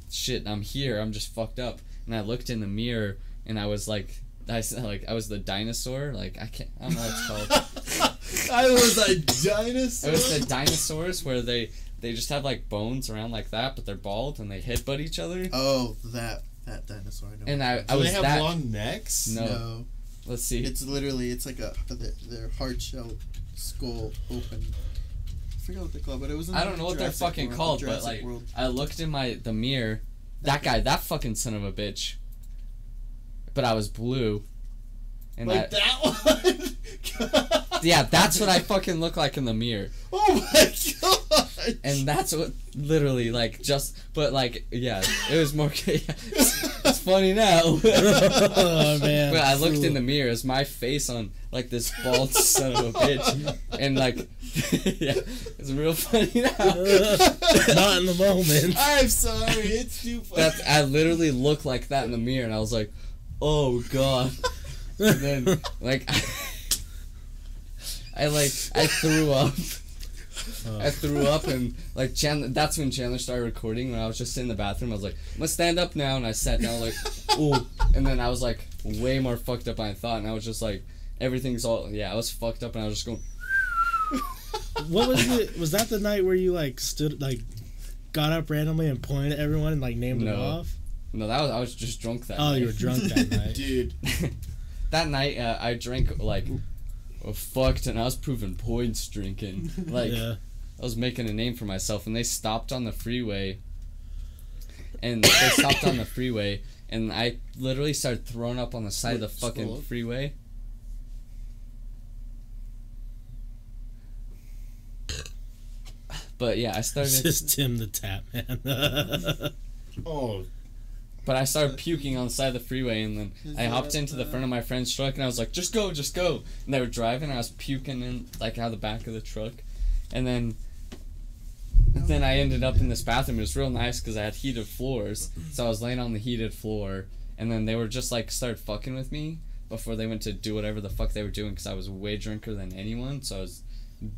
shit, I'm here. I'm just fucked up. And I looked in the mirror and I was like. I said like I was the dinosaur, like I can't I don't know what it's called. I was a It was the dinosaurs where they they just have like bones around like that, but they're bald and they headbutt each other. Oh, that that dinosaur. I know. And I, I Do was they have that. long necks? No. no, Let's see. it's literally it's like a their, their hard shell skull open. I forget what they call, it, but it was. In I don't know what they're fucking World- called, but like World. I looked in my the mirror. That guy, that fucking son of a bitch. But I was blue. And Like that, that one? yeah, that's what I fucking look like in the mirror. Oh my god! And that's what literally like just but like yeah, it was more it's, it's funny now. oh man. But I looked in the mirror, it's my face on like this bald son of a bitch, and like, yeah, it's real funny now. Not in the moment. I'm sorry, it's too funny. That's I literally looked like that in the mirror, and I was like, oh god. And then like, I like I threw up. I threw up and like Chandler. That's when Chandler started recording. When I was just sitting in the bathroom, I was like, "I'm gonna stand up now," and I sat down like, "Ooh," and then I was like way more fucked up than I thought, and I was just like, everything's all yeah. I was fucked up, and I was just going. what was it? Was that the night where you like stood like got up randomly and pointed at everyone and like named them off? No, that was I was just drunk that. Oh, night. you were drunk that night. Dude, that night uh, I drank like well, fucked and I was proving points drinking. Like yeah. I was making a name for myself and they stopped on the freeway. And they stopped on the freeway and I literally started throwing up on the side of the fucking freeway. But yeah, I It's started just Tim the Tap Man. oh, But I started puking on the side of the freeway, and then Is I hopped into the front of my friend's truck, and I was like, "Just go, just go!" And they were driving, and I was puking in like out of the back of the truck, and then then I ended up in this bathroom. It was real nice because I had heated floors, so I was laying on the heated floor, and then they were just like started fucking with me before they went to do whatever the fuck they were doing because I was way drinker than anyone, so I was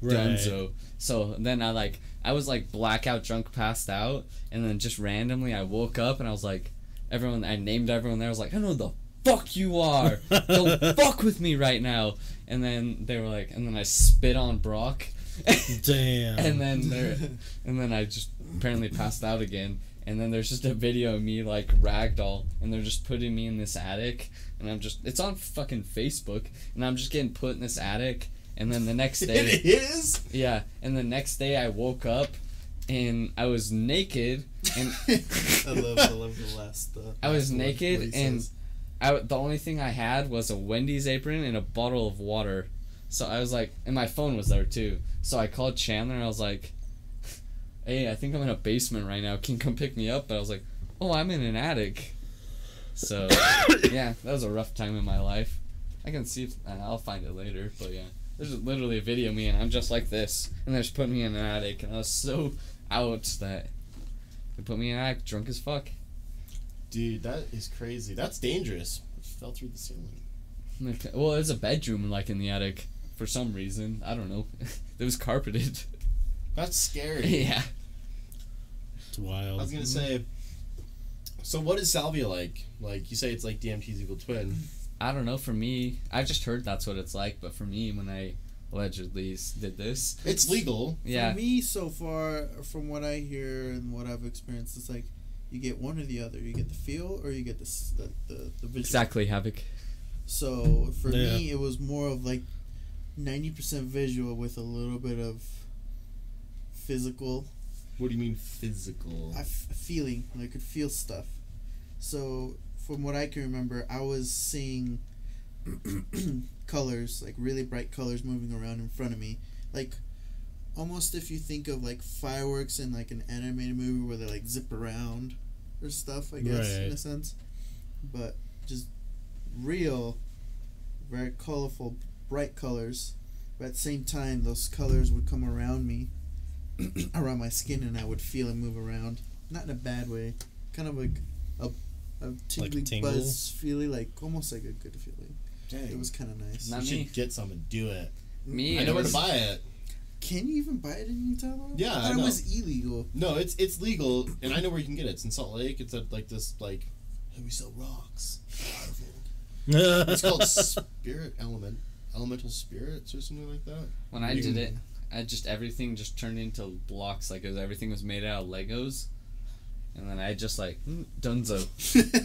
Right. Dunzo. So then I like I was like blackout drunk, passed out, and then just randomly I woke up and I was like, everyone I named everyone there. I was like, I know who the fuck you are. Don't fuck with me right now. And then they were like, and then I spit on Brock. Damn. and then there, and then I just apparently passed out again. And then there's just a video of me like ragdoll, and they're just putting me in this attic, and I'm just it's on fucking Facebook, and I'm just getting put in this attic. And then the next day, it is. yeah, and the next day I woke up and I was naked and I love I love the last. Uh, I was last naked and. I the only thing I had was a Wendy's apron and a bottle of water. So I was like, and my phone was there too. So I called Chandler and I was like, "Hey, I think I'm in a basement right now. Can you come pick me up?" But I was like, "Oh, I'm in an attic." So yeah, that was a rough time in my life. I can see if uh, I'll find it later, but yeah. There's literally a video of me and I'm just like this, and they just put me in an attic, and I was so out that they put me in an attic, drunk as fuck. Dude, that is crazy. That's dangerous. It fell through the ceiling. Like, well, it's a bedroom like in the attic for some reason. I don't know. it was carpeted. That's scary. yeah. It's wild. I was gonna say. So what is salvia like? Like you say, it's like DMT's evil twin. I don't know. For me, I just heard that's what it's like. But for me, when I allegedly did this, It's legal. yeah, For me, so far, from what I hear and what I've experienced, it's like you get one or the other. You get the feel or you get the the the, the visual. exactly havoc. So for Yeah. me, it was more of like ninety percent visual with a little bit of physical What do you mean physical? I f- feeling. I could feel stuff. So from what I can remember, I was seeing colors, like really bright colors, moving around in front of me, like almost if you think of like fireworks in like an animated movie where they like zip around or stuff. I guess in a sense, but just real, very colorful, bright colors. But at the same time, those colors would come around me, around my skin, and I would feel it move around. Not in a bad way, kind of like a, a tingly tingle? buzz feeling, like almost like a good feeling. Dang. It was kind of nice. Not you should get some and do it. Me, I know where to buy it. Can you even buy it in Utah? Though? Yeah, I I thought know. it was illegal. No, it's it's legal, and I know where you can get it. It's in Salt Lake. It's at like this like. Hey, we sell rocks. It's called Spirit Element, Elemental Spirits or something like that. When I You did can- it, I just everything just turned into blocks. Like it was, everything was made out of Legos, and then I just like mm, Dunzo.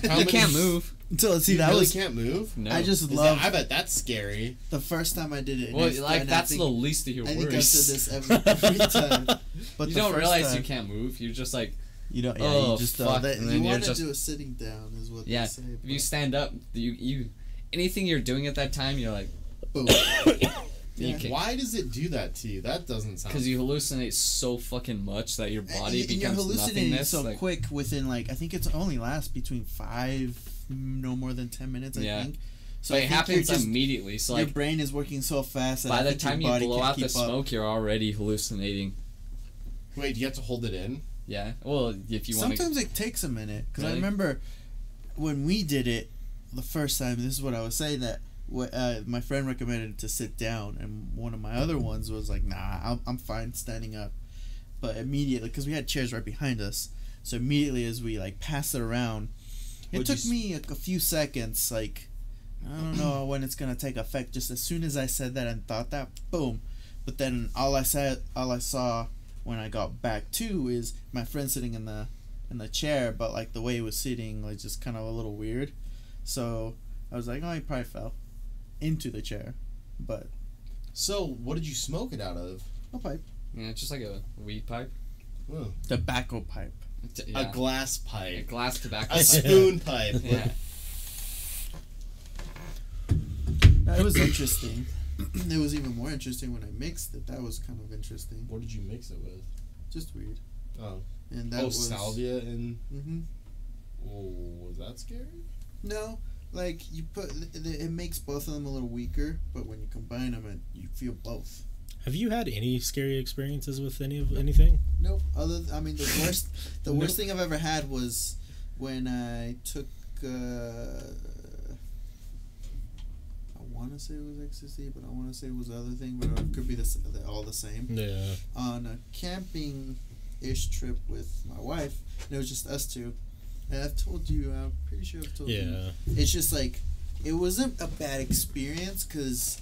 How you many- can't move. Until see You that really was can't move. No. I just love I bet that's scary. the first time I did it. and well, it's- like and that's think, the least of your worries. I think I've worries. said this every, every time. But you don't realize time, you can't move. You're just like You don't. Yeah, Oh, you just fuck. That, and you then you're want to do a sitting down, is what Yeah, they say. if you stand up, you you anything you're doing at that time, you're like boom. you Yeah. can Why does it do that to you? That doesn't sound. because you hallucinate so fucking much that your eh, body and, and you're becomes hallucinating nothingness. so like, quick within like I think it's only lasts between five, mm, no more than ten minutes. I Yeah. think. So but it happens just, immediately. So your brain is working so fast that by the think your time you body blow can't out the keep up. smoke, you're already hallucinating. Wait, do you have to hold it in? Yeah. Well, if you want. Sometimes it takes a minute because I remember when we did it the first time. This is what I was saying that wh- uh, my friend recommended to sit down, and one of my other ones was like, "Nah, I'm, I'm fine standing up." But immediately, because we had chairs right behind us, so immediately as we like passed it around, it Would took me a, a few seconds. Like I don't know when it's gonna take effect. Just as soon as I said that and thought that, boom. But then all I said, all I saw when I got back to is my friend sitting in the in the chair, but like the way he was sitting, like just kind of a little weird. So I was like, oh, he probably fell into the chair, but So, what did you smoke it out of? a pipe, Yeah, just like a weed pipe. Oh, tobacco pipe. T- A yeah. glass pipe. A glass tobacco A pipe. spoon pipe. yeah. It was interesting. it was even more interesting when I mixed it. That was kind of interesting. What did you mix it with? Just weed. Oh, And that oh, was salvia and. Mm-hmm. Oh, was that scary? No, like you put it, it makes both of them a little weaker, but when you combine them, it, you feel both. Have you had any scary experiences with any of anything? Nope. Other, I mean, the worst, the Nope. worst thing I've ever had was when I took. Uh, I want to say it was ecstasy, but I want to say it was the other thing, but it could be the, s- the all the same. Yeah. On a camping-ish trip with my wife, and it was just us two. I've told you, I'm pretty sure I've told you. Yeah. It's just like it wasn't a bad experience because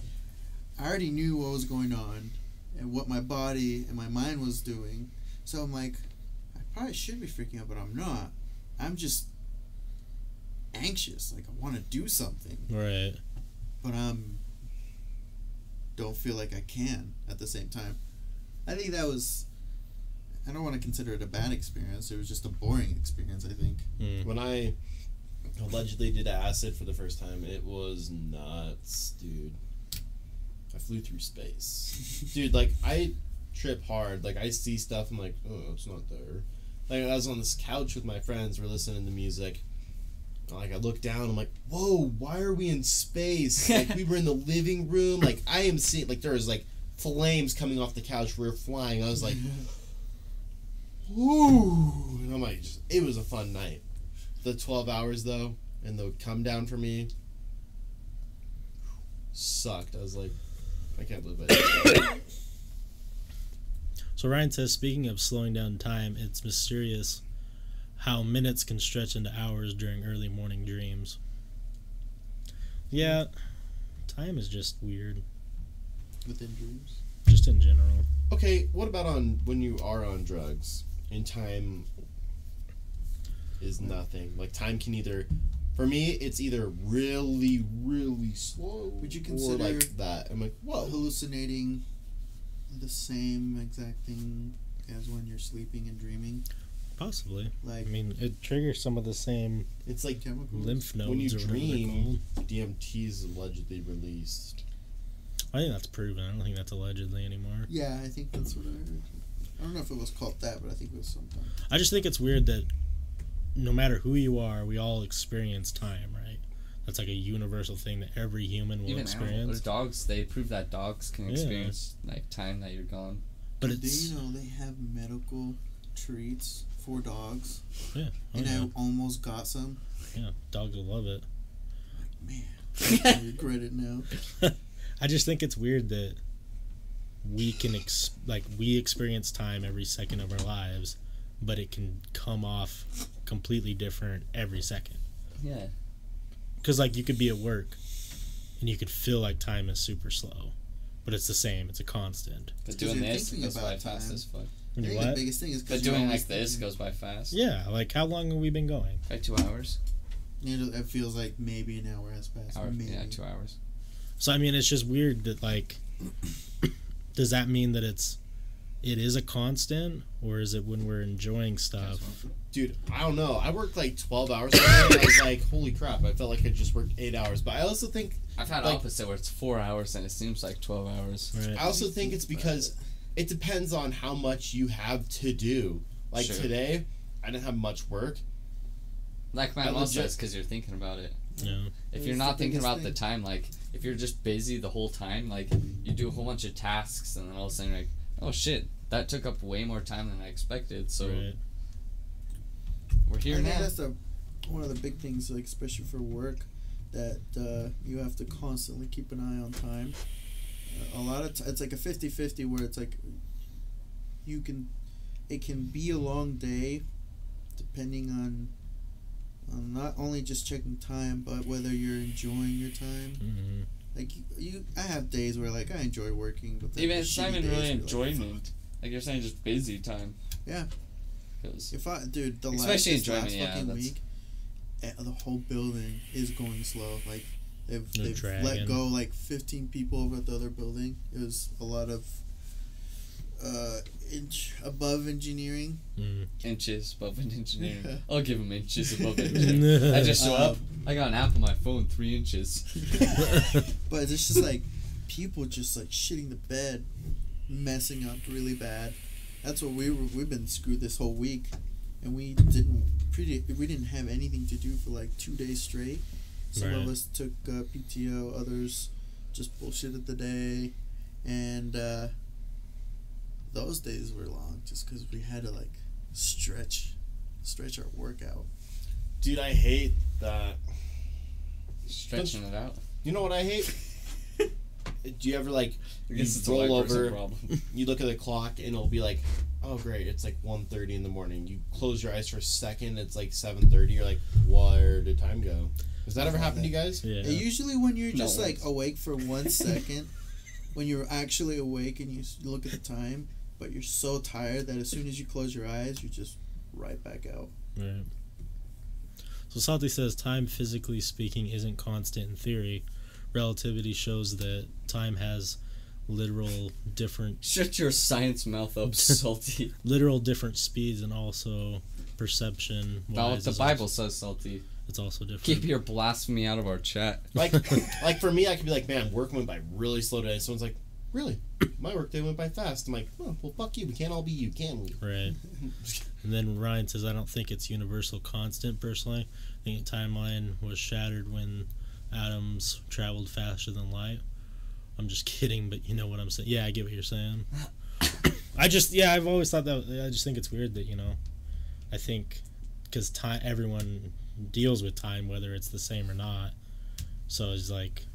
I already knew what was going on and what my body and my mind was doing. So I'm like, I probably should be freaking out, but I'm not. I'm just anxious. Like I want to do something, Right. but I'm don't feel like I can at the same time. I think that was. I don't want to consider it a bad experience. It was just a boring experience. I think. Mm. When I allegedly did acid for the first time, it was nuts, dude. I flew through space. dude, like, I trip hard. Like, I see stuff, I'm like, oh, it's not there. Like, I was on this couch with my friends, we're listening to music, Like I look down, I'm like, whoa, why are we in space? Like we were in the living room. Like I am seeing, like there was like flames coming off the couch. We were flying. I was like, ooh, and I'm like, just, it was a fun night. The 12 hours though, and the come down for me sucked. I was like, I can't believe it. So Ryan says, speaking of slowing down time, it's mysterious how minutes can stretch into hours during early morning dreams. Yeah, time is just weird, Within dreams. just in general. okay, what about on when you are on drugs and time is nothing? Like time can either, for me, it's either really, really slow. Would you or consider like that? I'm like, whoa. hallucinating the same exact thing as when you're sleeping and dreaming? Possibly. Like I mean, it triggers some of the same It's like chemicals. lymph nodes When you or whatever they're dream- called. DMT is allegedly released. I think that's proven. I don't think that's allegedly anymore. Yeah, I think that's what I heard. I don't know if it was called that, but I think it was something. I just think it's weird that no matter who you are, we all experience time, right? That's like a universal thing that every human will Even animals, experience. or dogs, they prove that dogs can Yeah. experience like time that you're gone. But Do you know they have medical treats for dogs? yeah, oh, and yeah, I almost got some. yeah, dogs will love it. Like, Man, I regret it now. I just think it's weird that we can ex- like we experience time every second of our lives, but it can come off completely different every second. Yeah. Because like you could be at work, and you could feel like time is super slow, but it's the same. It's a constant. But doing this goes by about fast as fuck. When I think what? the biggest thing is But because doing like this goes by fast. Yeah, like how long have we been going? Like two hours. You it feels like maybe an hour has passed. Hour, maybe. yeah, two hours. So I mean, it's just weird that like, does that mean that it's, it is a constant, or is it when we're enjoying stuff? Dude, I don't know. I worked like 12 hours and I was like, holy crap, I felt like I just worked eight hours. But I also think I've had Like- opposite where it's four hours and it seems like twelve hours. Right. I also think it's because it depends on how much you have to do. Like Sure. today, I didn't have much work. Like my I mom legit- says, because you're thinking about it. Yeah. If It's you're not thinking biggest about the time, like if you're just busy the whole time, like you do a whole bunch of tasks and then all of a sudden you're like, oh shit, that took up way more time than I expected. So right. we're here I here think now. that's the one of the big things, like especially for work, that uh, you have to constantly keep an eye on time. Uh, a lot of t- it's like a 50-50 where it's like you can, it can be a long day, depending on, on not only just checking time, but whether you're enjoying your time. hmm Like you, you I have days where like I enjoy working, but then Even there's it's not even really where you're like, enjoyment. Like you're saying, just busy time. Yeah. 'Cause- If I, dude, the Especially last, enjoyment, last yeah, fucking that's- week, eh, the whole building is going slow. Like they've, No they've let go like fifteen people over at the other building. It was a lot of uh, inch above engineering. Mm. inches above an engineer. Yeah. I'll give him inches above an engineer. I just show Um, up. I got an app on my phone, three inches. But it's just like people just like shitting the bed, messing up really bad. That's what we were. We've been screwed this whole week, and we didn't pretty. We didn't have anything to do for like two days straight. Some Right. of us took uh, PTO, others just bullshitted the day, and uh, those days were long just because we had to like stretch, stretch our workout. Dude, I hate that. Stretching it out. You know what I hate? Do you ever like you it's roll over, you look at the clock and it'll be like, oh great, it's like 1.30 in the morning. You close your eyes for a second, it's like seven thirty. You're like, where did time go? Does that ever happen to you guys? Yeah. And usually when you're No just like once. awake for one second, when you're actually awake and you look at the time, but you're so tired that as soon as you close your eyes, you're just right back out. Right. So Salty says time, physically speaking, isn't constant in theory. Relativity shows that time has literal different Shut your science mouth up, salty. literal different speeds and also perception Not what the Bible also, says, salty. it's also different. Keep your blasphemy out of our chat. Like, like for me, I could be like, man, work went by really slow today. Someone's like, really? My workday went by fast. I'm like, oh, well, fuck you. We can't all be you, can we? Right. And then Ryan says, I don't think it's universal constant personally. I think the timeline was shattered when atoms traveled faster than light. I'm just kidding, but you know what I'm saying. Yeah, I get what you're saying. I just, yeah, I've always thought that. I just think it's weird that, you know, I think because time, everyone deals with time, whether it's the same or not. So it's like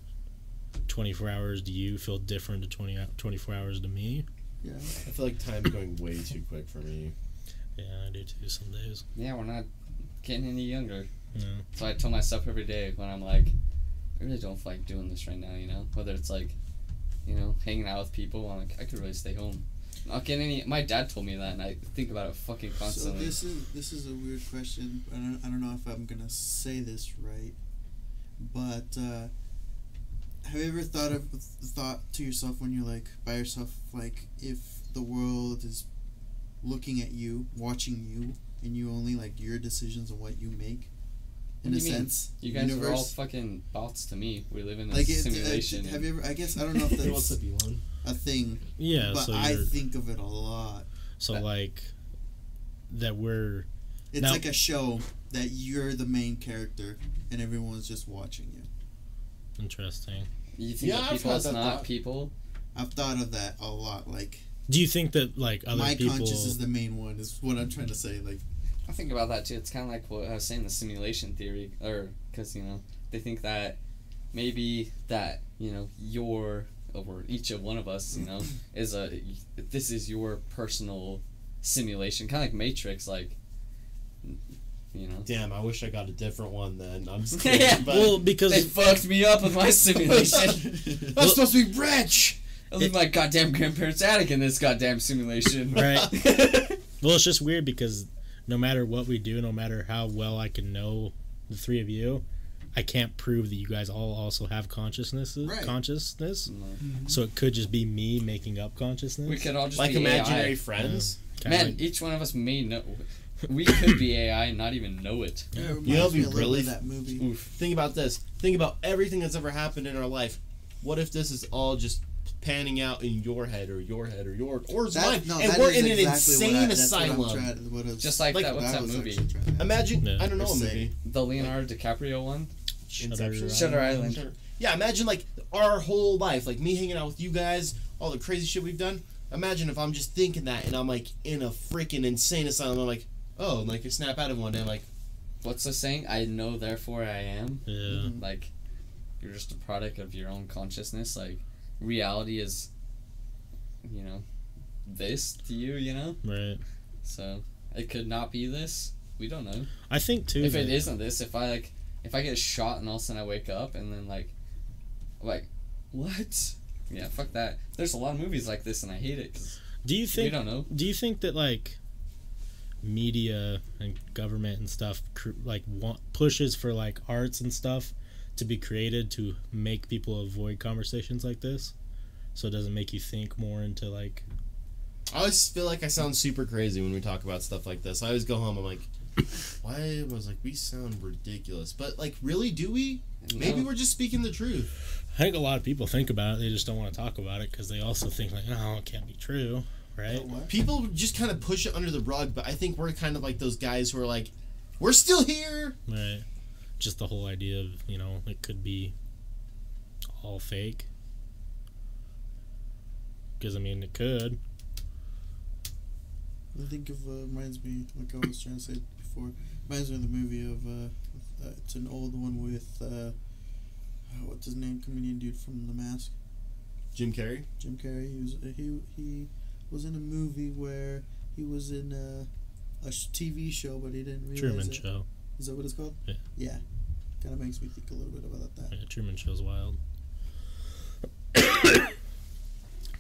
24 hours to you feel different to 20, 24 hours to me. Yeah. I feel like time's going way too quick for me. Yeah, I do too some days. Yeah, we're not getting any younger. Yeah. So I tell myself every day when I'm like, I really don't feel like doing this right now, you know? Whether it's like, you know, hanging out with people, I'm like, I could really stay home. Not getting any. My dad told me that, and I think about it fucking constantly. So constantly. this is this is a weird question. I don't, I don't know if I'm gonna say this right, but uh, have you ever thought of thought to yourself when you're like by yourself, like if the world is looking at you, watching you, and you only like your decisions and what you make, in What a you mean? sense, you guys are all fucking bots to me. We live in a like it, simulation. uh, have you ever? I guess I don't know if Hey, what's that's up, Elon? a thing, Yeah, but so I think of it a lot. so that- like that we're It's Now- like a show that you're the main character and everyone's just watching you. interesting. You think Yeah, of I've people had as that not thought. people? I've thought of that a lot. Like Do you think that like other my people? conscious is the main one. Is what I'm trying to say. Like I think about that too. It's kind of like what I was saying, the simulation theory, or because you know they think that maybe that you know your or each of one of us, you know, is a this is your personal simulation, kind of like Matrix, like you know. Damn, I wish I got a different one then. I'm just Yeah. kidding. but well, They because fucked me up with my simulation. I'm supposed to be rich. I leave my goddamn grandparents' attic in this goddamn simulation. Right. well, it's just weird because no matter what we do, no matter how well I can know the three of you, I can't prove that you guys all also have consciousnesses. Right. Consciousness. No. So it could just be me making up consciousness. We could all just Like be imaginary AI. friends. Kinda Man, like- each one of us may know. We could be AI and not even know it. yeah, it You know, reminds it'd me be really- that movie. Oof. Think about this. Think about everything that's ever happened in our life. What if this is all just panning out in your head or your head or your or it's mine, That, no, and that we're is in an exactly what insane I, what I'm asylum. trying- what I was- Just like, Like, that. What's what I that movie? actually trying to- Imagine Yeah. I don't know Or a movie. The Leonardo DiCaprio one. Shutter Inception? Island. Shutter Island. Shutter- Yeah, imagine like our whole life, like me hanging out with you guys, all the crazy shit we've done. Imagine if I'm just thinking that and I'm like in a freaking insane asylum. I'm like, oh, and like you snap out of one day. Like, What's the saying? I know, therefore I am. Yeah. Mhm. Like, you're just a product of your own consciousness. Like, reality is, you know, this to you. You know, Right. so it could not be this. We don't know. I think too. if that- it isn't this, if I like, if I get shot and all of a sudden I wake up and then like, like, what? Yeah, fuck that. There's a lot of movies like this and I hate it 'cause do you think. we don't know. Do you think that like media and government and stuff cr- like want, pushes for like arts and stuff to be created to make people avoid conversations like this, so it doesn't make you think more into like I always feel like I sound super crazy when we talk about stuff like this. I always go home. I'm like, why? I was like, we sound ridiculous, but like, really, do we? Maybe No. we're just speaking the truth. I think a lot of people think about it. They just don't want to talk about it because they also think like, oh it can't be true, right? People just kind of push it under the rug, but I think we're kind of like those guys who are like, we're still here. Right. Just the whole idea of you know it could be all fake. Because I mean, it could. I think of uh, reminds me like I was trying to say before. Reminds me of the movie of uh, uh it's an old one with uh, oh, what's his name comedian dude from The Mask Jim Carrey. Jim Carrey. He was uh, he he was in a movie where he was in a, a sh- TV show, but he didn't realize Truman it. Show. Is that what it's called? Yeah. Yeah. Kind of makes me think a little bit about that. Yeah, Truman Show's wild. it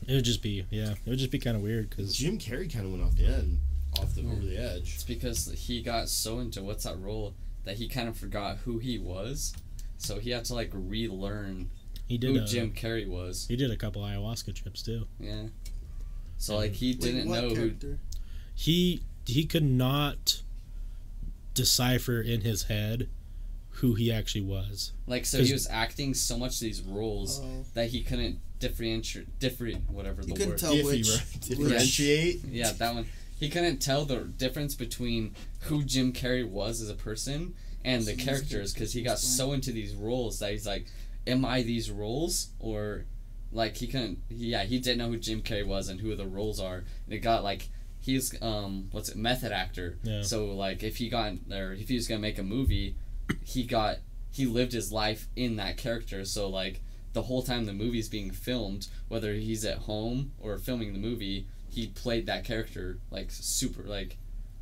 would just be yeah. It would just be kind of weird because Jim Carrey kind of went off the end, off the over the edge. It's because he got so into what's that role that he kind of forgot who he was. So he had to like relearn he did who a, Jim Carrey was. he did a couple ayahuasca trips too. Yeah. So like he didn't what know who? He he could not decipher in his head who he actually was. Like so he was acting so much these roles Oh. that he couldn't differentiate, different whatever You the couldn't word. tell Diffy, which, right? differentiate. Yeah, that one. He couldn't tell the difference between who Jim Carrey was as a person and the characters because he got so into these roles that he's like, "Am I these roles?" Or like he couldn't. Yeah, he didn't know who Jim Carrey was and who the roles are. And it got like he's um what's it method actor. Yeah. So like if he got or if he was gonna make a movie, he got he lived his life in that character. So like the whole time the movie's being filmed, whether he's at home or filming the movie, he played that character like super like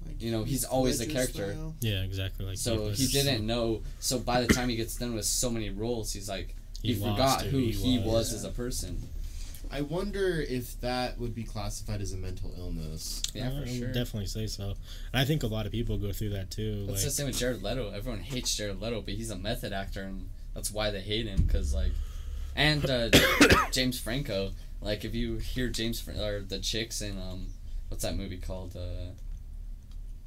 like You know, he's always the character. style. Yeah, exactly. Like so was- he didn't know so by the time he gets done with so many roles he's like he, He forgot who who he he, was. was as a person I wonder if that would be classified as a mental illness. yeah I for would sure definitely say so. And I think a lot of people go through that too. that's like, the same with Jared Leto everyone hates Jared Leto but he's a method actor and that's why they hate him because like and uh, James Franco like if you hear James Fr- or the chicks in um what's that movie called uh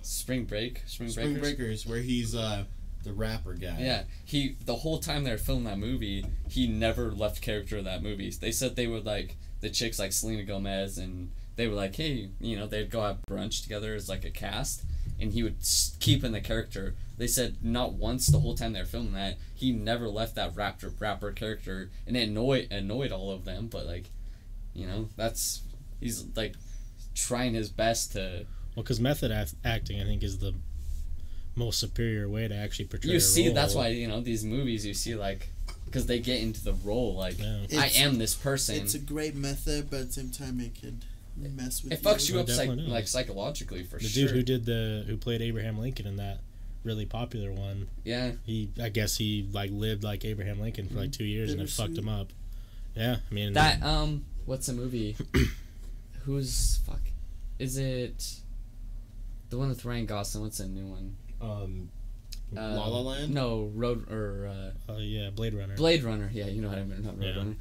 Spring Break Spring, Spring Breakers? Breakers, where he's uh, the rapper guy. Yeah, he the whole time they were filming that movie, he never left character in that movie. They said they would like the chicks like Selena Gomez, and they were like, hey, you know, they'd go have brunch together as like a cast, and he would keep in the character. They said not once the whole time they were filming that he never left that rapper rapper character, and it annoyed annoyed all of them. But like, you know, that's he's like trying his best to. Well, because method act- acting, I think, is the most superior way to actually portray. You a see, that's why you know these movies. You see like because they get into the role like. Yeah. I am this person. It's a great method, but at the same time, it could mess with it fucks you It up psych- like psychologically for The sure. The dude who did the who played Abraham Lincoln in that really popular one, yeah, he I guess he like lived like Abraham Lincoln for like two years and it fucked him up. Yeah, I mean that um, what's the movie? Who's fuck? Is it the one with Ryan Gosling? What's a new one? Um, Uh, La La Land. No, Road or uh, uh, yeah, Blade Runner. Blade Runner. Yeah, you know what I meant, not Road Yeah. Runner.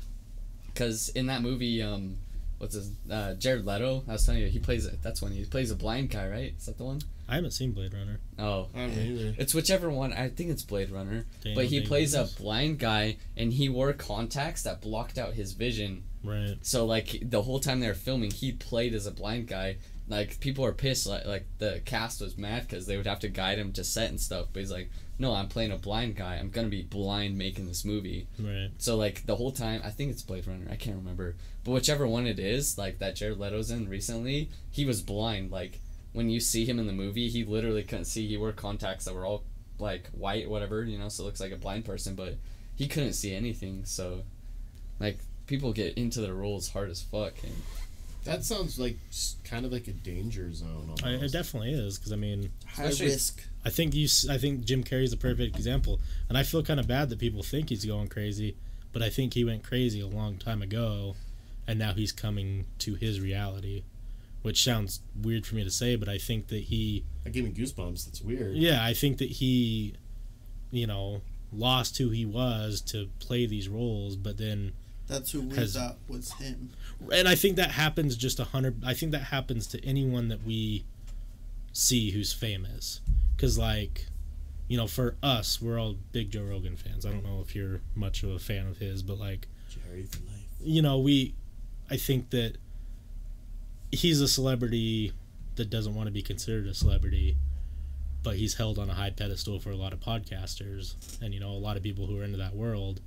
Because in that movie, um, what's his uh, Jared Leto? I was telling you, he plays. it. That's one. He plays a blind guy, right? Is that the one? I haven't seen Blade Runner. Oh, I don't either. It's whichever one. I think it's Blade Runner. Daniel but he plays a blind guy, and he wore contacts that blocked out his vision. Right. So like the whole time they were filming, he played as a blind guy. Like people are pissed. Like like the cast was mad because they would have to guide him to set and stuff. But he's like, no, I'm playing a blind guy. I'm gonna be blind making this movie. Right. So like the whole time, I think it's Blade Runner. I can't remember, but whichever one it is, like that Jared Leto's in recently, he was blind. Like when you see him in the movie, he literally couldn't see. He wore contacts that were all like white, whatever, you know, so it looks like a blind person, but he couldn't see anything. So, like people get into their roles hard as fuck. And That sounds like kind of like a danger zone. I, it definitely is because I mean high Especially- risk. I think you s- I think Jim Carrey's a perfect example, and I feel kind of bad that people think he's going crazy, but I think he went crazy a long time ago, and now he's coming to his reality, which sounds weird for me to say, but I think that he I gave me goosebumps. That's weird. Yeah, I think that he, you know, lost who he was to play these roles, but then, That's who we Has- thought was him. And I think that happens just a hundred. I think that happens to anyone that we see who's famous, because like, you know, for us, we're all big Joe Rogan fans. I don't know if you're much of a fan of his, but like, Jerry for life. you know, we, I think that he's a celebrity that doesn't want to be considered a celebrity, but he's held on a high pedestal for a lot of podcasters and, you know, a lot of people who are into that world.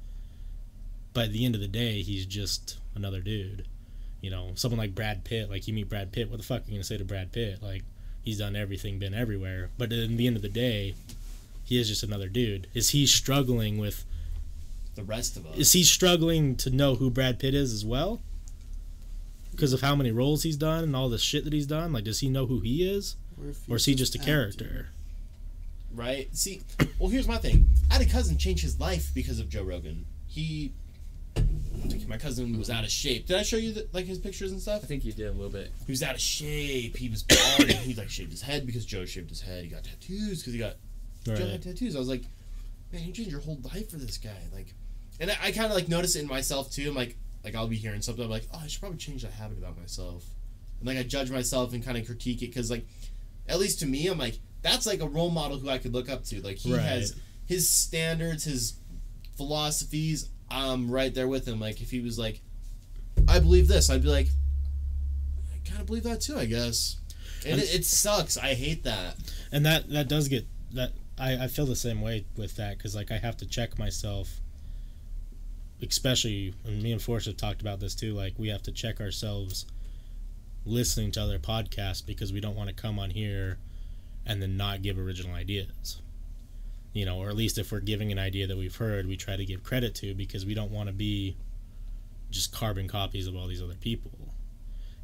But at the end of the day, he's just another dude. You know, someone like Brad Pitt, like you meet Brad Pitt, what the fuck are you going to say to Brad Pitt? Like, he's done everything, been everywhere. But in the end of the day, he is just another dude. Is he struggling with The rest of us. is he struggling to know who Brad Pitt is as well? Because of how many roles he's done and all the shit that he's done, like, does he know who he is, Or, or is he just a character? right? See, well, here's my thing. I had a cousin change his life because of Joe Rogan. He, my cousin was out of shape. Did I show you the, like his pictures and stuff? I think you did a little bit. He was out of shape. He was bald. he like shaved his head because Joe shaved his head. He got tattoos because he got right. Joe had tattoos. I was like, man, you changed your whole life for this guy. Like, and I, I kind of like notice it in myself too. I'm like, like I'll be hearing something. I'm like, oh, I should probably change that habit about myself. And like I judge myself and kind of critique it because like, at least to me, I'm like, that's like a role model who I could look up to. Like he Right. has his standards, his philosophies, I'm right there with him. Like if he was like, I believe this, I'd be like, I kind of believe that too, I guess. And it, it sucks. I hate that. and that that does get that I, I feel the same way with that because like I have to check myself especially and me and Forrest have talked about this too like we have to check ourselves listening to other podcasts because we don't want to come on here and then not give original ideas you know or at least if we're giving an idea that we've heard we try to give credit to because we don't want to be just carbon copies of all these other people.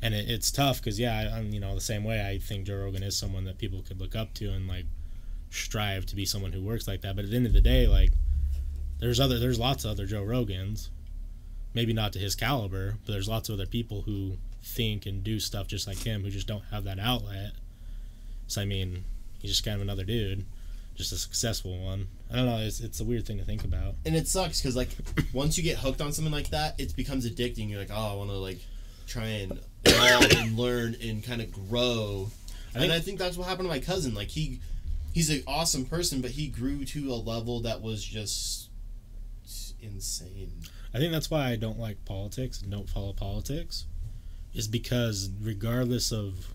And it, it's tough because yeah I, I'm you know the same way. I think Joe Rogan is someone that people could look up to and like strive to be someone who works like that. But at the end of the day like there's other there's lots of other Joe Rogans. Maybe not to his caliber but there's lots of other people who think and do stuff just like him who just don't have that outlet. So I mean he's just kind of another dude just a successful one I don't know it's, it's a weird thing to think about And it sucks because like once you get hooked on something like that, it becomes addicting. You're like, oh, I want to like try and evolve and learn and kind of grow. I and think- I think that's what happened to my cousin. Like he, he's an awesome person, but he grew to a level that was just insane. I think that's why I don't like politics and don't follow politics, is because regardless of,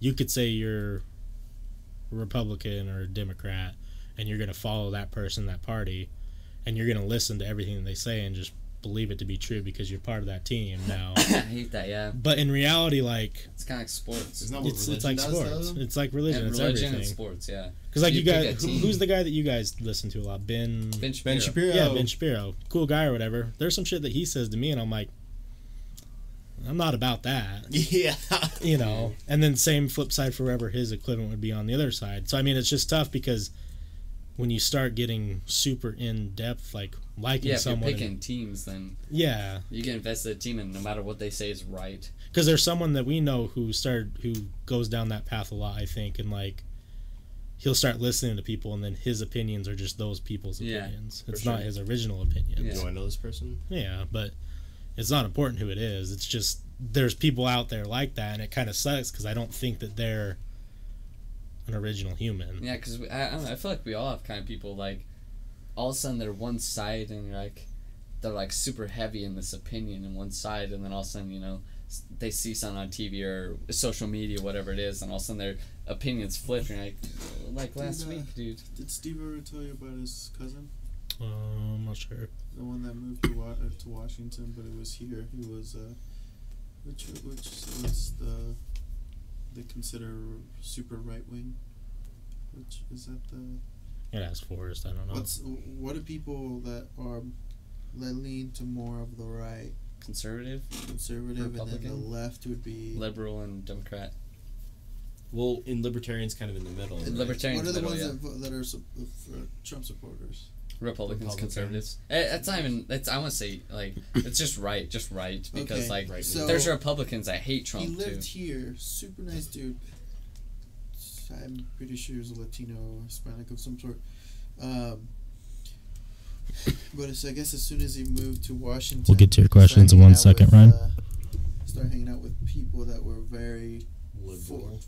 you could say you're Republican or a Democrat, and you're going to follow that person, that party, and you're going to listen to everything that they say and just believe it to be true because you're part of that team now. I hate that. Yeah, but in reality, like it's kind of like sports. Isn't what it's, it's like does, sports. though? It's like religion. And it's religion and sports. Yeah. Because like You you, guys, who, who's the guy that you guys listen to a lot? Ben. Ben Shapiro. Ben Shapiro. Yeah, Ben Shapiro, cool guy or whatever. There's some shit that he says to me, and I'm like, I'm not about that, Yeah. you know. And then same flip side forever, his equivalent would be on the other side. So I mean, it's just tough because when you start getting super in depth, like liking Yeah, if you're someone, picking and- teams, then yeah, you get invested in a team, and no matter what they say is right. because there's someone that we know who started who goes down that path a lot. I think, and like. He'll start listening to people, and then his opinions are just those people's opinions. for It's not sure. his original opinions. Yeah. Do I know this person? Yeah, but it's not important who it is. It's just there's people out there like that, and it kind of sucks because I don't think that they're an original human. Yeah, because I, I know. I feel like we all have kind of people like, all of a sudden they're one side, and you're like, they're like super heavy in this opinion in one side, and then all of a sudden you know they see something on TV or social media, whatever it is, and all of a sudden their opinions flip, and you're like, like last Dude, uh, week, dude. Did Steve ever tell you about his cousin? Uh, I'm not sure. The one that moved to, wa- uh, to Washington, but it was here. He was, uh, which which was the they consider super right wing. Which is that the It has Forrest. I don't know. What's what do people that are that lean to more of the right Conservative, conservative and then the left would be liberal, and Democrat. Well, in libertarians, kind of in the middle. In right? Libertarians, what are the middle, ones yeah. that, that are sup- for Trump supporters? Republicans, Republicans. conservatives. Eh, That's not even. That's I want to say like it's just right, just right because Okay, like right. so there's Republicans that hate he Trump too. here, super nice dude. I'm pretty sure he was a Latino, Hispanic of some sort. Um, but it's, I guess as soon as he moved to Washington, We'll get to your questions in hanging one out with, Ryan. Uh, started hanging out with people that were very Liberal.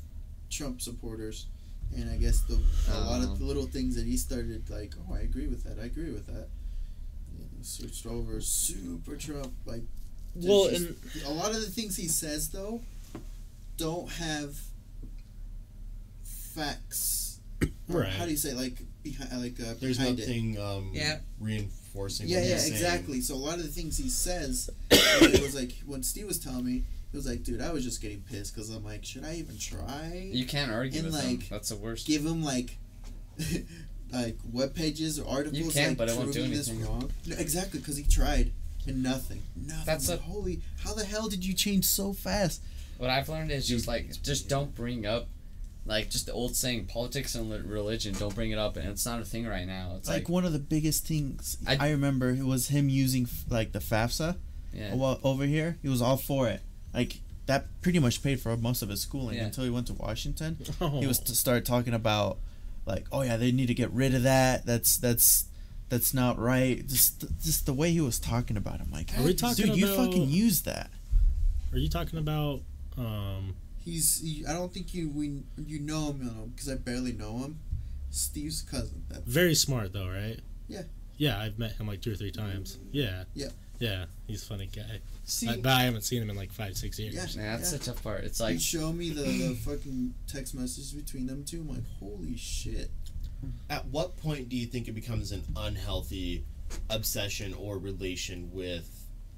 Trump supporters, and I guess the a lot Oh. of the little things that he started like, oh, I agree with that. I agree with that. And he switched over super Trump. Like, Well, just- and a lot of the things he says though don't have facts. Right. How do you say like behind like uh, There's behind it? nothing um, Yeah. reinforcing. Yeah, what yeah, he's saying. exactly. So a lot of the things he says, it was like when Steve was telling me, it was like, dude, I was just getting pissed because I'm like, should I even try? You can't argue And, with them. like, That's the worst. give him like like web pages or articles You can, like but it won't do anything. wrong. No, exactly, because he tried and nothing. Nothing. That's Like, a- holy. How the hell did you change so fast? What I've learned is just like just don't bring up like just the old saying politics and religion. Don't bring it up, and it's not a thing right now. It's like, like, one of the biggest things I- I, remember it was him using like the FAFSA yeah, well, over here. He was all for it. Like that pretty much paid for most of his schooling Yeah. until he went to Washington. oh, He was to start talking about like, oh yeah, they need to get rid of that. That's that's that's not right. Just just the way he was talking about him, like, Are we talking dude, you fucking use that. are you talking about? Um, He's. He, I don't think you we you know him, you know, because I barely know him. Steve's cousin. That Very smart though, right? Yeah. Yeah, I've met him like two or three times. Yeah. Yeah. Yeah, he's a funny guy. see. I- but I haven't seen him in like five, six years. Yeah. Yeah, that's Yeah. the tough part. It's you like show me the, the fucking text messages between them two. I'm like, holy shit. Hmm. At what point do you think it becomes an unhealthy obsession or relation with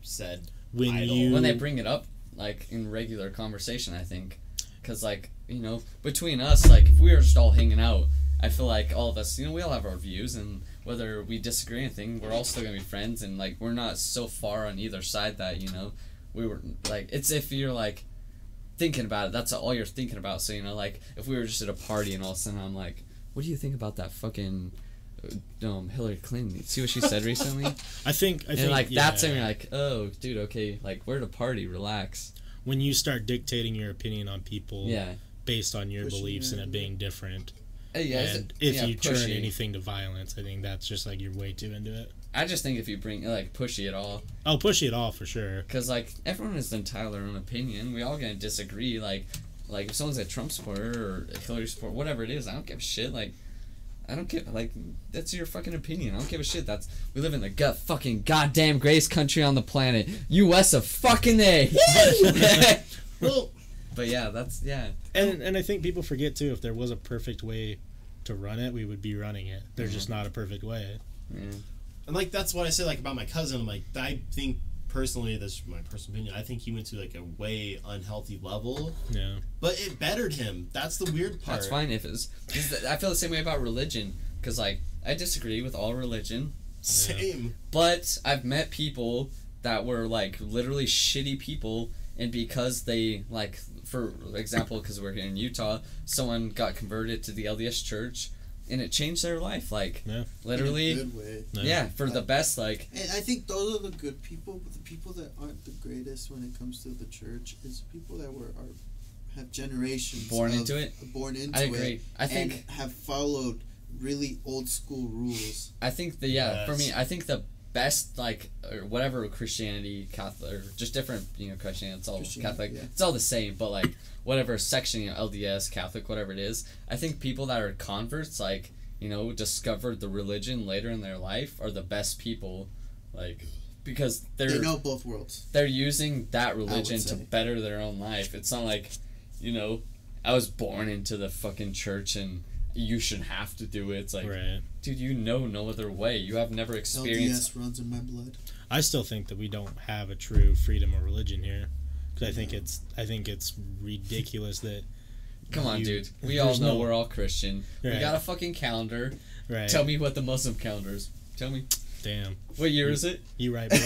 said? When Idol. you when they bring it up like in regular conversation i think because like you know between us like if we were just all hanging out i feel like all of us you know we all have our views and whether we disagree or anything we're all still gonna be friends and like we're not so far on either side that you know we were like it's if you're like thinking about it that's all you're thinking about so you know like if we were just at a party and all of a sudden i'm like what do you think about that fucking uh, um, Hillary Clinton. See what she said recently? I think I and think like yeah, that's when you're like, oh, dude, okay, like we're at a party, relax. when you start dictating your opinion on people Yeah. based on your Pushing beliefs and it being different. Hey, yeah, and it- if yeah, you turn anything to violence, I think that's just like you're way too into it. I just think if you bring like pushy at all, Oh, pushy at all for sure. because like everyone is entitled to their own opinion. We all gonna disagree. Like, like if someone's a Trump supporter or a Hillary supporter, whatever it is, I don't give a shit. Like, I don't give like that's your fucking opinion. I don't give a shit. That's we live in the gut fucking goddamn greatest country on the planet, U.S. of fucking a. Well, but yeah, that's yeah. And and I think people forget too. If there was a perfect way to run it, we would be running it. There's just mm-hmm. not a perfect way. yeah. and like that's what I say like about my cousin. I'm like I think personally, this is my personal opinion. I think he went to like a way unhealthy level, Yeah. but it bettered him. That's the weird part. That's fine if it's. I feel the same way about religion. Because, like, I disagree with all religion. Same. But I've met people that were, like, literally shitty people. And because they, like, for example, because we're here in Utah, someone got converted to the LDS church. And it changed their life. Like, Yeah. In literally. a good way. No. Yeah, for the best. Like, And I think those are the good people, but the people that aren't the greatest when it comes to the church is people that were are have generations Born of- into it? born into I it. I think. and have followed really old school rules. I think the yeah for me I think the best like or whatever Christianity Catholic or just different you know Christianity it's all Christianity, Catholic yeah. it's all the same but like whatever section you know LDS Catholic whatever it is I think people that are converts like you know discovered the religion later in their life are the best people like because they're They know both worlds. they're using that religion to better their own life. It's not like, you know, I was born into the fucking church and you should have to do it. It's like, Right. dude, you know no other way. You have never experienced. LDS runs in my blood. I still think that we don't have a true freedom of religion here. Because I think it's I think it's ridiculous that Come on, you- dude. We all know no- we're all Christian. We got a fucking calendar. right. Tell me what the Muslim calendar is. Tell me. Damn. What year is it? You right, boy.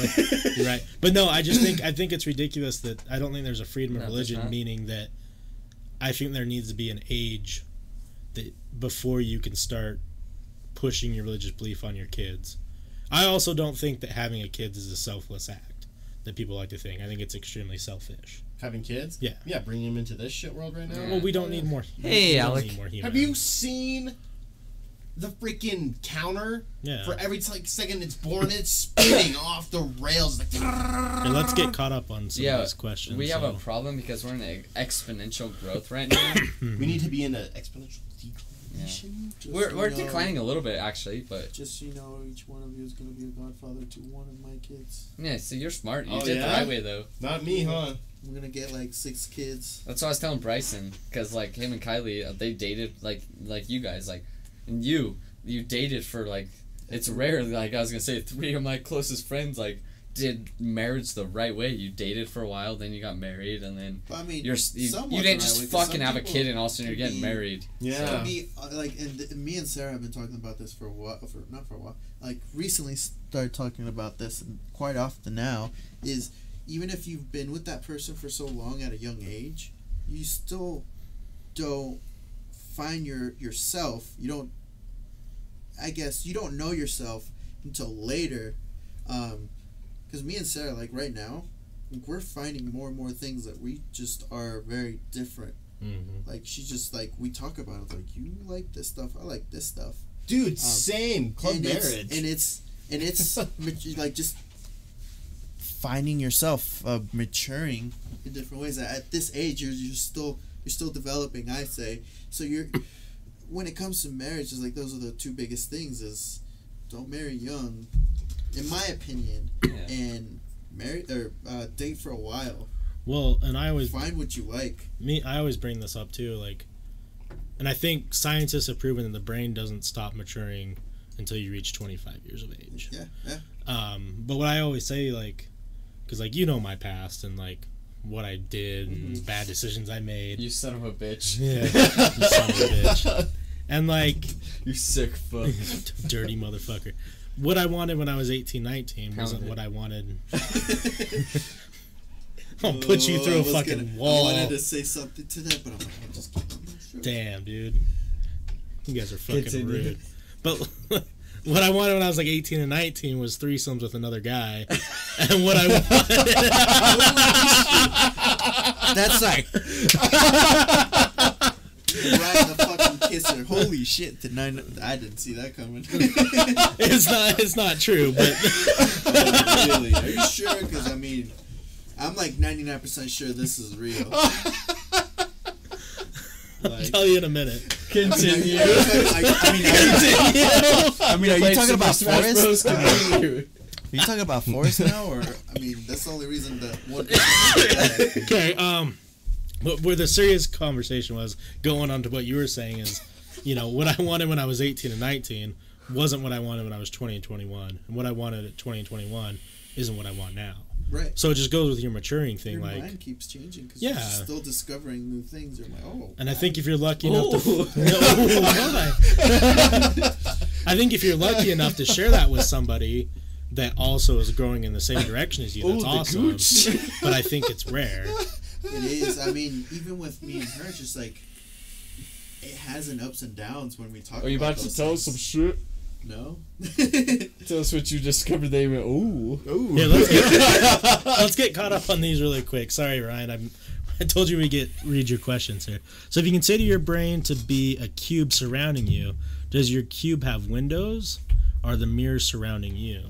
you right. But no, I just think I think it's ridiculous that I don't think there's a freedom of No, there's religion, meaning that I think there needs to be an age that before you can start pushing your religious belief on your kids. I also don't think that having a kid is a selfless act that people like to think. I think it's extremely selfish. Having kids. Yeah. Yeah. Bringing them into this shit world right now. Yeah. Well, we don't need more. Hey, we don't Alec. need more humans. Have you seen the freaking counter? Yeah. For every like second it's born, it's spinning off the rails. Like, Hey, let's get caught up on some Yeah, of these questions. We have a problem because we're in an exponential growth right now. we need to be in an exponential declination. Just we're so we're know- declining a little bit actually, but Just so you know, each one of you is going to be a godfather to one of my kids. yeah. So you're smart. You Oh, did the yeah? right way though. Not me, huh? I'm going to get like six kids. That's what I was telling Bryson, because like him and Kylie, uh, they dated like like you guys, like, and you you dated for like it's rare. Like I was gonna say, three of my closest friends like did marriage the right way. You dated for a while, then you got married, and then But I mean, you're you, you didn't just way, 'cause fucking have a kid and all of a sudden you're getting be- married. Yeah. So me, uh, like, and th- me and Sarah have been talking about this for a while. For not for a while. Like recently, started talking about this, and quite often now is even if you've been with that person for so long at a young age, you still don't find your yourself. You don't. I guess you don't know yourself until later, because me and Sarah, like right now, like, we're finding more and more things that we just are very different. Mhm. Like she just like we talk about it like you like this stuff, I like this stuff. Dude, same. Club and marriage. It's, and it's and it's like just finding yourself, uh, maturing in different ways. At this age, you're you're still you're still developing. I say so. You're when it comes to marriage, is like those are the two biggest things. Is don't marry young, in my opinion, Yeah. and marry or uh, date for a while. Well, and I always Find what you like. me I always bring this up too, like, and I think scientists have proven that the brain doesn't stop maturing until you reach 25 years of age. Yeah, yeah. Um, but what I always say, like, because like you know my past and like what I did mm-hmm. and bad decisions I made. You son of a bitch. Yeah, you son of a bitch. And like, You sick fuck. dirty motherfucker. What I wanted when I was 18, 19 wasn't it. what I wanted. I'll put you Oh, through I a fucking gonna- wall. I wanted to say something to that, but I'm like, I'll just keep on my shirt. Damn, dude. You guys are fucking Continue. rude. But what I wanted when I was like 18 and 19 was threesomes with another guy. and what I wanted. That's like right the fucking kisser. Holy shit! Did I? I didn't see that coming. it's not it's not true, but really? Are you sure? Because I mean, I'm like 99 percent sure this is real. I'll Like, tell you in a minute. Continue. I, I mean, are, I mean, are you talking about Smash Forrest? Continue. Are you talking about Forrest now, or I mean, that's the only reason that one. person- Okay, um, but where the serious conversation was going on to what you were saying is, you know, what I wanted when I was 18 and 19 wasn't what I wanted when I was 20 and 21, and what I wanted at 20 and 21 isn't what I want now. Right. So it just goes with your maturing thing, Your like. mind keeps changing because Yeah. you're still discovering new things. You're like, oh. And I think if you're lucky enough to, Ooh. No, why? I think if you're lucky enough to share that with somebody that also is growing in the same direction as you, that's Ooh, the awesome. gooch. But I think it's rare. It is. I mean, even with me and her, it's just like it has an ups and downs when we talk. Are you about to those tell us some shit? No. Tell us what you discovered. They went, ooh. Ooh. Here, let's get, let's get caught up on these really quick. Sorry, Ryan. I'm, I told you we get read your questions here. So, if you consider your brain to be a cube surrounding you, does your cube have windows? Or are the mirrors surrounding you?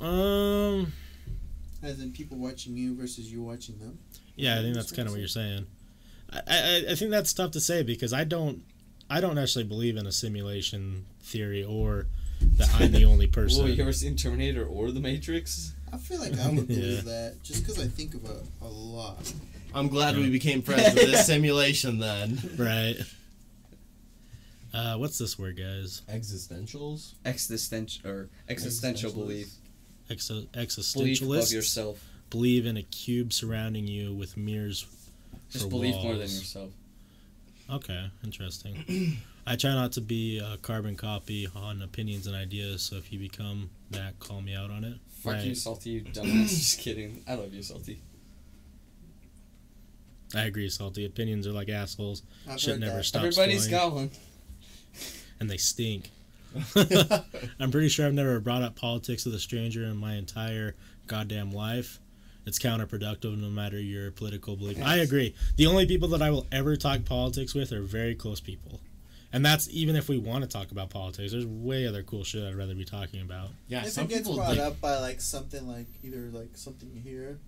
Um. As in people watching you versus you watching them. Yeah, I think that's kind of what you're saying. I, I I think that's tough to say because I don't I don't actually believe in a simulation theory or that I'm the only person. well, you ever seen Terminator or The Matrix? I feel like I would Yeah. believe that just because I think of a, a lot. I'm glad we became friends with this simulation then. right. Uh, what's this word, guys? Existentials? Existential or existential belief. Exo- Belief of yourself. believe in a cube surrounding you with mirrors. Just for believe more than yourself. Okay, interesting. I try not to be a carbon copy on opinions and ideas, so if you become that, call me out on it. Fuck you, salty, you dumbass. Just kidding. I love you, salty. I agree, salty. Opinions are like assholes. I've Shit never that. stops. Everybody's flowing. got one. and they stink. I'm pretty sure I've never brought up politics with a stranger in my entire goddamn life. It's counterproductive no matter your political belief. I agree. The only people that I will ever talk politics with are very close people. And that's even if we want to talk about politics. There's way other cool shit I'd rather be talking about. Yeah, if some it gets people brought like, up by like something like either like something you hear,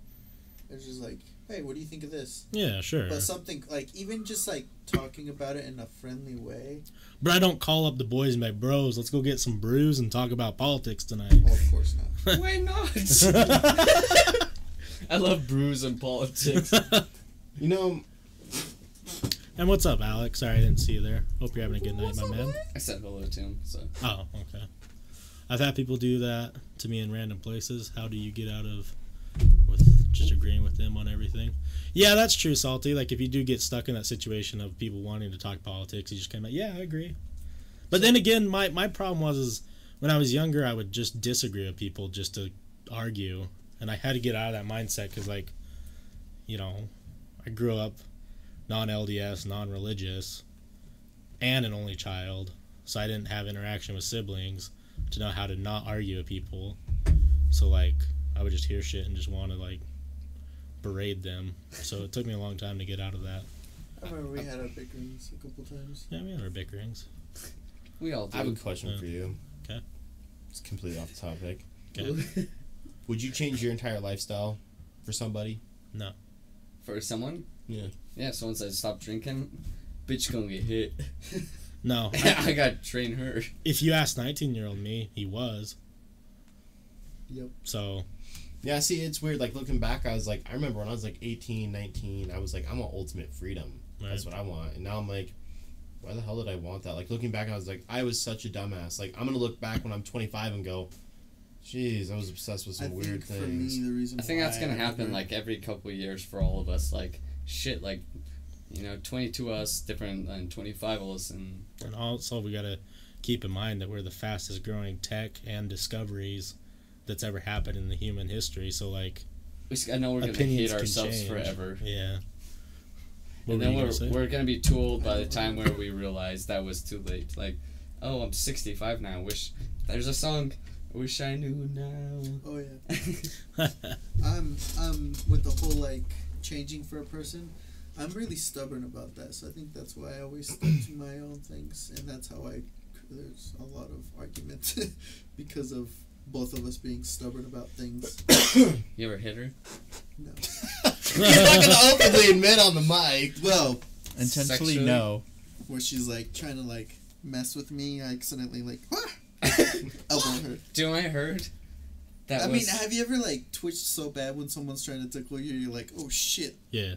it's just like, hey, what do you think of this? Yeah, sure. But something like even just like talking about it in a friendly way. But I don't call up the boys and be like, bros, let's go get some brews and talk about politics tonight. Oh, of course not. Why not? I love brews and politics. you know, and what's up, Alex? Sorry I didn't see you there. Hope you're having a good night, my man. I said hello to him, so. Oh, okay. I've had people do that to me in random places. How do you get out of with just agreeing with them on everything? Yeah, that's true, Salty. Like if you do get stuck in that situation of people wanting to talk politics, you just kind of yeah, I agree. But then again, my my problem was is when I was younger, I would just disagree with people just to argue, and I had to get out of that mindset because like, you know, I grew up non-LDS, non-religious, and an only child, so I didn't have interaction with siblings to know how to not argue with people. So like I would just hear shit and just want to like berate them. So it took me a long time to get out of that. I remember we had our bickerings a couple times. Yeah, we had our bickerings. We all do. I have a question Yeah. for you. Okay. It's completely off topic. Okay. Would you change your entire lifestyle for somebody? No. For someone? Yeah. Yeah, someone says stop drinking. bitch gonna get hit. No, I- I got train her. if you ask 19 year old me, he was. Yep. So Yeah, see, it's weird. Like looking back, I was like, I remember when I was like 18, 19, I was like, I want ultimate freedom. That's what I want. And now I'm like, why the hell did I want that? Like looking back, I was like, I was such a dumbass. Like I'm gonna look back when I'm 25 and go, jeez, I was obsessed with I some weird think things. for me, the reason I think that's gonna I happen never- like every couple of years for all of us. Like shit, like you know, twenty two us different than twenty five of us, and and also we gotta keep in mind that we're the fastest growing tech and discoveries that's ever happened in the human history. So like we, s- I know we're gonna hate ourselves change. forever. Yeah. What and were then we're, gonna we're gonna be too old by the time where we realize that was too late. Like, oh, I'm 65 now. Wish there's a song. Wish I knew now. Oh yeah. I'm I'm with the whole like changing for a person. I'm really stubborn about that, so I think that's why I always stick to my own things, and that's how I. There's a lot of argument because of both of us being stubborn about things. you ever hit her? No. You're not gonna openly admit on the mic. Well, Intentionally, intentionally no. no. Where she's like trying to like mess with me, I accidentally like ah! Oh, elbow her. Do I heard? That I was, mean, have you ever like twitched so bad when someone's trying to tickle you? You're like, oh shit. yeah.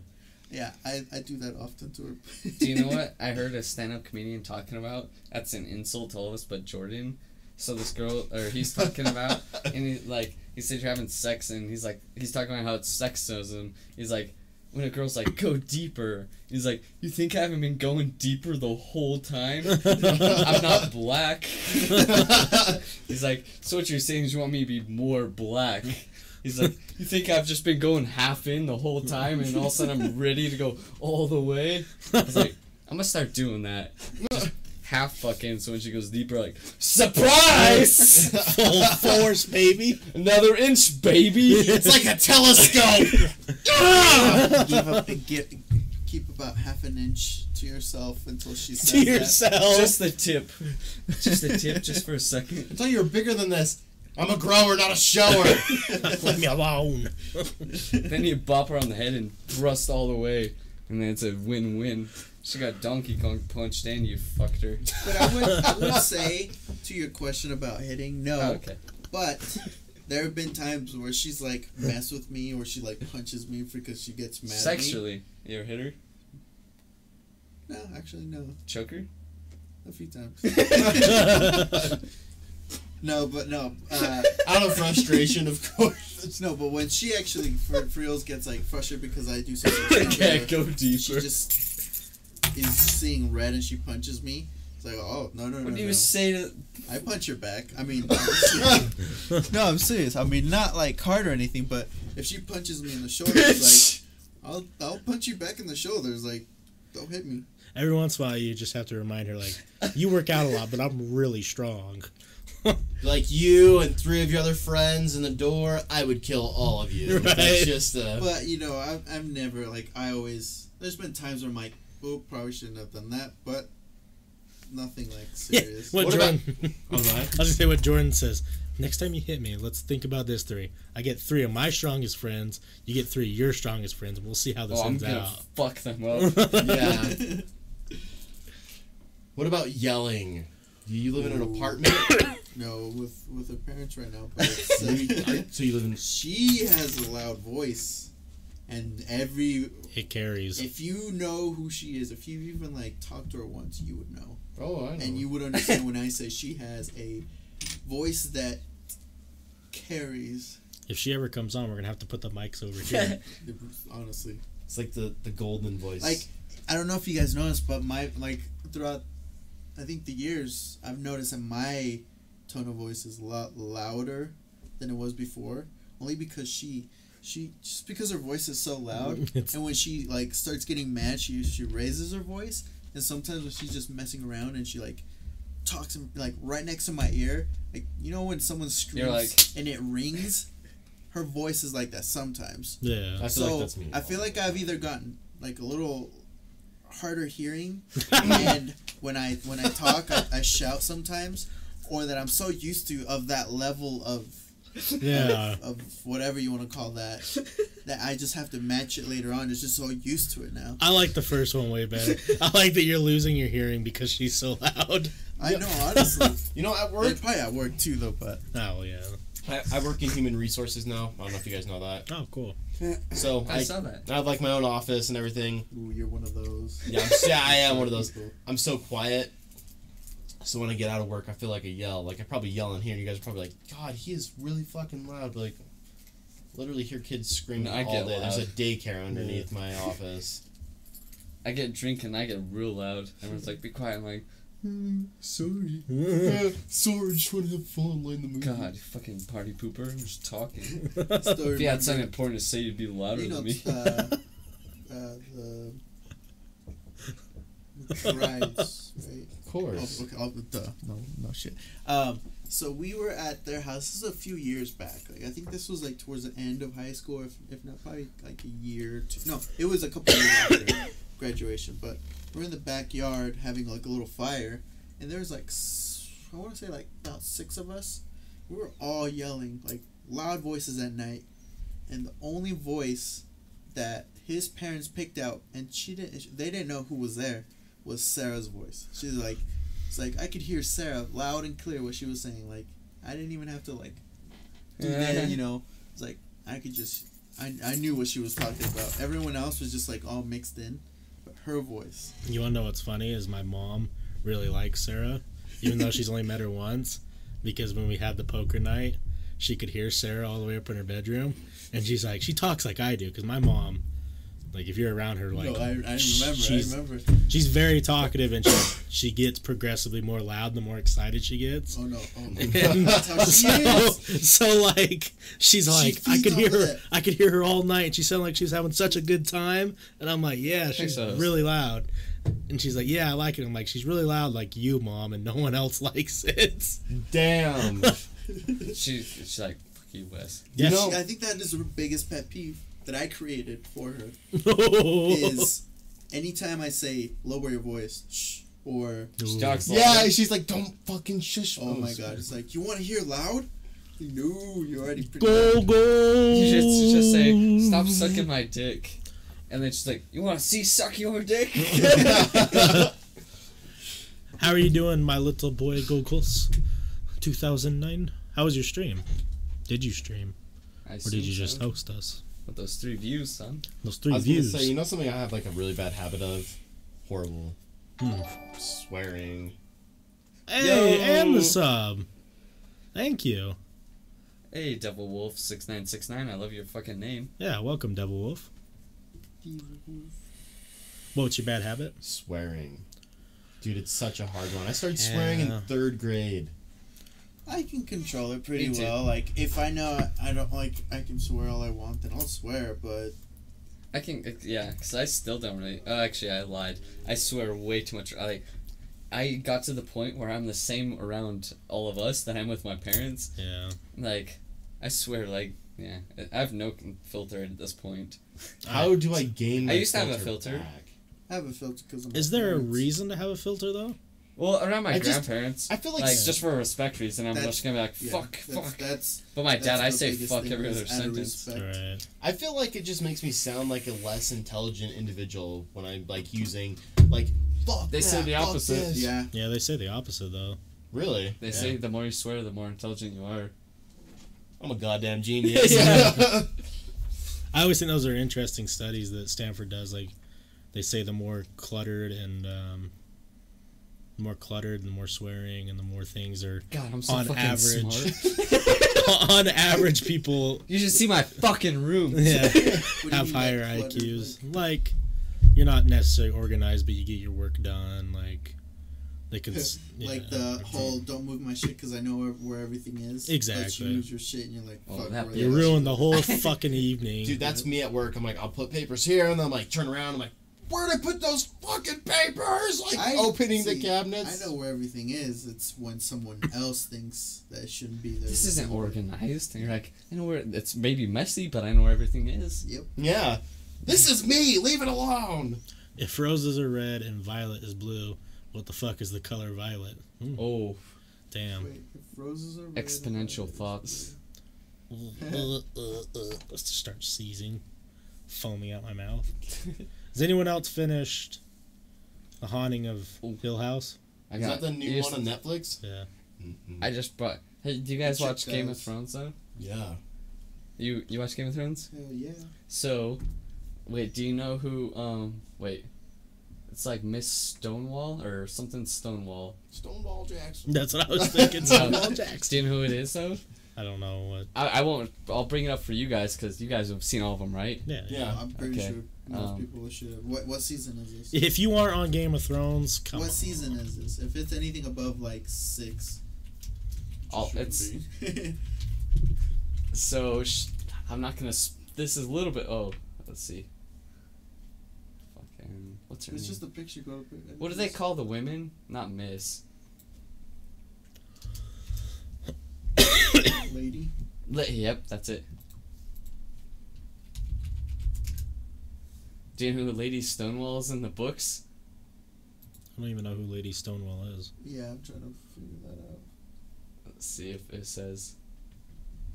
Yeah, I, I do that often to her. Do you know what I heard a stand-up comedian talking about? That's an insult to all of us, but Jordan. So this girl, or he's talking about, and he like he said you're having sex, and he's like he's talking about how it's sexism. He's like, when a girl's like go deeper, he's like, you think I haven't been going deeper the whole time? I'm not black. he's like, so what you're saying is you want me to be more black? He's like, you think I've just been going half in the whole time, and all of a sudden I'm ready to go all the way? I was like, I'm gonna start doing that. Just half fucking, so when she goes deeper, like, surprise! Full force, baby. Another inch, baby! It's like a telescope. Ah! Give up and get keep about half an inch to yourself until she says to that. yourself. just the tip. Just the tip, just for a second. I thought you were bigger than this. I'm a grower, not a shower. Leave me alone. Then you bop her on the head and thrust all the way, and then it's a win-win. She got Donkey Kong punched and you fucked her. But I would, I would say to your question about hitting, no. Oh, okay. But there have been times where she's like mess with me or she like punches me because she gets mad at me. Sexually, you ever hit her? No, actually no. Choke her? A few times. no, but no. Uh, Out of frustration, of course. no, but when she actually for, for reals gets like frustrated because I do something to her, Can't go she just is seeing red and she punches me. It's like, oh no no no What do you no. say to? I punch her back. I mean, no, I'm serious. I mean, not like hard or anything, but if she punches me in the shoulders, like, I'll I'll punch you back in the shoulders. Like, don't hit me. Every once in a while, you just have to remind her, like, you work out a lot, but I'm really strong. Like you and three of your other friends in the door, I would kill all of you. Right. That's just uh, But you know, I've I've never like I always. There's been times where I'm like, oh, probably shouldn't have done that, but nothing like Yeah, serious. what, What Jordan? Go ahead. I was gonna say what Jordan says. Next time you hit me, let's think about this three. I get three of my strongest friends. You get three of your strongest friends, and we'll see how this Oh, I'm ends gonna out. fuck them up. Yeah. What about yelling? Do you live in an apartment? no, with with her parents right now, but it's, uh, so you live in. she has a loud voice, and every It carries. if you know who she is, if you even like talked to her once, you would know. Oh, I know. and you would understand when I say she has a voice that carries. If she ever comes on, we're gonna have to put the mics over here. Honestly, It's like the the golden voice. like I don't know if you guys noticed, but my like throughout, I think the years, I've noticed that my tone of voice is a lot louder than it was before. Only because she, she just because her voice is so loud, It's- and when she like starts getting mad, she she raises her voice, and sometimes when she's just messing around and she like talks in, like right next to my ear, like you know when someone screams You're like- and it rings, her voice is like that sometimes. yeah. I feel so like that's me. I feel like I've either gotten like a little harder hearing, and when I when I talk, I, I shout sometimes, or that I'm so used to of that level of Yeah. of whatever you want to call that that I just have to match it later on. It's just so used to it now. I like the first one way better. I like that you're losing your hearing because she's so loud. I know, honestly. You know, at Well, work, probably at work too, though. But Oh yeah. I, I work in human resources now. I don't know if you guys know that. Oh cool. So I I, saw that. I have like my own office and everything. Ooh, you're one of those. Yeah, I'm, yeah, I am one of those. I'm so quiet. So when I get out of work, I feel like I yell. Like I probably yell in here, and you guys are probably like, "God, he is really fucking loud." But like, literally hear kids screaming No, I all get day. There's a daycare underneath my office. I get drinking, I get real loud. Everyone's like, "Be quiet." I'm like, Sorry. sorry, just want to have fun, line the movie. "God, you fucking party pooper! I'm just talking." still If you had something important to say, you'd be louder you know, than me. uh, uh, the, the rides, right? Course. Oh, okay, oh. No, no shit. Um, so we were at their house. This is a few years back. Like I think this was like towards the end of high school, if, if not probably like a year. Two. No, it was a couple years after graduation. But we're in the backyard having like a little fire, and there's like I want to say like about six of us. We were all yelling like loud voices at night, and the only voice that his parents picked out, and she didn't. They didn't know who was there was Sarah's voice. She's like, it's like I could hear Sarah loud and clear what she was saying. Like I didn't even have to like do that, you know. It's like I could just I, I knew what she was talking about. Everyone else was just like all mixed in, but her voice. You wanna know what's funny is my mom really likes Sarah, even though she's only met her once, because when we had the poker night, she could hear Sarah all the way up in her bedroom, and she's like, she talks like I do, because my mom, like if you're around her, like no, I, I remember. she's I remember. she's very talkative, and she she gets progressively more loud the more excited she gets. Oh no! Oh, And That's how she so, is. so like she's She like I could hear her that. I could hear her all night and she sounded like she was having such a good time and I'm like yeah she's so. really loud and she's like yeah I like it I'm like she's really loud like you mom and no one else likes it Damn. She, she's like, "Fuck you, Wes." yes know- I think that is her biggest pet peeve that I created for her. is Is anytime I say lower your voice, shh, or She talks yeah, louder. she's like, don't fucking shush. oh my oh, god, it's like you want to hear loud. No, you're already pretty. go loud. go You just just say, "Stop sucking my dick," and then she's like, "You want to see suck your dick?" how are you doing my little boy Googles 2009 how was your stream did you stream I or did assume you just so. host us With those three views, son. those three I was views gonna say, you know something I have like a really bad habit of? Horrible. Hmm. Swearing. hey Yo. and the sub thank you Hey, Devil Wolf six nine six nine. I love your fucking name. Yeah, welcome, Devil Wolf. What's your bad habit? Swearing. Dude, it's such a hard one. I started swearing in third grade. I can control it pretty well. Like if I know I don't like, I can swear all I want, then I'll swear. But I can, yeah, because I still don't really. Oh, actually, I lied. I swear way too much. I like, I got to the point where I'm the same around all of us that I'm with my parents. Yeah. Like, I swear, like, yeah, I have no filter at this point. How do I gain I used to have a filter. back? I have a filter because I'm. Is my there a reason to have a filter though? Well, around my I just- grandparents, I feel like like s- just for a respect reason, I'm just gonna be like, Yeah, fuck, that's, fuck. That's. But my that's dad, I say fuck every other sentence. Right. I feel like it just makes me sound like a less intelligent individual when I'm like using like fuck. They say the opposite. this. Yeah. Yeah, they say the opposite though. Really? They Yeah. say the more you swear, the more intelligent you are. I'm a goddamn genius. I always think those are interesting studies that Stanford does. Like, they say the more cluttered and um, the more cluttered, the more swearing, and the more things are God, I'm so On fucking average. smart. on average people You should see my fucking room. yeah, What do you have higher cluttered? IQs. Like, you're not necessarily organized, but you get your work done. Like, they can s- like yeah. the whole "don't move my shit" because I know where, where everything is. But Exactly. you lose your shit and you're like, Well, "Fuck." that. You that ruin the whole fucking evening. Dude, that's me at work. I'm like, I'll put papers here, and then I'm like, turn around. I'm like, where'd I put those fucking papers? Like I- opening the cabinets. I know where everything is. It's when someone else thinks that it shouldn't be there. This isn't organized. And you're like, I know where it's maybe messy, but I know where everything is. Yep. Yeah. This is me. Leave it alone. If roses are red and violet is blue, what the fuck is the color violet? Hmm, Oh, damn. Wait, if roses are red, exponential violet is thoughts. Uh, uh, uh, Let's just start seizing. foaming out my mouth. Has anyone else finished The Haunting of Ooh. Hill House? I Is that the new you one on Netflix? Yeah. Mhm. I just brought. Hey, do you guys Check watch Game of. Thrones though? yeah. You you watch Game of Thrones? Hell yeah. So, wait, do you know who? Um, wait, it's like Miss Stonewall or something Stonewall. Stonewall Jackson. That's what I was thinking. Samuel Jackson. Do you know who it is though? I don't know what. I, I won't. I'll bring it up for you guys because you guys have seen all of them, right? Yeah. Yeah. I'm pretty Okay. sure most Um, people should. What what season is this? If you aren't on Game of Thrones, come what on. season is this? If it's anything above like six. All it's so. Sh- I'm not gonna. Sp- this is a little bit. Oh, let's see. Fucking. What's her it's name? just a picture. Go to what do they call the women? Not Miss. lady? Le- yep, that's it. Do you know who Lady Stonewall is in the books? I don't even know who Lady Stonewall is. Yeah, I'm trying to figure that out. Let's see if it says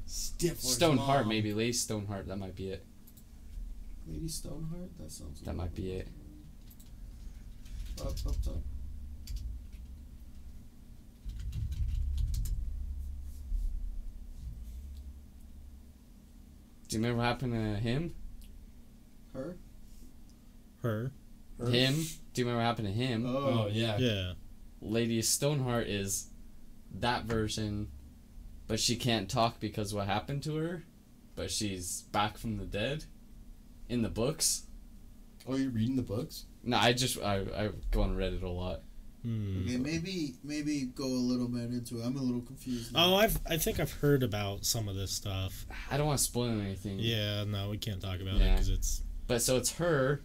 Stifler's Stoneheart. mom. Maybe Lady Stoneheart. That might be it. Lady Stoneheart. That sounds. That might be it. Up up top. Do you remember what happened to him? Her. Her. Her? Him? Do you remember what happened to him? Oh yeah. Yeah. Lady Stoneheart is that version, but she can't talk because what happened to her. But she's back from the dead, in the books. Oh, you're reading the books? No, I just I, I go on Reddit a lot. Hmm. Okay, maybe maybe go a little bit into it. I'm a little confused. now. Oh, I've I think I've heard about some of this stuff. I don't want to spoil anything. Yeah, no, we can't talk about it because it's But so it's her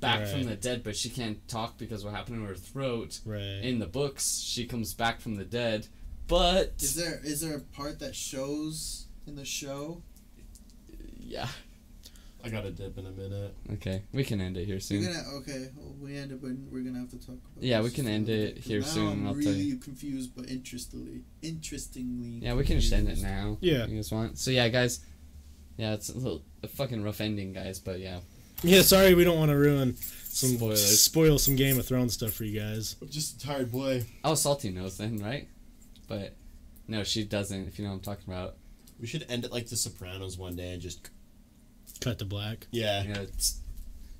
back from the dead, but she can't talk because what happened to her throat. right. In the books, she comes back from the dead, but Is there is there a part that shows in the show? yeah, I got to dip in a minute. okay, we can end it here You're soon. gonna okay. Well, we ended, but we're gonna have to talk about. Yeah, this we can end it bit, 'cause here now soon, I'm I'll tell really you. confused, but interestingly, interestingly. Yeah, we can just end it now. Yeah. you guys want? So yeah, guys. Yeah, it's a little a fucking rough ending, guys. But yeah, Yeah, sorry, we don't want to ruin some Spoilers. spoil some Game of Thrones stuff for you guys. I'm just a tired boy. oh, Salty knows then, right? But no, she doesn't. If you know what I'm talking about. We should end it like The Sopranos one day and just. Cut to black. Yeah. Yeah, it's,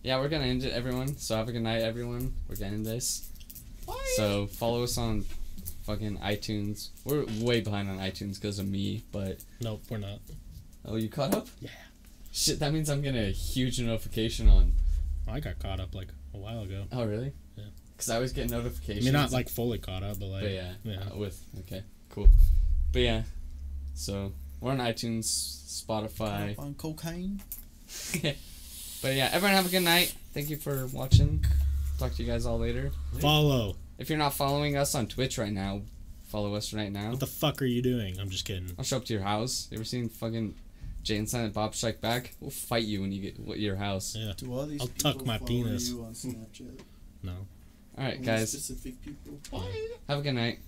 yeah, we're gonna end it, everyone. So have a good night, everyone. We're gonna end this. So follow us on fucking iTunes. We're way behind on iTunes because of me, but Nope, we're not. oh, you caught up? Yeah. Shit, that means I'm getting a huge notification on. I got caught up like a while ago. Oh, really? Yeah. Because I always get notifications. I notifications. mean, not like fully caught up, but like But yeah, yeah. uh, with okay, cool. But yeah, so we're on iTunes, Spotify. on cocaine. but yeah, everyone have a good night. Thank you for watching. Talk to you guys all later. follow. If you're not following us on Twitch right now, follow us right now. What the fuck are you doing? I'm just kidding. I'll show up to your house. You ever seen fucking Jay and Silent Bob Strike Back? We'll fight you when you get what your house. Yeah. Do all these I'll people tuck my penis. you on Snapchat? No. All right, Only guys. Specific people. Have a good night.